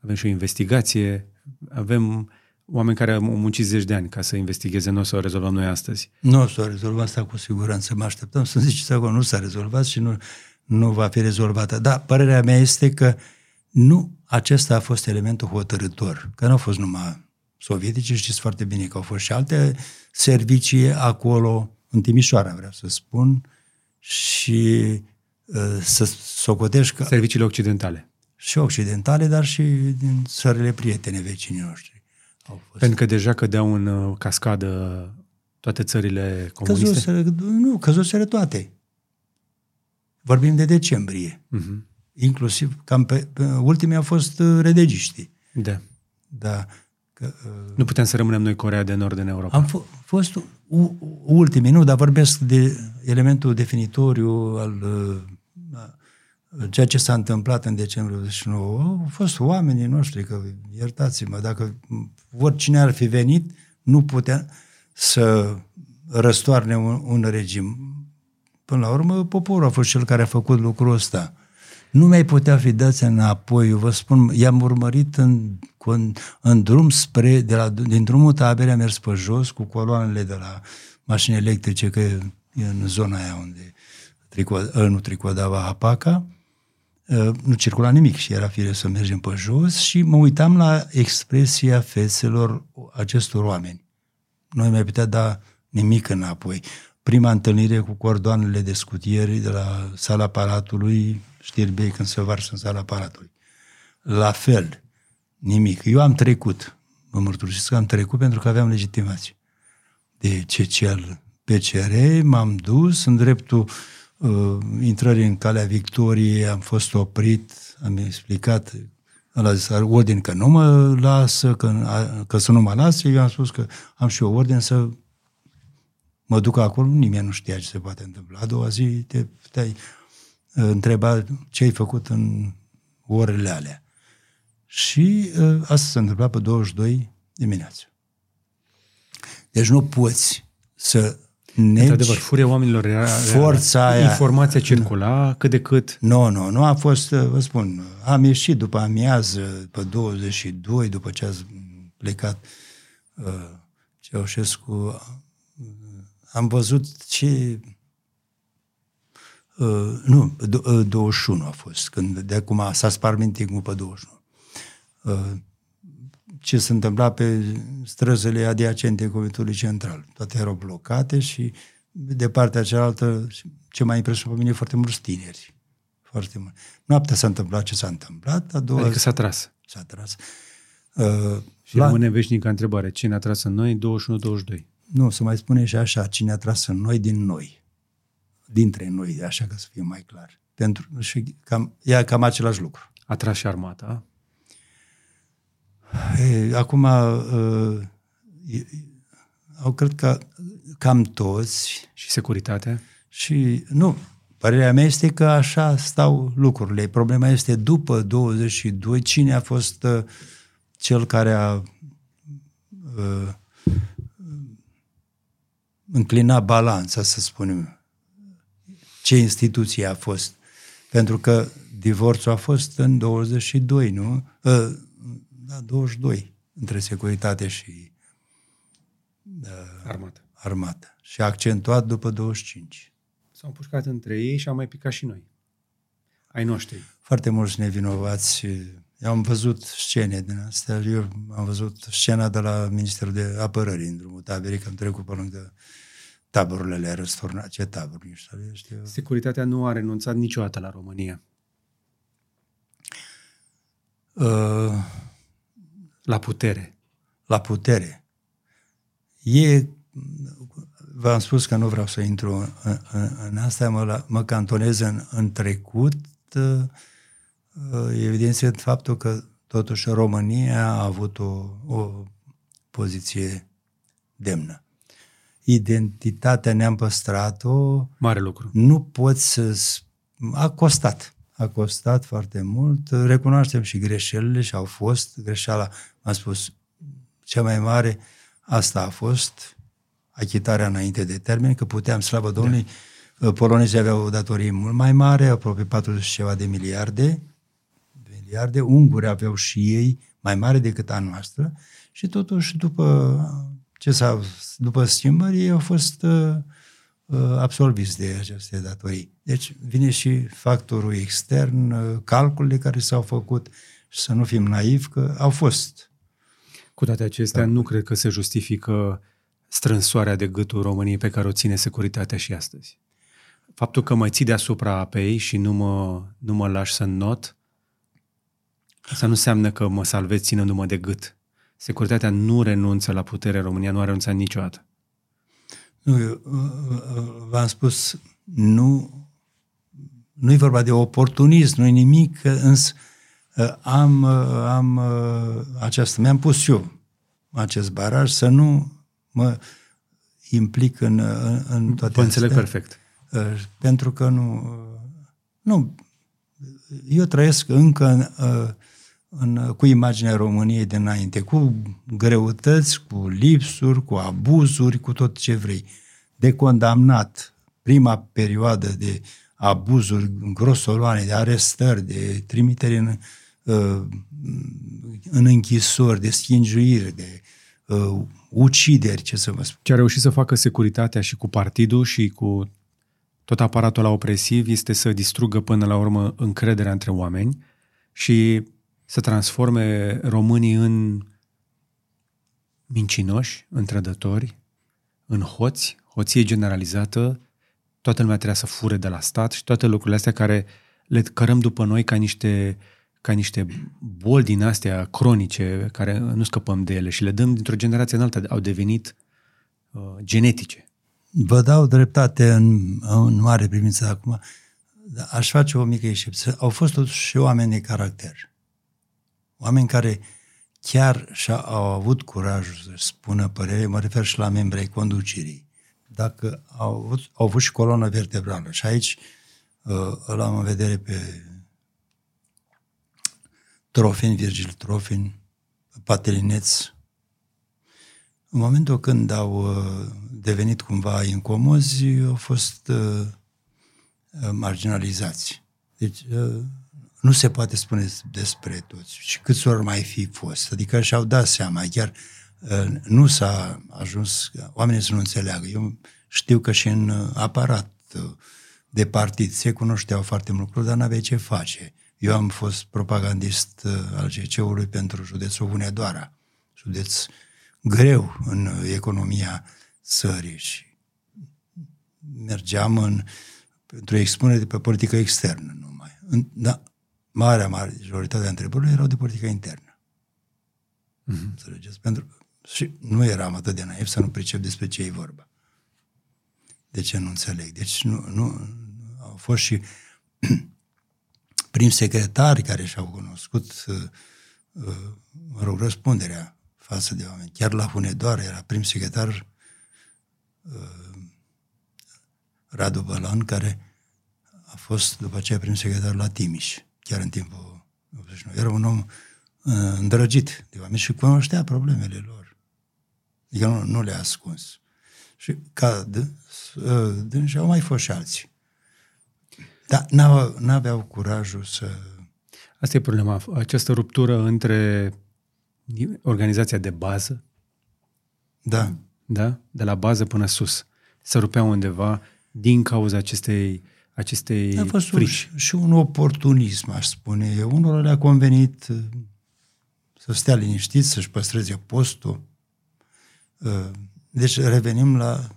avem și o investigație, avem oameni care au muncit zeci de ani ca să investigheze, nu o să o rezolvăm noi astăzi. Nu o să o rezolvăm asta cu siguranță. Mă așteptăm să ziceți acolo, nu s-a rezolvat și nu, nu va fi rezolvată. Da, părerea mea este că nu acesta a fost elementul hotărător, că nu au fost numai sovietice, știți foarte bine că au fost și alte servicii acolo, în Timișoara, vreau să spun, și uh, să socotești că... Serviciile occidentale. Și occidentale, dar și din țările prietene vecinii noștri. Au fost. Pentru că deja cădeau în uh, cascadă toate țările comuniste? Căzuseră, nu, căzuseră toate. Vorbim de decembrie. Uh-huh. Inclusiv, cam pe, pe ultimii au fost uh, redegiștii. Da. Da. Că, uh, nu putem să rămânem noi Corea de Nord în Europa. Am f- fost u- ultimii, nu, dar vorbesc de elementul definitoriu al uh, ceea ce s-a întâmplat în decembrie 89. Au fost oamenii noștri, că iertați-mă, dacă oricine ar fi venit, nu putea să răstoarne un, un regim. Până la urmă, poporul a fost cel care a făcut lucrul ăsta. Nu mai putea fi dați înapoi. Eu vă spun, i-am urmărit în, în, în drum spre, de la, din drumul taberei, am mers pe jos cu coloanele de la mașini electrice, că e în zona aia unde trico, nu tricodava Apaca, ă, nu circula nimic și era fire să mergem pe jos și mă uitam la expresia fețelor acestor oameni. Nu mai putea da nimic înapoi prima întâlnire cu cordoanele de scutieri de la sala palatului, știri bei când se varsă în sala palatului. La fel, nimic. Eu am trecut, mă mărturisesc că am trecut pentru că aveam legitimație. De CCL PCR, m-am dus în dreptul uh, intrării în calea victoriei, am fost oprit, am explicat la zis, ordin că nu mă lasă, că, că să nu mă lasă, eu am spus că am și o ordine să Mă duc acolo, nimeni nu știa ce se poate întâmpla. A doua zi te puteai uh, întreba ce ai făcut în orele alea. Și uh, asta s-a întâmplat pe 22 dimineața. Deci nu poți să negi... Într-adevăr, furia oamenilor era... Forța aia... Informația circula cât de cât... Nu, nu, nu a fost, uh, vă spun, am ieșit după amiază, pe 22, după ce a plecat uh, Ceaușescu, am văzut ce... Uh, nu, uh, 21 a fost, când de acum s-a spart mintingul pe 21. Uh, ce se întâmpla pe străzile adiacente Comitetului Central. Toate erau blocate și de partea cealaltă, ce m-a impresionat pe mine, foarte mulți tineri. Foarte mult. Noaptea s-a întâmplat ce s-a întâmplat, a doua Adică s-a tras. S-a tras. Uh, și la... rămâne veșnică întrebare. Cine a tras în noi 21-22? Nu, să mai spune și așa, cine a tras în noi din noi. Dintre noi, așa ca să fie mai clar. Pentru, și cam, e cam același lucru. A tras și armata? E, acum, uh, e, au cred că cam toți. Și securitatea? Și nu, părerea mea este că așa stau lucrurile. Problema este după 22, cine a fost uh, cel care a uh, înclinat balanța, să spunem. Ce instituție a fost? Pentru că divorțul a fost în 22, nu? Uh, da, 22, între securitate și uh, armată. armată. Și a accentuat după 25. S-au pușcat între ei și au mai picat și noi. Ai noștri. Foarte mulți nevinovați. Eu am văzut scene din astea. Eu am văzut scena de la Ministerul de Apărări în drumul taberii, că am trecut pe lângă taburile răsturnate. Ce taburi? Nu știu. Securitatea nu a renunțat niciodată la România. Uh, la putere. La putere. E v-am spus că nu vreau să intru în, în, în asta, mă, mă cantonez în, în trecut, uh, evidențiind faptul că totuși România a avut o, o poziție demnă. Identitatea ne-am păstrat-o. Mare lucru. Nu poți să... A costat. A costat foarte mult. Recunoaștem și greșelile și au fost. Greșeala, am spus, cea mai mare, asta a fost achitarea înainte de termen, că puteam, slavă Domnului, da. polonezii aveau o datorie mult mai mare, aproape 40 ceva de miliarde, miliarde, unguri aveau și ei mai mare decât a noastră și totuși după ce s-a, după schimbări ei au fost uh, uh, absolviți de aceste datorii. Deci vine și factorul extern, uh, calculele care s-au făcut și să nu fim naivi că au fost. Cu toate acestea, da. nu cred că se justifică strânsoarea de gâtul României pe care o ține securitatea și astăzi. Faptul că mă ții deasupra apei și nu mă, nu mă lași să not, asta nu înseamnă că mă salvezi ținându-mă de gât. Securitatea nu renunță la putere, România nu a renunțat niciodată. Nu, eu, uh, uh, v-am spus, nu, nu e vorba de oportunism, nu e nimic, însă uh, am, am această, mi-am pus eu acest baraj să nu mă implic în, în toate Vă înțeleg astea, perfect. Uh, pentru că nu... Uh, nu, eu trăiesc încă în, uh, în, cu imaginea României de înainte, cu greutăți, cu lipsuri, cu abuzuri, cu tot ce vrei. De condamnat prima perioadă de abuzuri grosoloane, de arestări, de trimiteri în, în închisori, de schingiuire, de uh, ucideri, ce să vă spun. Ce a reușit să facă securitatea și cu partidul și cu tot aparatul la opresiv este să distrugă până la urmă încrederea între oameni și să transforme românii în mincinoși, în trădători, în hoți, hoție generalizată, toată lumea trebuia să fure de la stat și toate lucrurile astea care le cărăm după noi ca niște uh, ca niște boli din astea cronice, care nu scăpăm de ele și le dăm dintr-o generație în alta, au devenit uh, genetice. Vă dau dreptate în, în mare privință acum. Aș face o mică excepție. Au fost totuși și oameni de caracter. Oameni care chiar și-au avut curajul să spună părere, mă refer și la membrii conducerii. Dacă au avut, au avut și coloană vertebrală. Și aici uh, îl am în vedere pe Trofin, Virgil Trofin, Patelineț. În momentul când au uh, devenit cumva incomozi, au fost uh, uh, marginalizați. Deci nu se poate spune despre toți. Și câți ori mai fi fost. Adică și-au dat seama, chiar nu s-a ajuns, oamenii să nu înțeleagă. Eu știu că și în aparat de partid se cunoșteau foarte mult lucruri, dar n-aveai ce face. Eu am fost propagandist uh, al GC-ului pentru județul Hunedoara, județ greu în economia țării și mergeam în, pentru expunere de pe politică externă numai. În, da, marea majoritate a întrebărilor erau de politică internă. Mm-hmm. Înțelegeți? Pentru, și nu eram atât de naiv să nu pricep despre ce e vorba. De ce nu înțeleg? Deci nu, nu au fost și prim secretari care și-au cunoscut, uh, uh, mă rog, răspunderea față de oameni. Chiar la Hunedoara era prim secretar uh, Radu Bălan, care a fost după aceea prim secretar la Timiș, chiar în timpul 89. Era un om uh, îndrăgit de oameni și cunoștea problemele lor. Adică nu, nu le-a ascuns. Și ca dâns, uh, au mai fost și alții. Dar n-aveau, n-aveau curajul să... Asta e problema, această ruptură între organizația de bază. Da. Da? De la bază până sus. Se rupea undeva din cauza acestei, acestei A fost frici. Un, și un oportunism, aș spune. Unul le-a convenit uh, să stea liniștit, să-și păstreze postul. Uh, deci revenim la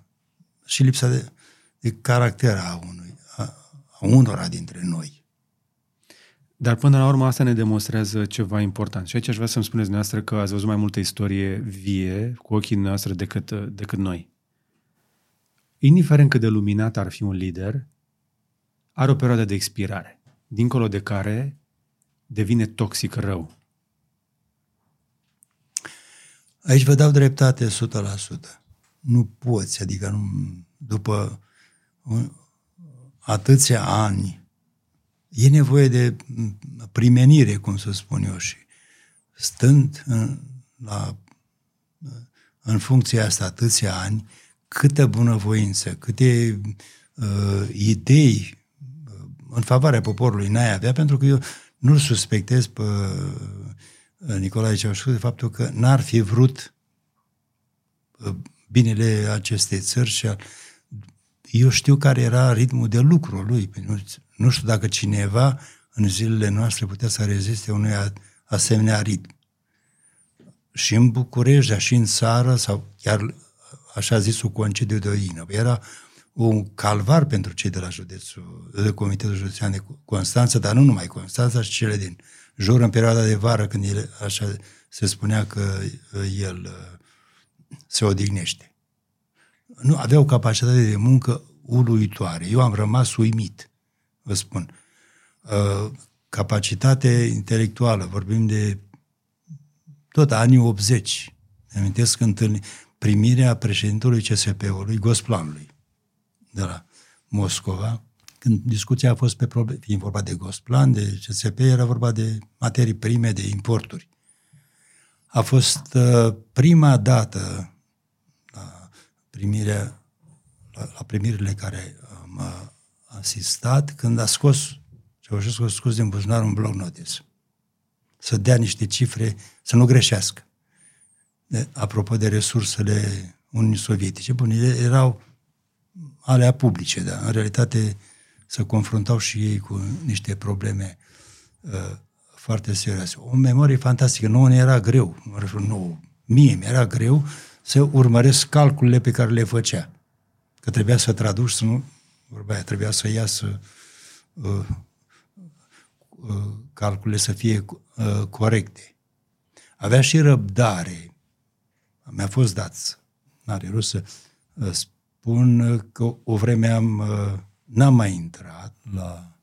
și lipsa de, de caracter a, unui, a, a unora dintre noi. Dar până la urmă asta ne demonstrează ceva important. Și aici aș vrea să-mi spuneți dumneavoastră că ați văzut mai multă istorie vie cu ochii noastre decât, decât noi. Indiferent cât de luminat ar fi un lider, are o perioadă de expirare, dincolo de care devine toxic rău. Aici vă dau dreptate 100%. Nu poți, adică nu, după atâția ani e nevoie de primenire, cum să spun eu, și stând în, la, în funcția asta atâția ani, câtă bunăvoință, câte uh, idei uh, în favoarea poporului n-ai avea, pentru că eu nu-l suspectez pe uh, Nicolae Ceaușescu de faptul că n-ar fi vrut uh, binele acestei țări și a, eu știu care era ritmul de lucru lui. Nu, nu știu dacă cineva în zilele noastre putea să reziste unui asemenea ritm. Și în București, dar și în țară, sau chiar așa zisul concediu de odină. Era un calvar pentru cei de la județul, de Comitetul Județean de Constanța, dar nu numai Constanța, și cele din jur în perioada de vară, când el, așa se spunea că el uh, se odihnește. Nu, avea o capacitate de muncă uluitoare. Eu am rămas uimit vă spun. Uh, capacitate intelectuală, vorbim de tot anii 80. Ne amintesc întâlni, primirea președintelui CSP-ului, Gosplanului, de la Moscova, când discuția a fost pe probleme, fiind vorba de Gosplan, de CSP, era vorba de materii prime, de importuri. A fost uh, prima dată la primirea, la, la primirile care am uh, asistat când a scos, Ceaușescu a scos din buzunar un bloc notice. Să dea niște cifre, să nu greșească. De, apropo de resursele Uniunii Sovietice, bun, ele erau alea publice, dar în realitate se confruntau și ei cu niște probleme uh, foarte serioase. O memorie fantastică. Nouă ne era greu, mă refer, nouă, mie mi era greu să urmăresc calculele pe care le făcea. Că trebuia să traduci, să nu vorba aia, trebuia să iasă uh, uh, calculele să fie uh, corecte. Avea și răbdare. Mi-a fost dat, n-are rost să uh, spun că o vreme am, uh, n-am mai intrat la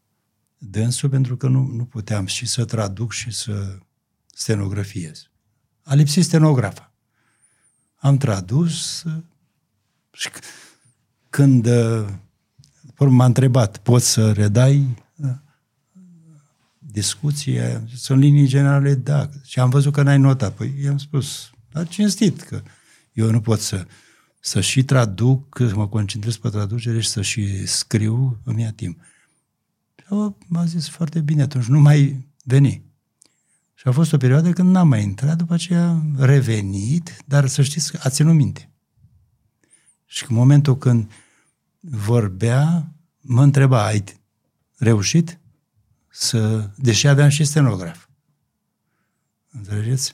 dânsul pentru că nu, nu puteam și să traduc și să stenografiez. A lipsit stenografa. Am tradus uh, și când uh, m-a întrebat, poți să redai discuție? Sunt linii generale, da. Și am văzut că n-ai notat. Păi i-am spus, dar cinstit că eu nu pot să, să și traduc, să mă concentrez pe traducere și să și scriu, îmi ia timp. Și m-a zis foarte bine, atunci nu mai veni. Și a fost o perioadă când n-am mai intrat, după aceea am revenit, dar să știți că a ținut minte. Și în momentul când vorbea, mă întreba, ai reușit să... Deși aveam și stenograf. Înțelegeți?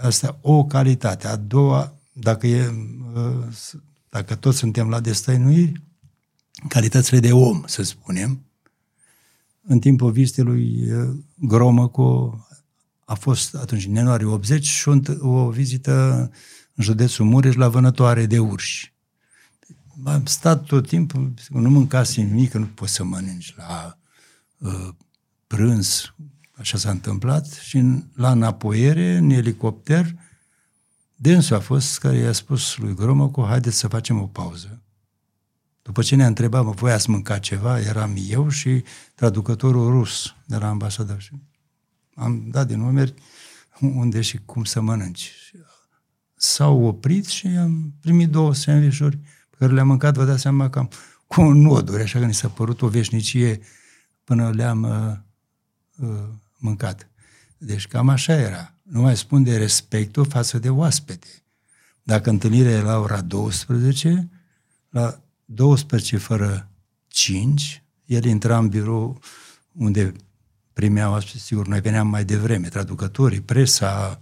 Asta o calitate. A doua, dacă, e, uh, dacă toți suntem la destăinuiri, calitățile de om, să spunem, în timpul vizitei lui uh, Gromăco a fost atunci în ianuarie 80 și o, o vizită în județul Mureș la vânătoare de urși. Am stat tot timpul, nu mâncase nimic, nu poți să mănânci la uh, prânz, așa s-a întâmplat, și în, la înapoiere, în elicopter, dânsul a fost care i-a spus lui Gromoco, haideți să facem o pauză. După ce ne-a întrebat, mă, voi ați mâncat ceva, eram eu și traducătorul rus de la ambasadă. Și am dat din numeri unde și cum să mănânci. S-au oprit și am primit două sandvișuri pe care le-am mâncat, vă dați seama cam cu noduri, așa că ni s-a părut o veșnicie până le-am uh, uh, mâncat. Deci cam așa era. Nu mai spun de respectul față de oaspete. Dacă întâlnirea era la ora 12, la 12 fără 5, el intra în birou unde primeau, sigur, noi veneam mai devreme, traducătorii, presa,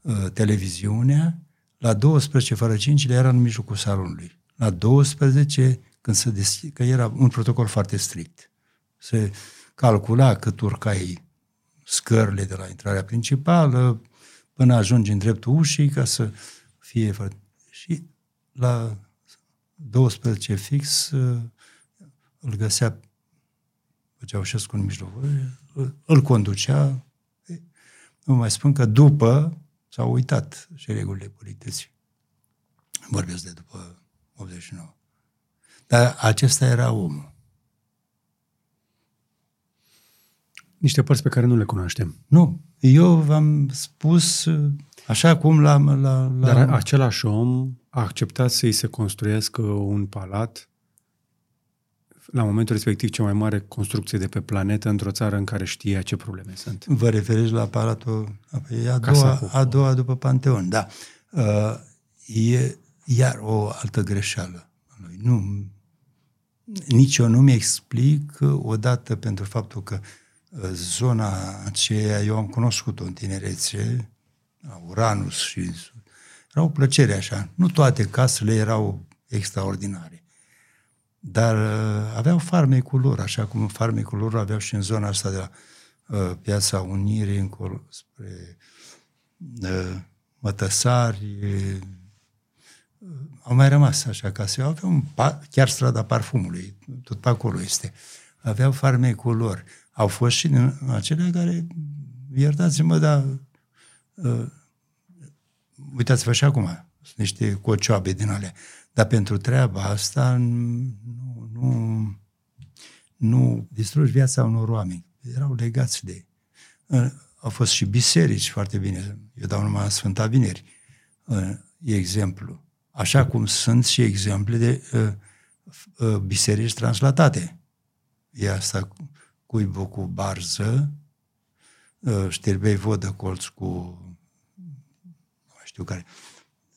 uh, televiziunea, la 12 fără 5 le era în mijlocul salonului. La 12, când se deschide, că era un protocol foarte strict. Se calcula cât urcai scările de la intrarea principală până ajungi în dreptul ușii ca să fie... Și la 12 fix uh, îl găsea pe Ceaușescu în mijloc, îl conducea. Nu mai spun că după s-au uitat și regulile polității. Vorbesc de după 89. Dar acesta era omul. Niște părți pe care nu le cunoaștem. Nu. Eu v-am spus așa cum la... la, la... Dar același om a acceptat să-i se construiască un palat la momentul respectiv cea mai mare construcție de pe planetă într-o țară în care știa ce probleme sunt. Vă referiți la palatul... E a doua, a doua după Panteon, da. Uh, e iar o altă greșeală. Nu, nici eu nu mi-explic odată pentru faptul că uh, zona aceea, eu am cunoscut-o în tinerețe, Uranus și era o plăcere așa. Nu toate casele erau extraordinare. Dar uh, aveau farmecul lor, așa cum farmecul lor aveau și în zona asta de la uh, Piața Unirii încolo spre uh, Mătăsari, uh, au mai rămas așa case. Aveau un, chiar strada parfumului, tot pe acolo este. Aveau farmecul lor. Au fost și din acelea care, iertați-mă, dar uh, uitați-vă și acum, sunt niște cocioabe din alea. Dar pentru treaba asta nu, nu, nu distrugi viața unor oameni. Erau legați de... Au fost și biserici foarte bine. Eu dau numai Sfânta Vineri. E exemplu. Așa cum sunt și exemple de uh, uh, biserici translatate. E asta cuibul cu barză, uh, știrbei vodă colț cu nu știu care.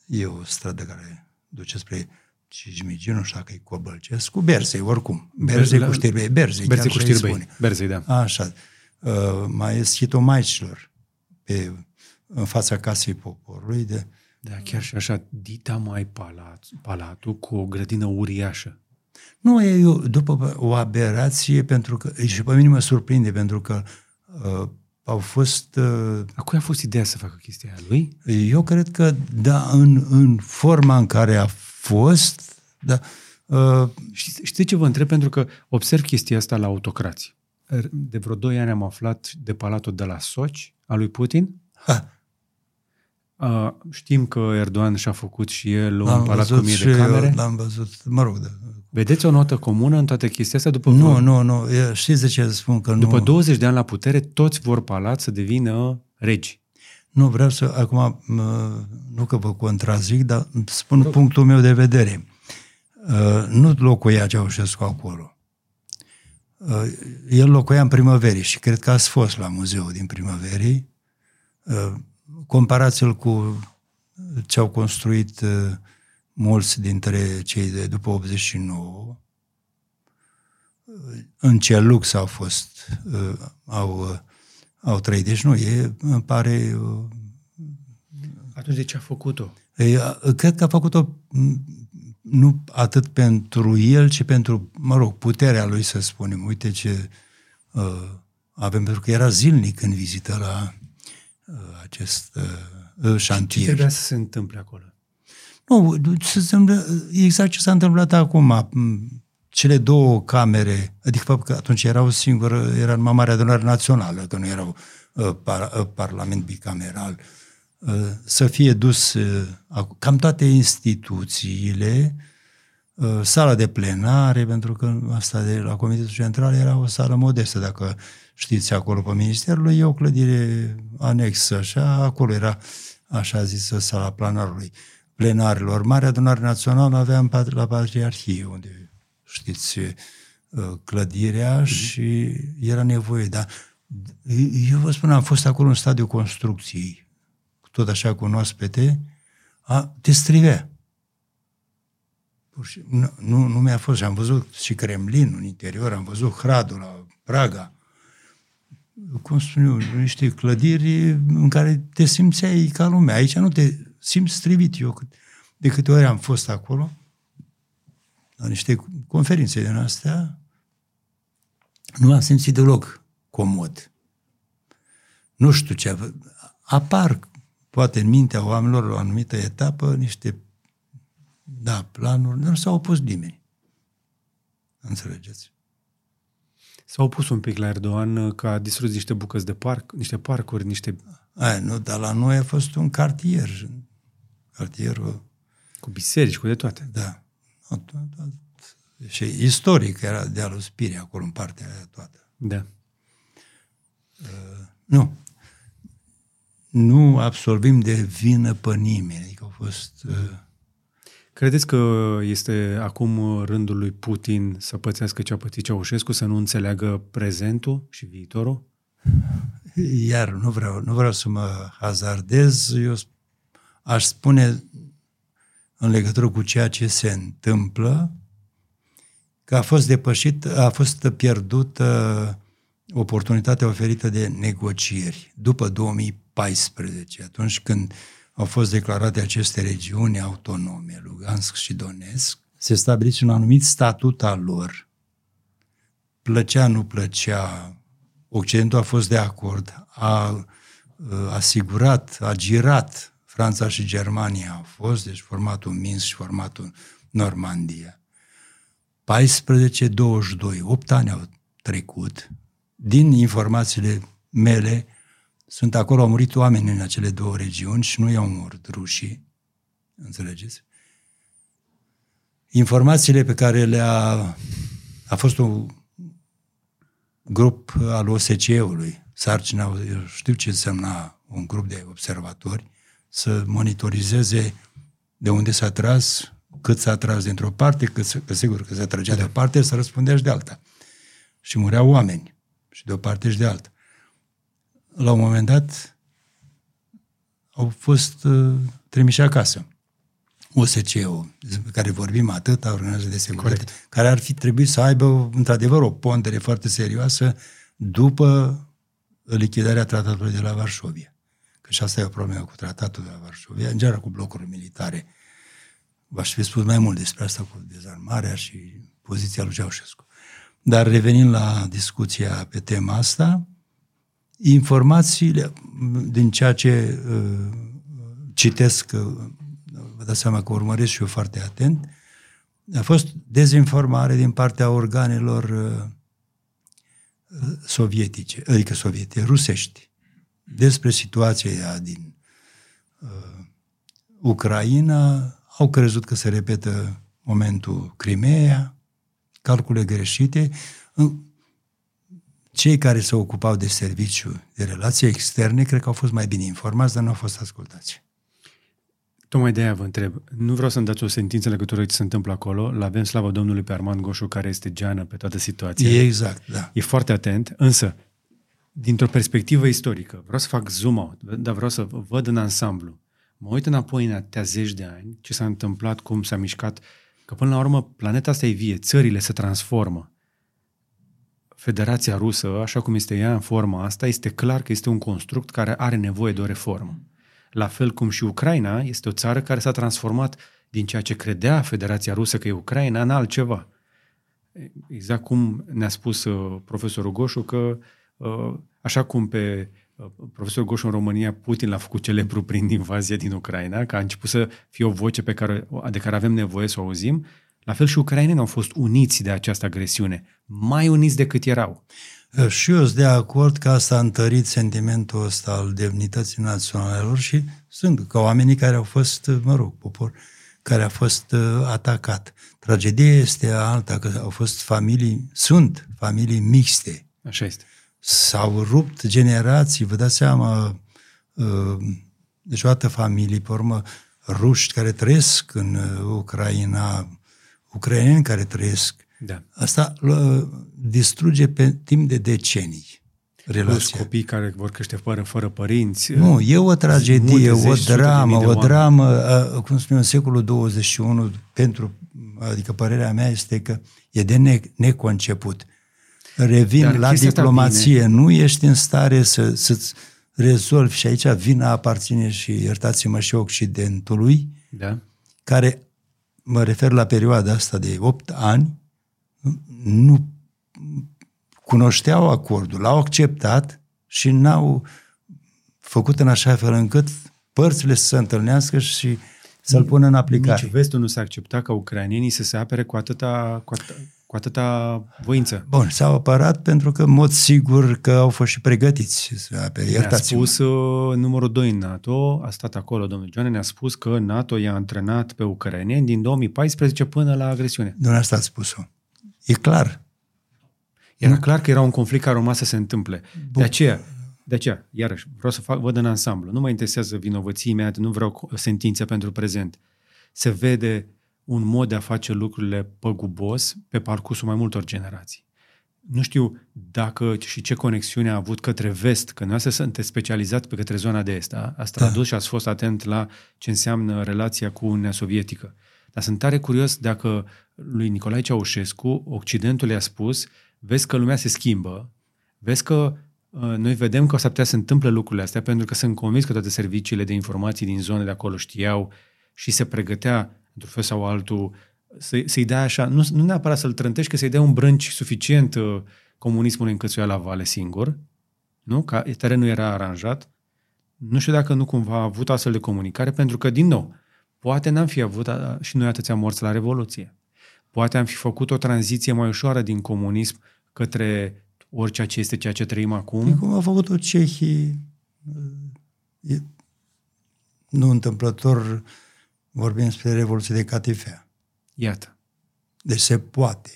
E o stradă care duce spre Cijmigi, nu știu dacă e Cobălcesc, cu Berzei, oricum. Berzei cu știrbei, Berzei, Berzei cu știrbei, Berzei, da. Așa. Uh, mai e schitomaicilor pe, în fața casei poporului de da, chiar și așa, dita mai palat, palatul cu o grădină uriașă. Nu, e eu, după o aberație, pentru că, și pe mine mă surprinde, pentru că uh, au fost... Uh, a cui a fost ideea să facă chestia aia? Lui? Eu cred că, da, în, în forma în care a fost, da. Uh, știți, știți ce vă întreb? Pentru că observ chestia asta la autocrații. De vreo doi ani am aflat de palatul de la Soci, a lui Putin. Ha. Uh, știm că Erdogan și-a făcut și el un palat cu mie de camere. L-am văzut, mă rog. Da. Vedeți o notă comună în toate chestia astea? După nu, nu, nu. Știți de ce spun că După nu... 20 de ani la putere, toți vor palat să devină regi. Nu, vreau să, acum, nu că vă contrazic, dar spun Rog. punctul meu de vedere. Uh, nu locuia Ceaușescu acolo. Uh, el locuia în primăverii și cred că ați fost la muzeul din primăverii. Uh, comparați-l cu ce au construit uh, mulți dintre cei de după 89, uh, în ce lux au fost, uh, au, au trăit. Deci nu, e, îmi pare... Atunci de ce a făcut-o? Cred că a făcut-o nu atât pentru el, ci pentru, mă rog, puterea lui, să spunem. Uite ce uh, avem, pentru că era zilnic în vizită la acest uh, șantier. Ce trebuia să se întâmple acolo? Nu, se întâmplă exact ce s-a întâmplat acum. Cele două camere, adică faptul că atunci era o singură, era numai Marea Adunare Națională, că nu era uh, par, uh, parlament bicameral, uh, să fie dus uh, cam toate instituțiile uh, sala de plenare, pentru că asta de la Comitetul Central era o sală modestă, dacă știți, acolo pe Ministerul, e o clădire anexă, așa, acolo era, așa zisă, sala planarului, plenarilor. Marea adunare națională aveam la Patriarhie, unde, știți, uh, clădirea mm-hmm. și era nevoie, dar eu vă spun, am fost acolo în stadiul construcției, tot așa cu oaspete, a, te strivea. Nu, nu, nu mi-a fost. Și am văzut și Kremlin în interior, am văzut Hradul la Praga. Cum spun eu, niște clădiri în care te simțeai ca lumea. Aici nu te simți strivit. Eu de câte ori am fost acolo, la niște conferințe din astea, nu am simțit deloc comod. Nu știu ce. Apar, poate în mintea oamenilor, o anumită etapă, niște da, planuri, nu s-a opus nimeni. Înțelegeți? S-a opus un pic la Erdogan că a distrus niște bucăți de parc, niște parcuri, niște... Ai, nu, dar la noi a fost un cartier. Cartierul... Cu biserici, cu de toate. Da. Și istoric era dealul Spirii acolo în partea aia toată. Da. Uh, nu. Nu absolvim de vină pe nimeni. Adică au fost... Uh, Credeți că este acum rândul lui Putin să pățească ce a pățit Ceaușescu, să nu înțeleagă prezentul și viitorul? Iar nu vreau, nu vreau să mă hazardez, eu aș spune în legătură cu ceea ce se întâmplă, că a fost depășit, a fost pierdută oportunitatea oferită de negocieri după 2014, atunci când au fost declarate aceste regiuni autonome, Lugansk și Donetsk, se stabilise un anumit statut al lor. Plăcea, nu plăcea, Occidentul a fost de acord, a asigurat, a girat Franța și Germania au fost, deci formatul Minsk și formatul Normandia. 14-22, 8 ani au trecut, din informațiile mele, sunt acolo, au murit oameni în acele două regiuni și nu i-au murit rușii. Înțelegeți? Informațiile pe care le-a... A fost un grup al OSCE-ului, sarcina, eu știu ce însemna un grup de observatori, să monitorizeze de unde s-a tras, cât s-a tras dintr-o parte, cât, că sigur că se trăgea de o parte, să răspundea și de alta. Și mureau oameni, și de o parte și de alta la un moment dat, au fost uh, trimiși acasă. OSCE-ul, despre care vorbim atât, Organizația de Securitate, Correct. care ar fi trebuit să aibă, într-adevăr, o pondere foarte serioasă după lichidarea tratatului de la Varșovia. Că și asta e o problemă cu tratatul de la Varșovia, în general cu blocurile militare. V-aș fi spus mai mult despre asta cu dezarmarea și poziția lui Ceaușescu. Dar revenind la discuția pe tema asta, informațiile din ceea ce uh, citesc, uh, vă dați seama că urmăresc și eu foarte atent, a fost dezinformare din partea organelor uh, sovietice, adică sovietice, rusești, despre situația din uh, Ucraina, au crezut că se repetă momentul Crimea, calcule greșite, cei care se ocupau de serviciu de relații externe, cred că au fost mai bine informați, dar nu au fost ascultați. Tocmai de aia vă întreb. Nu vreau să-mi dați o sentință în legătură ce se întâmplă acolo. L avem slavă Domnului pe Armand Goșu, care este geană pe toată situația. Exact, da. E foarte atent, însă, dintr-o perspectivă istorică, vreau să fac zoom out, dar vreau să văd în ansamblu. Mă uit înapoi în atâtea zeci de ani, ce s-a întâmplat, cum s-a mișcat, că până la urmă planeta asta e vie, țările se transformă. Federația Rusă, așa cum este ea în forma asta, este clar că este un construct care are nevoie de o reformă. La fel cum și Ucraina este o țară care s-a transformat din ceea ce credea Federația Rusă că e Ucraina în altceva. Exact cum ne-a spus uh, profesorul Goșu că uh, așa cum pe uh, profesorul Goșu în România Putin l-a făcut celebru prin invazia din Ucraina, că a început să fie o voce pe care, de care avem nevoie să o auzim, la fel și ucrainenii au fost uniți de această agresiune, mai uniți decât erau. Și eu sunt de acord că asta a întărit sentimentul ăsta al demnității naționale lor și sunt ca oamenii care au fost, mă rog, popor, care a fost uh, atacat. Tragedia este alta, că au fost familii, sunt familii mixte. Așa este. S-au rupt generații, vă dați seama, uh, deci o dată familii, pe urmă, ruși care trăiesc în uh, Ucraina, ucraineni care trăiesc. Da. Asta uh, distruge pe timp de decenii Plus relația. copii care vor crește fără, fără părinți. Nu, e o tragedie, multe o zeci, sute de dramă, mii de o oameni. dramă, uh, cum spunem, în secolul 21, pentru, adică părerea mea este că e de ne, neconceput. Revin Dar la chestia asta diplomație, nu ești în stare să, să-ți rezolvi și aici vina aparține și, iertați-mă, și Occidentului, Da. care, mă refer la perioada asta de 8 ani, nu cunoșteau acordul, l-au acceptat și n-au făcut în așa fel încât părțile să se întâlnească și să-l pună în aplicare. Nici vestul nu s-a acceptat ca ucrainienii să se apere cu atâta, cu atâta, cu atâta voință. Bun, s-au apărat pentru că, în mod sigur, că au fost și pregătiți să apere. Ne-a Iertați-mă. spus uh, numărul 2 în NATO, a stat acolo domnul Joane, ne-a spus că NATO i-a antrenat pe ucrainieni din 2014 până la agresiune. Dumneavoastră ați spus-o. E clar. Era clar că era un conflict care urma să se întâmple. De aceea, de aceea, iarăși, vreau să fac, văd în ansamblu. Nu mă interesează vinovății imediat, nu vreau sentințe pentru prezent. Se vede un mod de a face lucrurile păgubos pe parcursul mai multor generații. Nu știu dacă și ce conexiune a avut către vest, că nu sunteți specializat pe către zona de est, da? ați tradus da. și ați fost atent la ce înseamnă relația cu Uniunea Sovietică. Dar sunt tare curios dacă lui Nicolae Ceaușescu, Occidentul i-a spus, vezi că lumea se schimbă, vezi că uh, noi vedem că o să putea să întâmple lucrurile astea, pentru că sunt convins că toate serviciile de informații din zone de acolo știau și se pregătea, într-un fel sau altul, să, să-i dea așa, nu, nu neapărat să-l trântești, că să-i dea un brânci suficient uh, comunismului încât să o ia la vale singur, nu? Că terenul era aranjat. Nu știu dacă nu cumva a avut astfel de comunicare, pentru că, din nou, poate n-am fi avut a, și noi atâția morți la Revoluție. Poate am fi făcut o tranziție mai ușoară din comunism către orice ce este ceea ce trăim acum. E cum au făcut-o cehii. E, nu întâmplător vorbim despre Revoluție de Catifea. Iată. Deci se poate.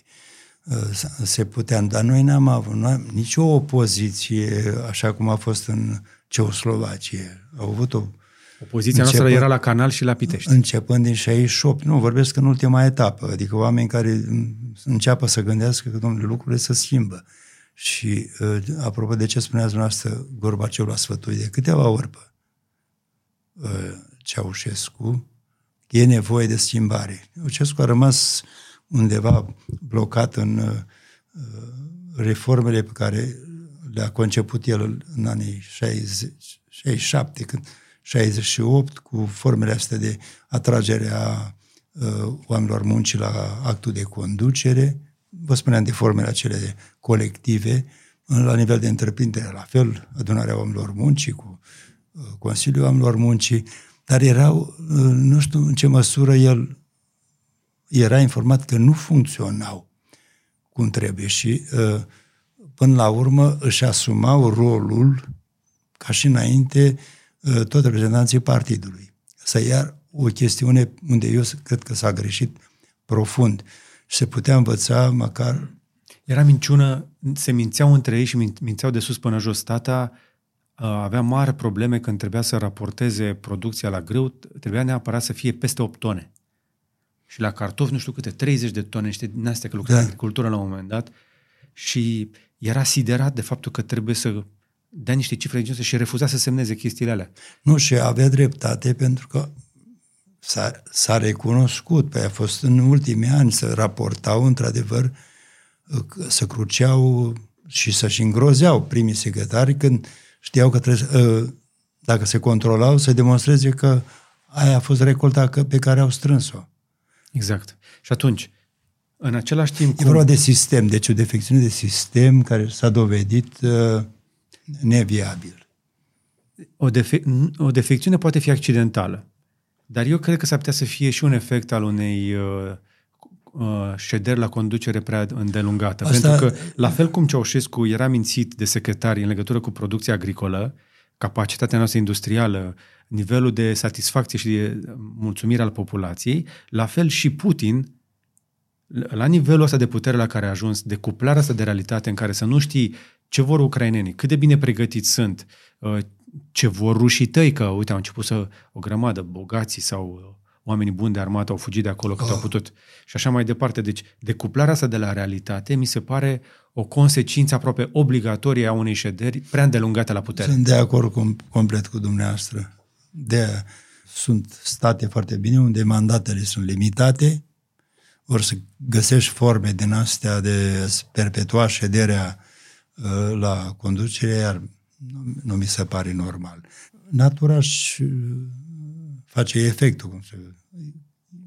Se putea, dar noi n-am avut n-am, nicio opoziție așa cum a fost în Ceoslovacie. Au avut o Opoziția noastră Începând- era la Canal și la Pitești. începând din 68. Nu, vorbesc în ultima etapă. Adică oameni care înceapă să gândească că, domnule, lucrurile se schimbă. Și, uh, apropo de ce spuneați dumneavoastră, Gorbaceu l-a sfătuit de câteva ori pe uh, Ceaușescu, e nevoie de schimbare. Ceaușescu a rămas undeva blocat în uh, reformele pe care le-a conceput el în anii 60, 67, când 68, cu formele astea de atragere a uh, oamenilor muncii la actul de conducere. Vă spuneam de formele acele colective, la nivel de întreprindere, la fel, adunarea oamenilor muncii cu uh, Consiliul Oamenilor Muncii, dar erau, uh, nu știu în ce măsură el era informat că nu funcționau cum trebuie și uh, până la urmă își asumau rolul ca și înainte uh, toți reprezentanții partidului. Să iar o chestiune unde eu cred că s-a greșit profund și se putea învăța măcar Era minciună, se mințeau între ei și min- mințeau de sus până jos. Tata uh, avea mari probleme când trebuia să raporteze producția la grâu, trebuia neapărat să fie peste 8 tone. Și la cartofi, nu știu câte, 30 de tone, niște din astea, că lucra Da. în agricultură la un moment dat. Și era siderat de faptul că trebuie să dea niște cifre de și refuza să semneze chestiile alea. Nu, și avea dreptate pentru că s-a, s-a recunoscut, pe a fost în ultimii ani să raportau într-adevăr că să cruceau și să-și îngrozeau primii secretari când știau că trebuie, ă, dacă se controlau, să demonstreze că aia a fost recolta că- pe care au strâns-o. Exact. Și atunci, în același timp... E vorba de sistem, deci o defecțiune de sistem care s-a dovedit uh, neviabil. o, defe- o defecțiune poate fi accidentală, dar eu cred că s-ar putea să fie și un efect al unei uh, uh, șederi la conducere prea îndelungată. Asta- Pentru că, la fel cum Ceaușescu era mințit de secretari în legătură cu producția agricolă, capacitatea noastră industrială, nivelul de satisfacție și de mulțumire al populației, la fel și Putin, la nivelul ăsta de putere la care a ajuns, de cuplarea asta de realitate în care să nu știi ce vor ucrainenii, cât de bine pregătiți sunt, uh, ce vor rușii tăi, că, uite, au început să o grămadă, bogații sau uh, oamenii buni de armată au fugit de acolo cât oh. au putut și așa mai departe. Deci, decuplarea asta de la realitate mi se pare o consecință aproape obligatorie a unei șederi prea îndelungate la putere. Sunt de acord com- complet cu dumneavoastră. De sunt state foarte bine unde mandatele sunt limitate, ori să găsești forme din astea de perpetua șederea uh, la conducere, iar nu, nu mi se pare normal. Natura își uh, face efectul, cum să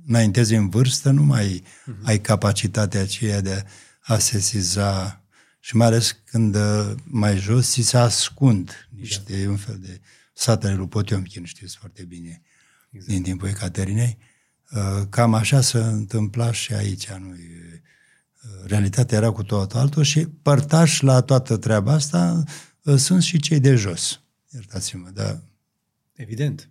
înaintezi în vârstă, nu mai uh-huh. ai capacitatea aceea de a sesiza și mai ales când uh, mai jos ți se ascund niște, da. un fel de satele lui Potiomkin, știți foarte bine, exact. din timpul Ecaterinei. Uh, cam așa se întâmpla și aici. Nu? Uh, realitatea era cu tot altul și părtași la toată treaba asta sunt și cei de jos. Iertați-mă, dar... Evident.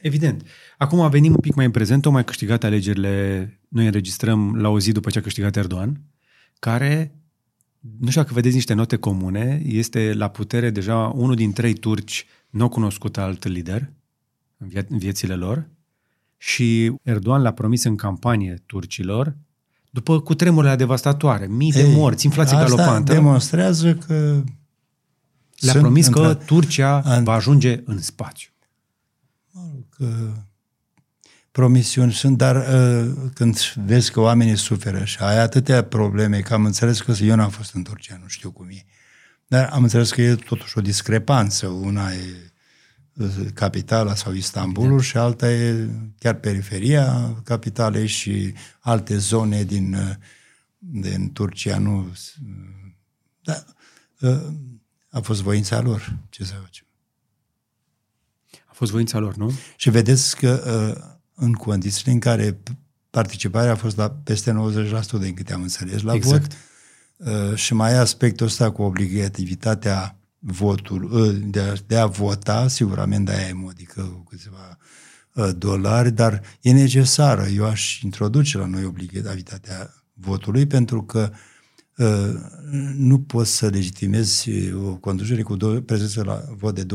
Evident. Acum venim un pic mai în prezent, au mai câștigat alegerile, noi înregistrăm la o zi după ce a câștigat Erdogan, care, nu știu dacă vedeți niște note comune, este la putere deja unul din trei turci nu cunoscut alt lider în, vie- în viețile lor și Erdogan l-a promis în campanie turcilor după cutremurile devastatoare, mii de morți, inflație asta galopantă. demonstrează că le-a promis că Turcia va ajunge în spațiu că promisiuni sunt, dar uh, când vezi că oamenii suferă și ai atâtea probleme, că am înțeles că eu n-am fost în Turcia, nu știu cum e, dar am înțeles că e totuși o discrepanță. Una e uh, capitala sau Istanbulul și alta e chiar periferia capitalei și alte zone din, uh, din Turcia. Nu, da, a fost voința lor. Ce să facem? Fost voința lor, nu? Și vedeți că uh, în condițiile în care participarea a fost la peste 90% din câte am înțeles la exact. vot uh, și mai e aspectul ăsta cu obligativitatea votul, uh, de, a, de a vota, sigurament de aia e modică cu câțiva dolari, dar e necesară. Eu aș introduce la noi obligativitatea votului pentru că nu poți să legitimezi o conducere cu prezență la vot de 20%.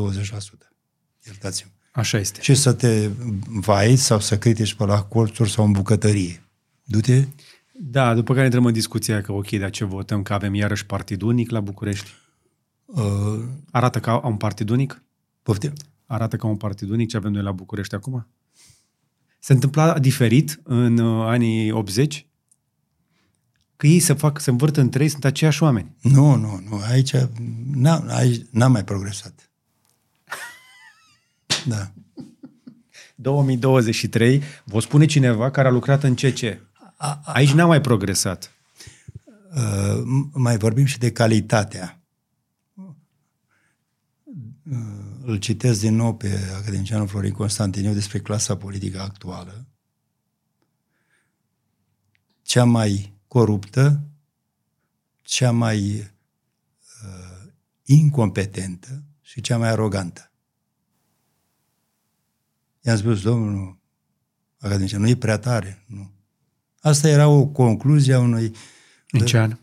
Iertați-mă. Așa este. Ce să te vai sau să critici pe la colțuri sau în bucătărie. Du-te? Da, după care intrăm în discuția că ok, dar ce votăm, că avem iarăși partid unic la București? Uh, Arată ca un partid unic? Poftim? Arată ca un partid unic ce avem noi la București acum? Se întâmpla diferit în uh, anii 80? Că ei se fac, se învârt între ei, sunt aceiași oameni. Nu, nu, nu. Aici, n-am, aici n-am mai progresat. Da. 2023, vă spune cineva care a lucrat în CC. Aici n-a mai progresat. Uh, mai vorbim și de calitatea. Uh, îl citesc din nou pe academicianul Florin Constantiniu despre clasa politică actuală. Cea mai coruptă, cea mai uh, incompetentă și cea mai arogantă. I-am spus, domnul academician, nu e prea tare. Nu. Asta era o concluzie a unui... În ce an?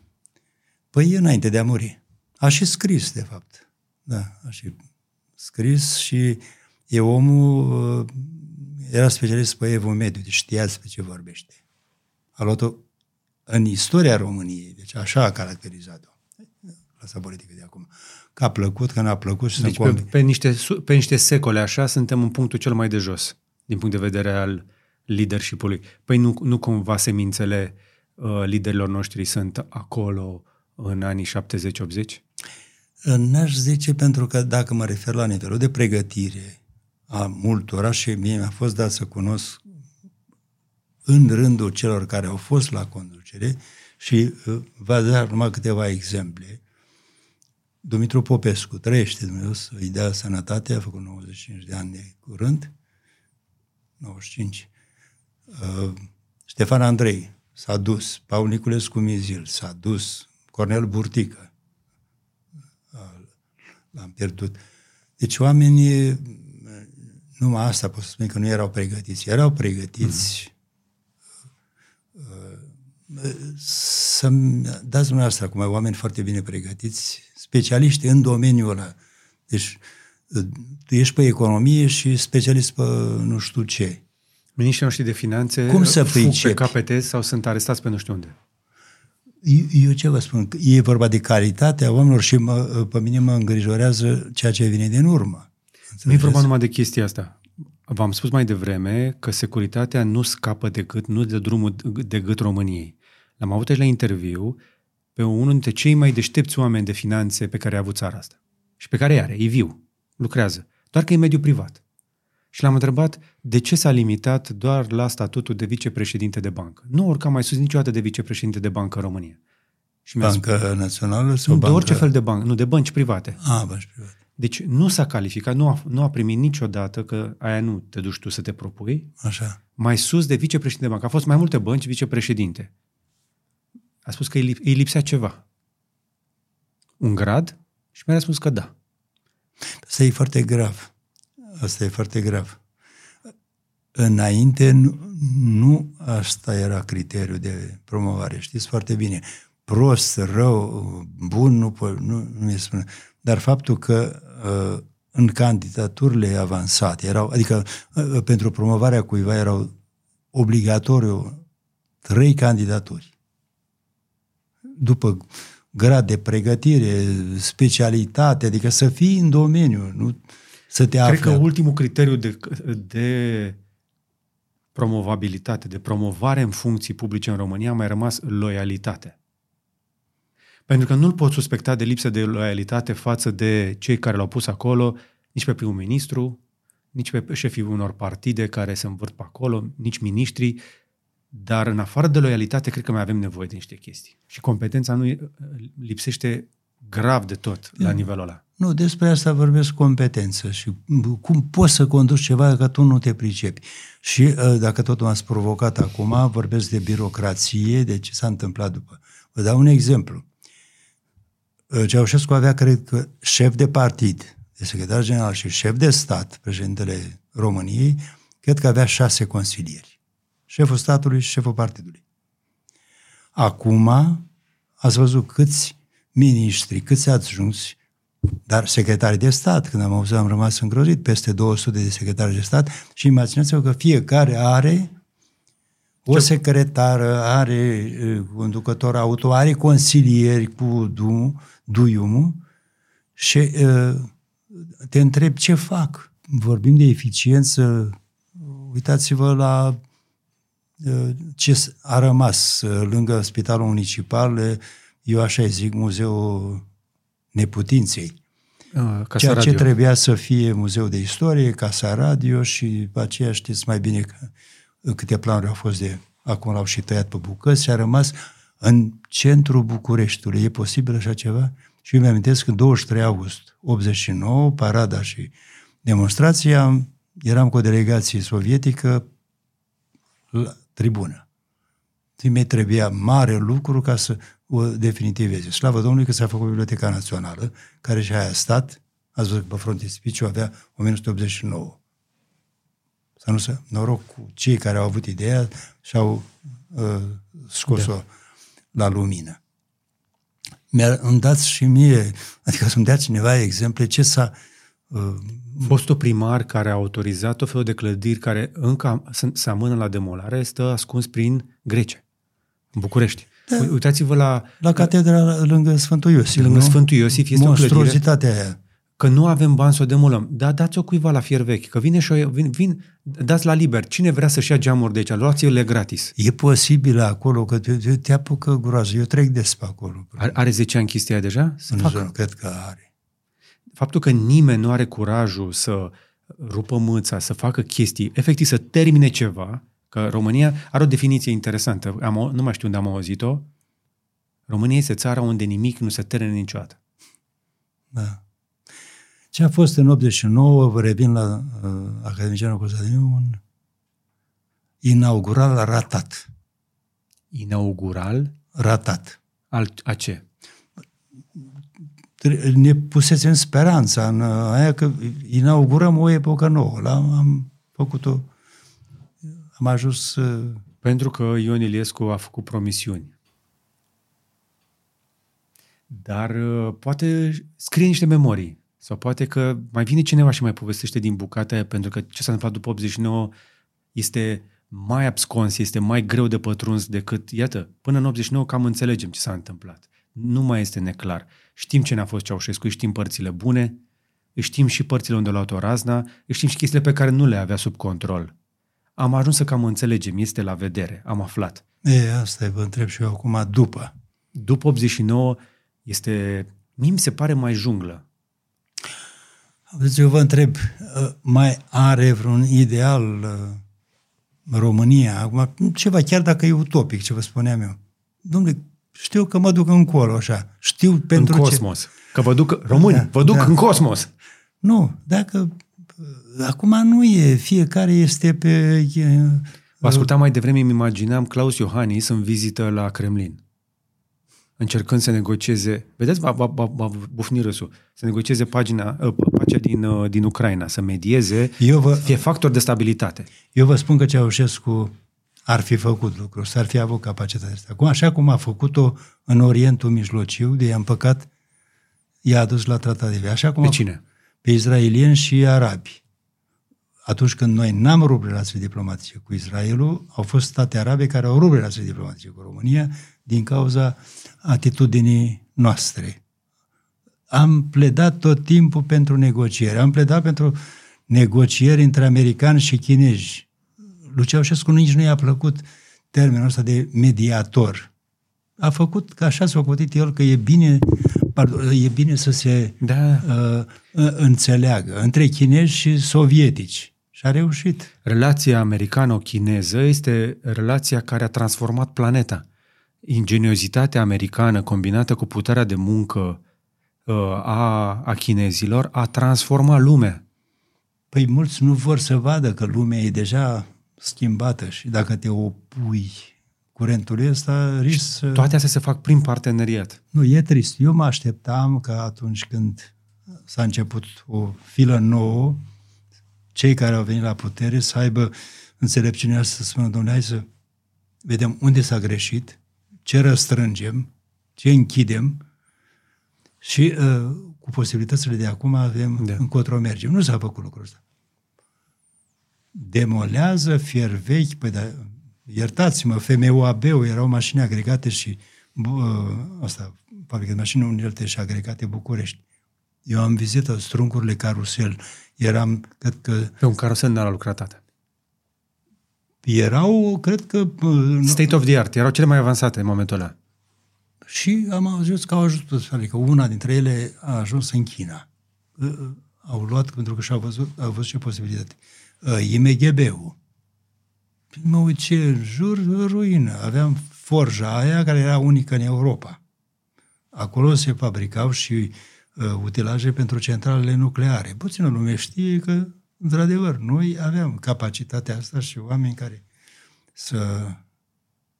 Păi înainte de a muri. A și scris, de fapt. Da, a și scris și e omul, uh, era specialist pe evul mediu, deci știa despre ce vorbește. A luat-o în istoria României, deci așa a caracterizat-o clasa politică de acum că a plăcut, că n-a plăcut și deci pe, pe, niște, pe niște secole așa suntem în punctul cel mai de jos din punct de vedere al leadership-ului. Păi nu, nu cumva semințele uh, liderilor noștri sunt acolo în anii 70-80? N-aș zice pentru că dacă mă refer la nivelul de pregătire a multora și mie mi-a fost dat să cunosc în rândul celor care au fost la conducere și uh, vă da numai câteva exemple. Dumitru Popescu trăiește Dumnezeu să îi dea sănătate, a făcut 95 de ani de curând, 95. Uh, Ștefan Andrei s-a dus, Paul Niculescu Mizil s-a dus, Cornel Burtică, uh, l-am pierdut. Deci oamenii, numai asta pot să spun că nu erau pregătiți. Erau pregătiți mm. să-mi dați dumneavoastră acum oameni foarte bine pregătiți, specialiști în domeniul ăla. Deci tu ești pe economie și specialist pe nu știu ce. Miniștrii noștri de finanțe Cum să fug pe KPT sau sunt arestați pe nu știu unde? Eu, eu ce vă spun? E vorba de calitatea oamenilor și mă, pe mine mă îngrijorează ceea ce vine din urmă. Nu e vorba numai de chestia asta. V-am spus mai devreme că securitatea nu scapă decât, nu de drumul de gât României. L-am avut aici la interviu pe unul dintre cei mai deștepți oameni de finanțe pe care a avut țara asta. Și pe care are, e viu, lucrează. Doar că e mediu privat. Și l-am întrebat de ce s-a limitat doar la statutul de vicepreședinte de bancă. Nu urca mai sus niciodată de vicepreședinte de bancă în România. Și bancă spus, națională sau nu, bancă... De orice fel de bancă, nu, de bănci private. A, bănci private. Deci nu s-a calificat, nu a, nu a primit niciodată că aia nu te duci tu să te propui. Așa. Mai sus de vicepreședinte de bancă. A fost mai multe bănci vicepreședinte. A spus că îi, îi lipsea ceva. Un grad și mi-a răspuns că da. Asta e foarte grav. Asta e foarte grav. Înainte, nu, nu asta era criteriul de promovare. Știți foarte bine. Prost, rău, bun, nu, nu, nu mi spune. Dar faptul că uh, în candidaturile avansate, erau, adică uh, pentru promovarea cuiva erau obligatoriu trei candidaturi. După grad de pregătire, specialitate, adică să fii în domeniu, nu să te afli. Cred că ultimul criteriu de, de promovabilitate, de promovare în funcții publice în România a mai rămas loialitate. Pentru că nu-l pot suspecta de lipsă de loialitate față de cei care l-au pus acolo, nici pe primul ministru, nici pe șefii unor partide care se învârt pe acolo, nici miniștrii, dar în afară de loialitate, cred că mai avem nevoie de niște chestii. Și competența nu lipsește grav de tot la nivelul ăla. Nu, despre asta vorbesc competență și cum poți să conduci ceva dacă tu nu te pricepi. Și ă, dacă tot m-ați provocat acum, vorbesc de birocrație, de ce s-a întâmplat după. Vă dau un exemplu. Ă, Ceaușescu avea, cred că, șef de partid, de secretar general și șef de stat, președintele României, cred că avea șase consilieri. Șeful statului și șeful partidului. Acum, ați văzut câți miniștri, câți adjuncți, dar secretari de stat, când am auzit, am rămas îngrozit, peste 200 de secretari de stat și imaginați-vă că fiecare are o secretară, are conducător auto, are consilieri cu du, duiumul și uh, te întreb ce fac. Vorbim de eficiență, uitați-vă la uh, ce a rămas uh, lângă spitalul municipal, eu așa zic, muzeul neputinței. A, Casa Ceea radio. ce trebuia să fie muzeu de istorie, Casa Radio și după aceea știți mai bine că câte planuri au fost de... Acum l-au și tăiat pe bucăți și a rămas în centrul Bucureștiului. E posibil așa ceva? Și eu mi-amintesc că 23 august 89, parada și demonstrația, eram cu o delegație sovietică la tribună. Mi trebuia mare lucru ca să o definitiveze. Slavă Domnului că s-a făcut Biblioteca Națională, care și a stat, ați văzut că pe frontispiciu avea 1989. Să nu să noroc cu cei care au avut ideea și au uh, scos-o da. la lumină. Mi-a, îmi dați și mie, adică să-mi dea cineva exemple ce s-a... Uh, Fostul primar care a autorizat o fel de clădiri care încă se amână la demolare este ascuns prin Grecia, în București. Da. Uitați-vă la... La catedra lângă Sfântul Iosif, Lângă nu? Sfântul Iosif este o clădire... aia. Că nu avem bani să o demolăm. Da, dați-o cuiva la fier vechi. Că vine și o, vin, vin, dați la liber. Cine vrea să-și ia geamuri de aici, luați-le gratis. E posibil acolo, că te, te apucă groază. Eu trec des pe acolo. Are, are 10 ani chestia deja? Să nu facă. cred că are. Faptul că nimeni nu are curajul să rupă mâța, să facă chestii, efectiv să termine ceva, că România are o definiție interesantă, am, nu mai știu unde am auzit-o, România este țara unde nimic nu se termină niciodată. Da. Ce a fost în 89, vă revin la uh, Academicianul Constantiniu, un inaugural ratat. Inaugural? Ratat. Al, a ce? Ne pusesem speranța în aia că inaugurăm o epocă nouă. La, am făcut-o, am ajuns... Uh, Pentru că Ion Iliescu a făcut promisiuni. Dar uh, poate scrie niște memorii. Sau poate că mai vine cineva și mai povestește din bucata aia, pentru că ce s-a întâmplat după 89 este mai abscons, este mai greu de pătruns decât, iată, până în 89 cam înțelegem ce s-a întâmplat. Nu mai este neclar. Știm ce ne-a fost Ceaușescu, știm părțile bune, știm și părțile unde a luat o razna, știm și chestiile pe care nu le avea sub control. Am ajuns să cam înțelegem, este la vedere, am aflat. E, asta vă întreb și eu acum, după. După 89 este, mie mi se pare mai junglă. Deci eu vă întreb, uh, mai are vreun ideal uh, România, acum, ceva, chiar dacă e utopic, ce vă spuneam eu. Domnule, știu că mă duc încolo, așa. Știu pentru în cosmos. Ce... Că vă duc, români, da, vă duc da. în cosmos. Nu, dacă acum nu e, fiecare este pe... Vă ascultam mai devreme, îmi imaginam Claus Iohannis în vizită la Kremlin încercând să negocieze, vedeți, va, va, va, va bufni râsul, să negocieze pagina, ă, pacea din, ă, din Ucraina, să medieze, Eu vă, fie factor de stabilitate. Eu vă spun că Ceaușescu ar fi făcut lucruri, s-ar fi avut capacitatea asta. Acum, așa cum a făcut-o în Orientul Mijlociu, de i-a împăcat, i-a adus la tratat de Așa cum pe cine? Pe izraelieni și arabi. Atunci când noi n-am rupt relații diplomatice cu Israelul, au fost state arabe care au rupt relații diplomatice cu România din cauza atitudinii noastre. Am pledat tot timpul pentru negocieri. Am pledat pentru negocieri între americani și chinezi. Lui Ceaușescu nici nu i-a plăcut termenul ăsta de mediator. A făcut, că așa s-a făcut el, că e bine, pardon, e bine să se da. uh, uh, înțeleagă între chinezi și sovietici. Și a reușit. Relația americano-chineză este relația care a transformat planeta ingeniozitatea americană combinată cu puterea de muncă uh, a, a chinezilor a transformat lumea. Păi mulți nu vor să vadă că lumea e deja schimbată și dacă te opui curentului ăsta, risc să... Toate astea se fac prin parteneriat. Nu, e trist. Eu mă așteptam că atunci când s-a început o filă nouă, cei care au venit la putere să aibă înțelepciunea să spună, domnule, hai să vedem unde s-a greșit, ce răstrângem, ce închidem și uh, cu posibilitățile de acum avem da. încotro mergem. Nu s-a făcut lucrul ăsta. Demolează fier vechi, păi da, iertați-mă, FMUAB-ul erau mașini agregate și uh, asta, fabrică de mașini unelte și agregate București. Eu am vizitat struncurile carusel. Eram, cred că... Pe un carusel n-a lucrat tata erau, cred că... State of the art, erau cele mai avansate în momentul ăla. Și am ajuns că au ajuns, adică una dintre ele a ajuns în China. Au luat, pentru că și-au văzut, au văzut și posibilitate. IMGB-ul. Mă uit ce în jur, ruină. Aveam forja aia care era unică în Europa. Acolo se fabricau și uh, utilaje pentru centralele nucleare. Puțină lume știe că într-adevăr, noi aveam capacitatea asta și oameni care să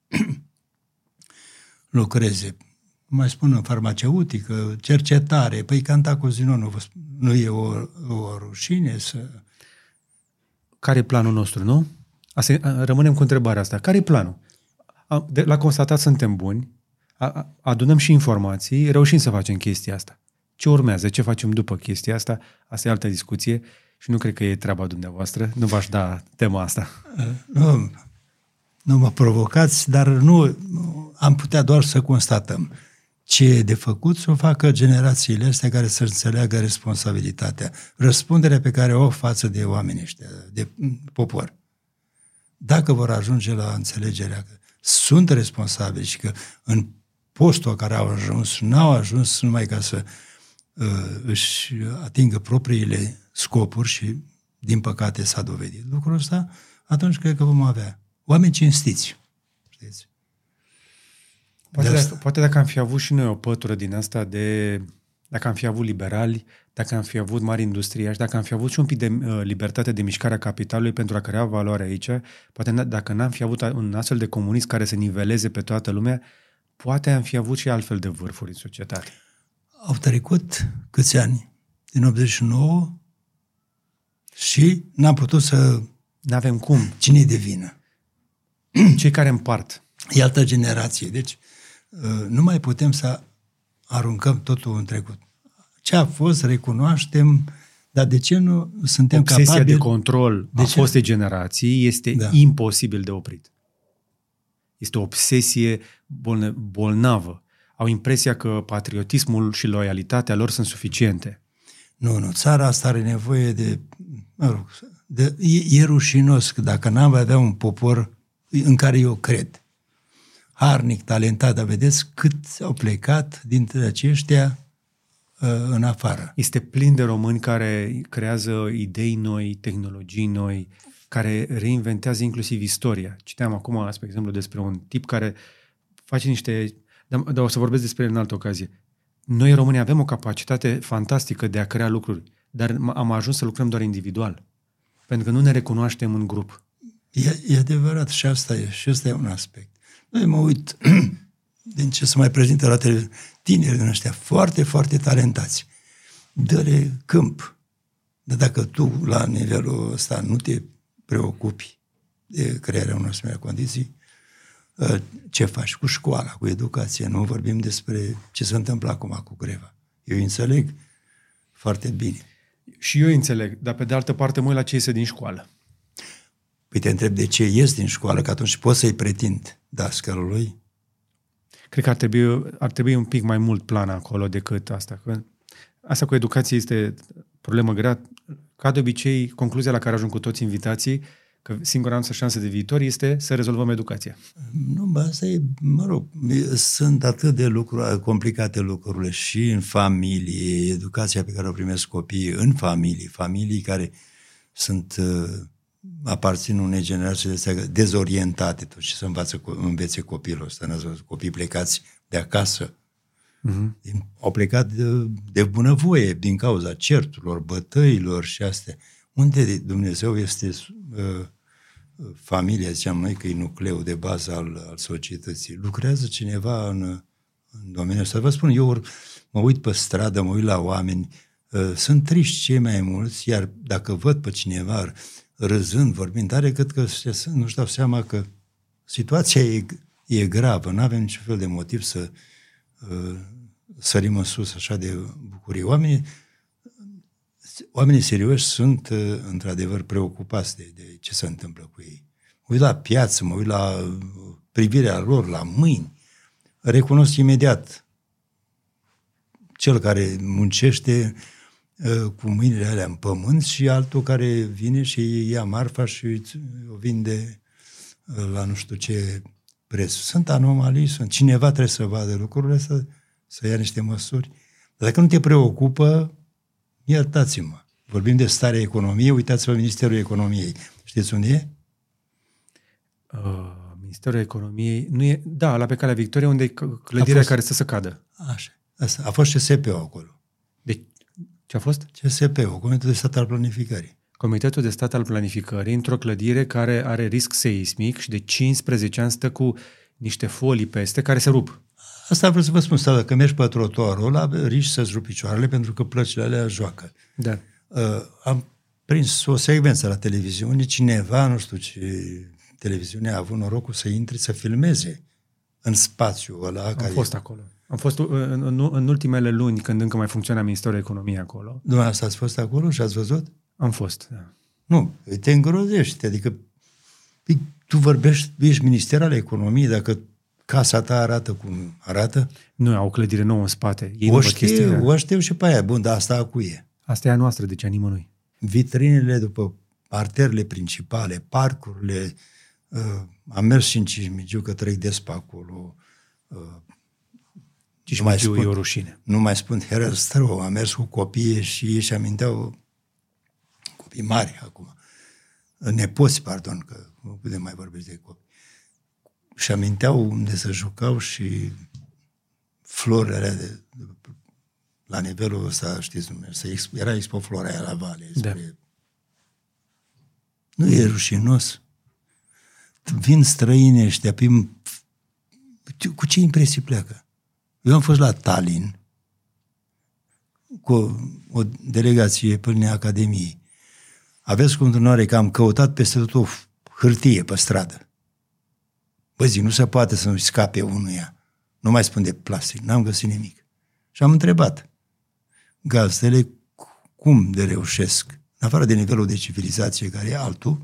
lucreze. Mai spun în farmaceutică, cercetare, păi cantacuzino nu, nu e o, o rușine să... Care e planul nostru, nu? Asta, rămânem cu întrebarea asta. Care e planul? De, la constatat suntem buni, adunăm și informații, reușim să facem chestia asta. Ce urmează? Ce facem după chestia asta? Asta e altă discuție și nu cred că e treaba dumneavoastră. Nu v-aș da tema asta. Nu, nu mă provocați, dar nu, am putea doar să constatăm ce e de făcut să o facă generațiile astea care să înțeleagă responsabilitatea, răspunderea pe care o față de oamenii ăștia, de popor. Dacă vor ajunge la înțelegerea că sunt responsabili și că în postul care au ajuns, n-au ajuns numai ca să uh, își atingă propriile scopuri și, din păcate, s-a dovedit lucrul ăsta, atunci cred că vom avea oameni cinstiți. Știți? Poate, dacă, poate dacă am fi avut și noi o pătură din asta de... Dacă am fi avut liberali, dacă am fi avut mari industriași, dacă am fi avut și un pic de uh, libertate de mișcare a capitalului pentru a crea valoare aici, poate dacă n-am fi avut un astfel de comunist care să niveleze pe toată lumea, poate am fi avut și altfel de vârfuri în societate Au trecut câți ani? Din 89 și n-am putut să... N-avem cum. Cine de vină? Cei care împart. E altă generație. Deci uh, nu mai putem să aruncăm totul în trecut. Ce a fost, recunoaștem, dar de ce nu suntem Obsesia capabili... de control De a ce? fostei generații este Da. imposibil de oprit. Este o obsesie bolne- bolnavă. Au impresia că patriotismul și loialitatea lor sunt suficiente. Nu, nu, țara asta are nevoie de... Mă rog, de e, e rușinos că dacă n-am avea un popor în care eu cred, harnic, talentat, dar vedeți cât au plecat dintre aceștia uh, în afară. Este plin de români care creează idei noi, tehnologii noi, care reinventează inclusiv istoria. Citeam acum, spre exemplu, despre un tip care face niște... Dar, dar o să vorbesc despre el în altă ocazie. Noi, românii, avem o capacitate fantastică de a crea lucruri, dar am ajuns să lucrăm doar individual. Pentru că nu ne recunoaștem în grup. E, e adevărat și asta e, și asta e un aspect. Noi mă uit din ce se mai prezintă la televiziune, tineri din ăștia foarte, foarte talentați. Dă-le câmp. Dar dacă tu, la nivelul ăsta, nu te preocupi de crearea unor asemenea condiții, ă, ce faci cu școala, cu educația? Nu vorbim despre ce se întâmplă acum cu greva. Eu înțeleg foarte bine. Și eu înțeleg, dar pe de altă parte mă uit la ce iese din școală. Păi te întreb de ce ies din școală, că atunci poți să-i pretind dascălului Cred că ar trebui, ar trebui un pic mai mult plan acolo decât asta. Că asta cu educație este problemă grea. Ca de obicei, concluzia la care ajung cu toți invitații, că singura noastră șansă de viitor este să rezolvăm educația. Nu, bă, asta e, mă rog, e- sunt atât de lucruri, complicate lucrurile și în familie, educația pe care o primesc copiii în familie, familii care sunt, uh, aparțin unei generații de astea dezorientate, tot ce să învață, co- învețe copilul ăsta, n-ați văzut, copii plecați de acasă, din, au plecat de, de bunăvoie din cauza certurilor, bătăilor și astea. Unde de- Dumnezeu este uh, familia, ziceam noi că e nucleul de bază al, al societății. Lucrează cineva în, în domeniul ăsta. Vă spun, eu ori mă uit pe stradă, mă uit la oameni, uh, sunt triști cei mai mulți, iar dacă văd pe cineva râzând, vorbind tare, cred că se- nu-și dau seama că situația e, e gravă, nu avem niciun fel de motiv să uh, sărim în sus așa de bucurie. Oamenii, oamenii serioși sunt uh, într-adevăr preocupați de, de ce se întâmplă cu ei. Mă uit la piață, mă uit la uh, privirea lor, la mâini. Recunosc imediat cel care muncește uh, cu mâinile alea în pământ și altul care vine și ia marfa și îți- o vinde uh, la nu știu ce preț. Sunt anomalii, sunt. Cineva trebuie să vadă lucrurile, să, să ia niște măsuri. Dar dacă nu te preocupă, iertați-mă. Vorbim de starea economiei, uitați-vă Ministerul Economiei. Știți unde e? Uh, Ministerul Economiei, nu e, da, la pe calea Victoriei, unde e c- clădirea fost- care stă să cadă. Așa. Asta. A fost CSP-ul acolo. Deci, ce a fost? CSP-ul, Comitetul de Stat al Planificării. Comitetul de Stat al Planificării, într-o clădire care are risc seismic și de 15 ani stă cu niște folii peste care se rup. Asta vreau să vă spun, sau dacă mergi pe trotuarul ăla, riști să-ți rupi picioarele pentru că plăcile alea joacă. Da. Uh, am prins o secvență la televiziune, cineva, nu știu ce televiziune a avut norocul să intre, să filmeze în spațiul ăla. Am care fost acolo. Am fost uh, în, în, în ultimele luni, când încă mai funcționa Ministerul Economiei acolo. Dumneavoastră ați fost acolo și ați văzut? Am fost, da. Nu, te îngrozești. Adică păi, tu vorbești, ești minister al economiei, dacă casa ta arată cum arată, Nu, au o clădire nouă în spate. Ei nu o văd chestia. știu, o știu și pe aia. Bun, dar asta a cui e? Asta e a noastră, deci a nimănui. Vitrinele după parterele principale, parcurile, uh, am mers și în Cismigiu, că trec des pe acolo, uh, Și Nu mai mai spun. e o rușine. nu mai spun herăstrău, am mers cu copiii și ei și aminteau copii mari acum, nepoți, pardon, că nu putem mai vorbi de copii. Și aminteau unde se jucau și florile alea de, de, la nivelul ăsta, știți, se exp- era expo flora aia la vale. Da. Spre... Nu e rușinos. Vin străini ăștia, prin... cu ce impresii pleacă? Eu am fost la Tallinn cu o, o delegație până Academiei. Aveți continuare că am căutat peste tot o hârtie pe stradă. Bă, zic, nu se poate să nu scape unuia. Nu mai spun de plastic, n-am găsit nimic. Și am întrebat gazdele cum de reușesc, în afară de nivelul de civilizație care e altul,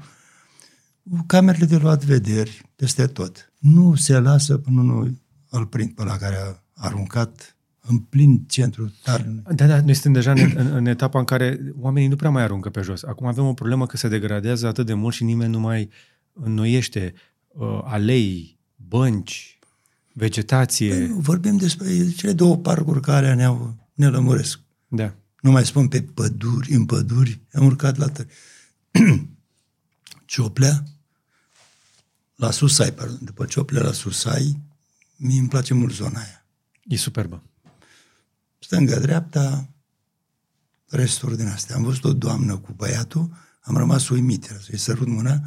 camerele de luat vederi peste tot. Nu se lasă până nu îl prind pe la care a aruncat în plin centru tare. Da, da, noi suntem deja în, în, în etapa în care oamenii nu prea mai aruncă pe jos. Acum avem o problemă că se degradează atât de mult și nimeni nu mai înnoiește uh, alei, bănci, vegetație. Păi, vorbim despre cele două parcuri care ne, ne lămuresc. Da. Nu mai spun pe păduri, în păduri, am urcat la tări. Cioplea, la Susai, pardon, după Cioplea la Susai, mi îmi place mult zona aia. E superbă. Stânga-dreapta, resturi din astea. Am văzut o doamnă cu băiatul, am rămas uimit, să-i sărut mâna,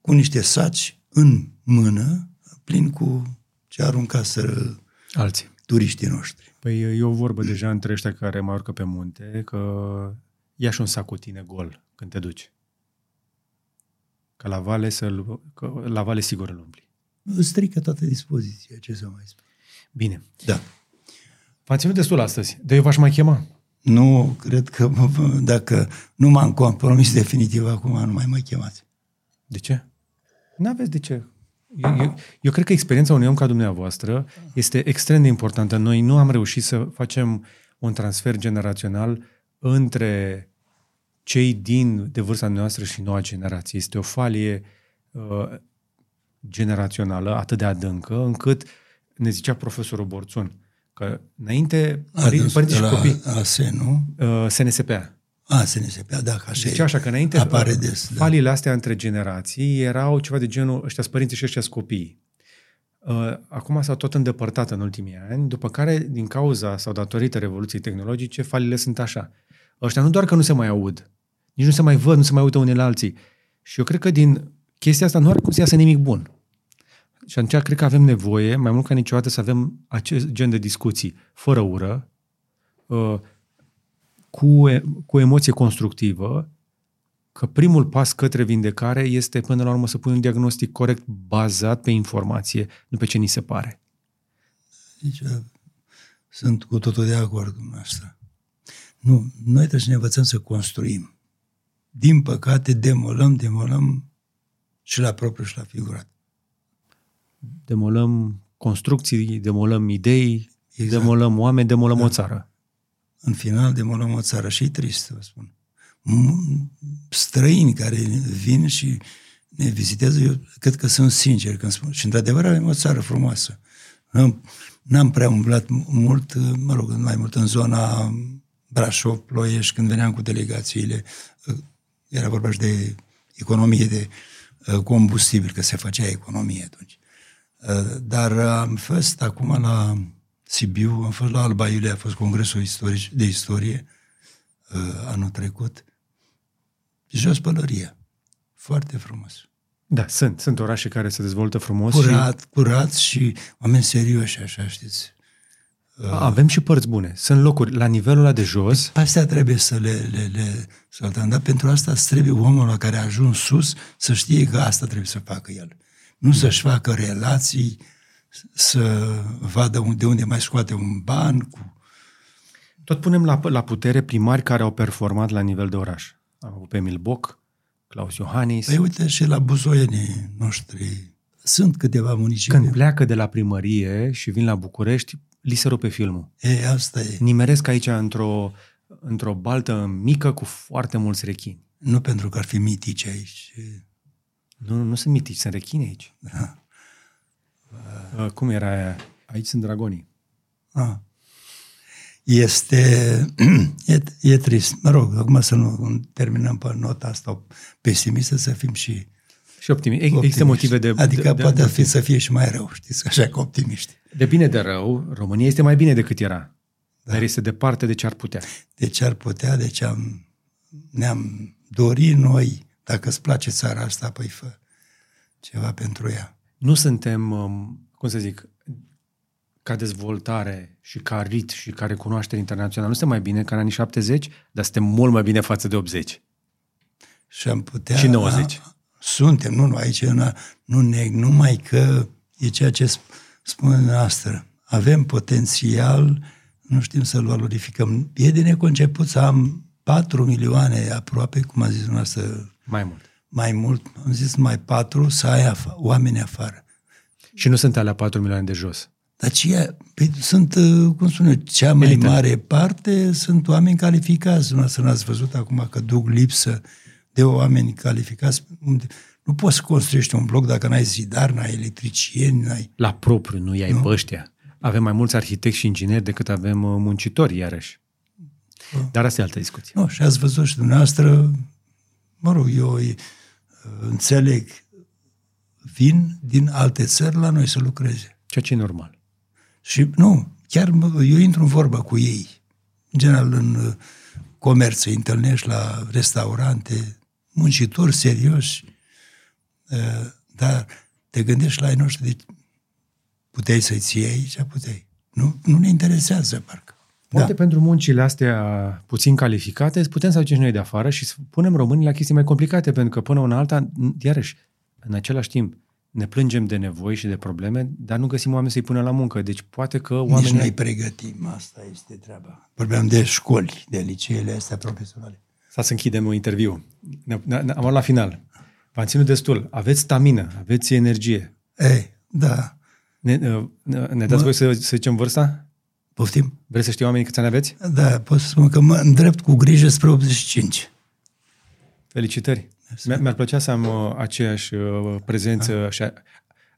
cu niște saci în mână, plin cu ce aruncaseră alții turiștii noștri. Păi e o vorbă deja între ăștia care mai urcă pe munte, că ia și un sac cu tine gol când te duci. Că la vale, să că la vale sigur îl umpli. Strică toată dispoziția, ce să mai spun. Bine. Da. V-am ținut destul astăzi. De eu v-aș mai chema? Nu, cred că dacă nu m-am compromis definitiv acum, nu mai mă chemați. De ce? Nu aveți de ce. Eu, eu, eu cred că experiența unui om ca dumneavoastră este extrem de importantă. Noi nu am reușit să facem un transfer generațional între cei din de vârsta noastră și noua generație. Este o falie uh, generațională atât de adâncă, încât ne zicea profesorul Borțun că înainte părinții și copii... La, la nu? Uh, SNSPA. A, SNSP, da, ca așa deci așa că înainte apare des, da. faliile astea între generații erau ceva de genul ăștia părinții și ăștia copii. Uh, acum s-au tot îndepărtat în ultimii ani, după care, din cauza sau datorită revoluției tehnologice, falile sunt așa. Ăștia nu doar că nu se mai aud, nici nu se mai văd, nu se mai uită unii la alții. Și eu cred că din chestia asta nu are cum să iasă nimic bun. Și atunci cred că avem nevoie, mai mult ca niciodată, să avem acest gen de discuții, fără ură, uh, cu, cu o emoție constructivă, că primul pas către vindecare este până la urmă să pui un diagnostic corect bazat pe informație, nu pe ce ni se pare. Deci, sunt cu totul de acord cu noastră. Nu, noi trebuie să ne învățăm să construim. Din păcate, demolăm, demolăm și la propriu și la figurat. Demolăm construcții, demolăm idei, exact. demolăm oameni, demolăm da. o țară în final demolăm o țară și e trist, vă spun. Străini care vin și ne vizitează, eu cred că sunt sinceri când spun. Și într-adevăr avem o țară frumoasă. N-am prea umblat mult, mă rog, mai mult în zona Brașov, Ploiești, când veneam cu delegațiile. Era vorba și de economie de uh, combustibil, că se făcea economie atunci. Uh, dar am fost acum la Sibiu, am fost la Alba Iulia, a fost congresul istoric, de istorie uh, anul trecut. Jos pălăria. Foarte frumos. Da, sunt. Sunt orașe care se dezvoltă frumos. Curat, și... curat și oameni serioși, așa, știți. Uh, Avem și părți bune. Sunt locuri la nivelul ăla de jos. Astea trebuie să le, le, le saltăm, dar pentru asta trebuie omul la care a ajuns sus să știe că asta trebuie să facă el. Nu da. să-și facă relații să vadă de unde mai scoate un ban. Cu... Tot punem la, la putere primari care au performat la nivel de oraș. Am avut pe Milboc, Claus Iohannis. Păi uite și la buzoienii noștri. Sunt câteva municipii. Când pleacă de la primărie și vin la București, li se rupe filmul. E, asta e. Nimeresc aici într-o, într-o baltă mică cu foarte mulți rechini. Nu pentru că ar fi mitici aici. Nu, nu sunt mitici, sunt rechini aici. Da. Uh, cum era aia? Aici sunt dragonii. Ah. Este... E, e trist. Mă rog, acum să nu terminăm pe nota asta pesimistă, să fim și și optimi. Există motive de... Adică de, poate de, fi să fie și mai rău, știți, așa că optimiști. De bine de rău, România este mai bine decât era. Da. Dar este departe de ce ar putea. De ce ar putea, de ce am, ne-am dorit noi, dacă îți place țara asta, păi fă ceva pentru ea nu suntem, um, cum să zic, ca dezvoltare și ca rit și ca recunoaștere internațională, nu suntem mai bine ca în anii 70, dar suntem mult mai bine față de 80. Și am putea... Și 90. A, suntem, nu, nu, aici nu neg, numai că e ceea ce spune noastră. Avem potențial, nu știm să-l valorificăm. E de neconceput să am 4 milioane aproape, cum a zis noastră. Mai mult. Mai mult, am zis mai 4, să ai af- oameni afară. Și nu sunt alea 4 milioane de jos. Dar ce, păi sunt, uh, cum spune, cea mai Elite. mare parte sunt oameni calificați. Nu ați văzut acum că duc lipsă de oameni calificați. Nu poți să construiești un bloc dacă n-ai zidar, n-ai electricieni, n-ai... La propriu, nu i-ai nu? ăștia. Avem mai mulți arhitecți și ingineri decât avem uh, muncitori, iarăși. Dar asta e altă discuție. Nu, și ați văzut și dumneavoastră, mă rog, eu uh, înțeleg, vin din alte țări la noi să lucreze. Ceea ce e normal. Și nu, chiar eu intru în vorbă cu ei. În general, în uh, comerț îi întâlnești la restaurante, muncitori serioși, dar te gândești la ai noștri, de puteai să-i ții aici, puteai. Nu, nu ne interesează, parcă. Poate da. pentru muncile astea puțin calificate, putem să aducem noi de afară și să punem românii la chestii mai complicate, pentru că până una alta, iarăși, în același timp, ne plângem de nevoi și de probleme, dar nu găsim oameni să-i punem la muncă. Deci poate că oamenii... Nici noi pregătim, asta este treaba. Vorbeam de școli, de liceele astea profesionale. Să să închidem un interviu. Ne, ne, am la final. V-am ținut destul. Aveți stamină, aveți energie. Ei, da. Ne, ne, ne dați mă... voi să, să zicem vârsta? Poftim? Vreți să știu oamenii câți ani aveți? Da, pot să spun că mă îndrept cu grijă spre 85. Felicitări. Mi- mi-ar plăcea să am uh, aceeași uh, prezență da. și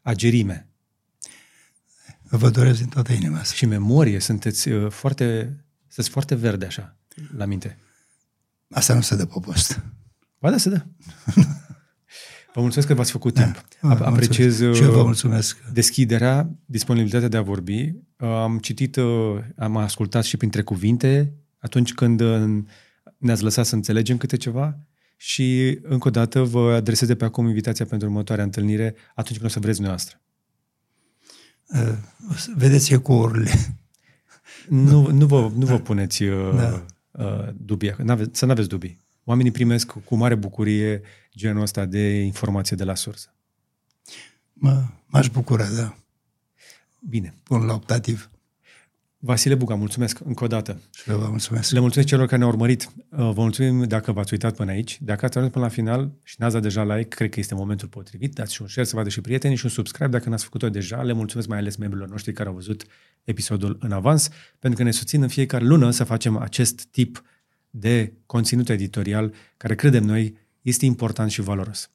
agerime. Vă doresc din toată inima asta. Și memorie. Sunteți uh, foarte, sunteți foarte verde așa, la minte. Asta nu se dă pe post. Ba da, se dă. Vă mulțumesc că v-ați făcut timp. Da, Apreciez mulțumesc. Și eu vă mulțumesc. deschiderea, disponibilitatea de a vorbi. Am citit, am ascultat și printre cuvinte atunci când ne-ați lăsat să înțelegem câte ceva și încă o dată vă adresez de pe acum invitația pentru următoarea întâlnire atunci când o să vreți dumneavoastră. Uh, vedeți ecourile. Nu, nu, vă, nu vă puneți uh, da. uh, dubii, n-ave, să nu aveți dubii. Oamenii primesc cu mare bucurie genul ăsta de informație de la sursă. Mă, m-aș bucura, da. Bine. Pun la optativ. Vasile Buga, mulțumesc încă o dată. Și vă mulțumesc. Le mulțumesc celor care ne-au urmărit. Uh, vă mulțumim dacă v-ați uitat până aici. Dacă ați ajuns până la final și n-ați dat deja like, cred că este momentul potrivit. Dați și un share să vadă și prietenii și un subscribe dacă n-ați făcut-o deja. Le mulțumesc mai ales membrilor noștri care au văzut episodul în avans, pentru că ne susțin în fiecare lună să facem acest tip de conținut editorial care credem noi este important și valoros.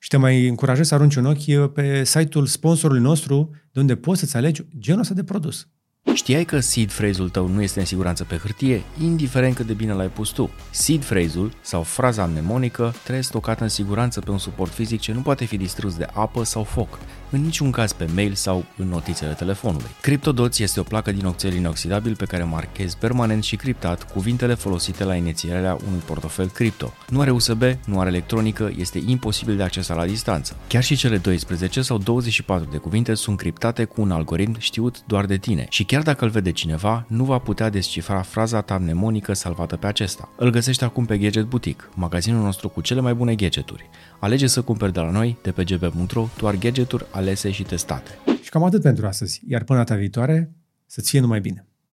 Și te mai încurajez să arunci un ochi pe site-ul sponsorului nostru, de unde poți să-ți alegi genul ăsta de produs. Știai că seed phrase-ul tău nu este în siguranță pe hârtie, indiferent cât de bine l-ai pus tu. Seed phrase-ul sau fraza mnemonică trebuie stocată în siguranță pe un suport fizic ce nu poate fi distrus de apă sau foc, în niciun caz pe mail sau în notițele telefonului. CryptoDots este o placă din oțel inoxidabil pe care marchezi permanent și criptat cuvintele folosite la inițierea unui portofel cripto. Nu are USB, nu are electronică, este imposibil de accesat la distanță. Chiar și cele 12 sau 24 de cuvinte sunt criptate cu un algoritm știut doar de tine și chiar dacă îl vede cineva, nu va putea descifra fraza ta mnemonică salvată pe acesta. Îl găsești acum pe Gadget Boutique, magazinul nostru cu cele mai bune gadgeturi. Alege să cumperi de la noi, de pe gb.ro, doar gadgeturi alese și testate. Și cam atât pentru astăzi, iar până data viitoare, să-ți fie numai bine!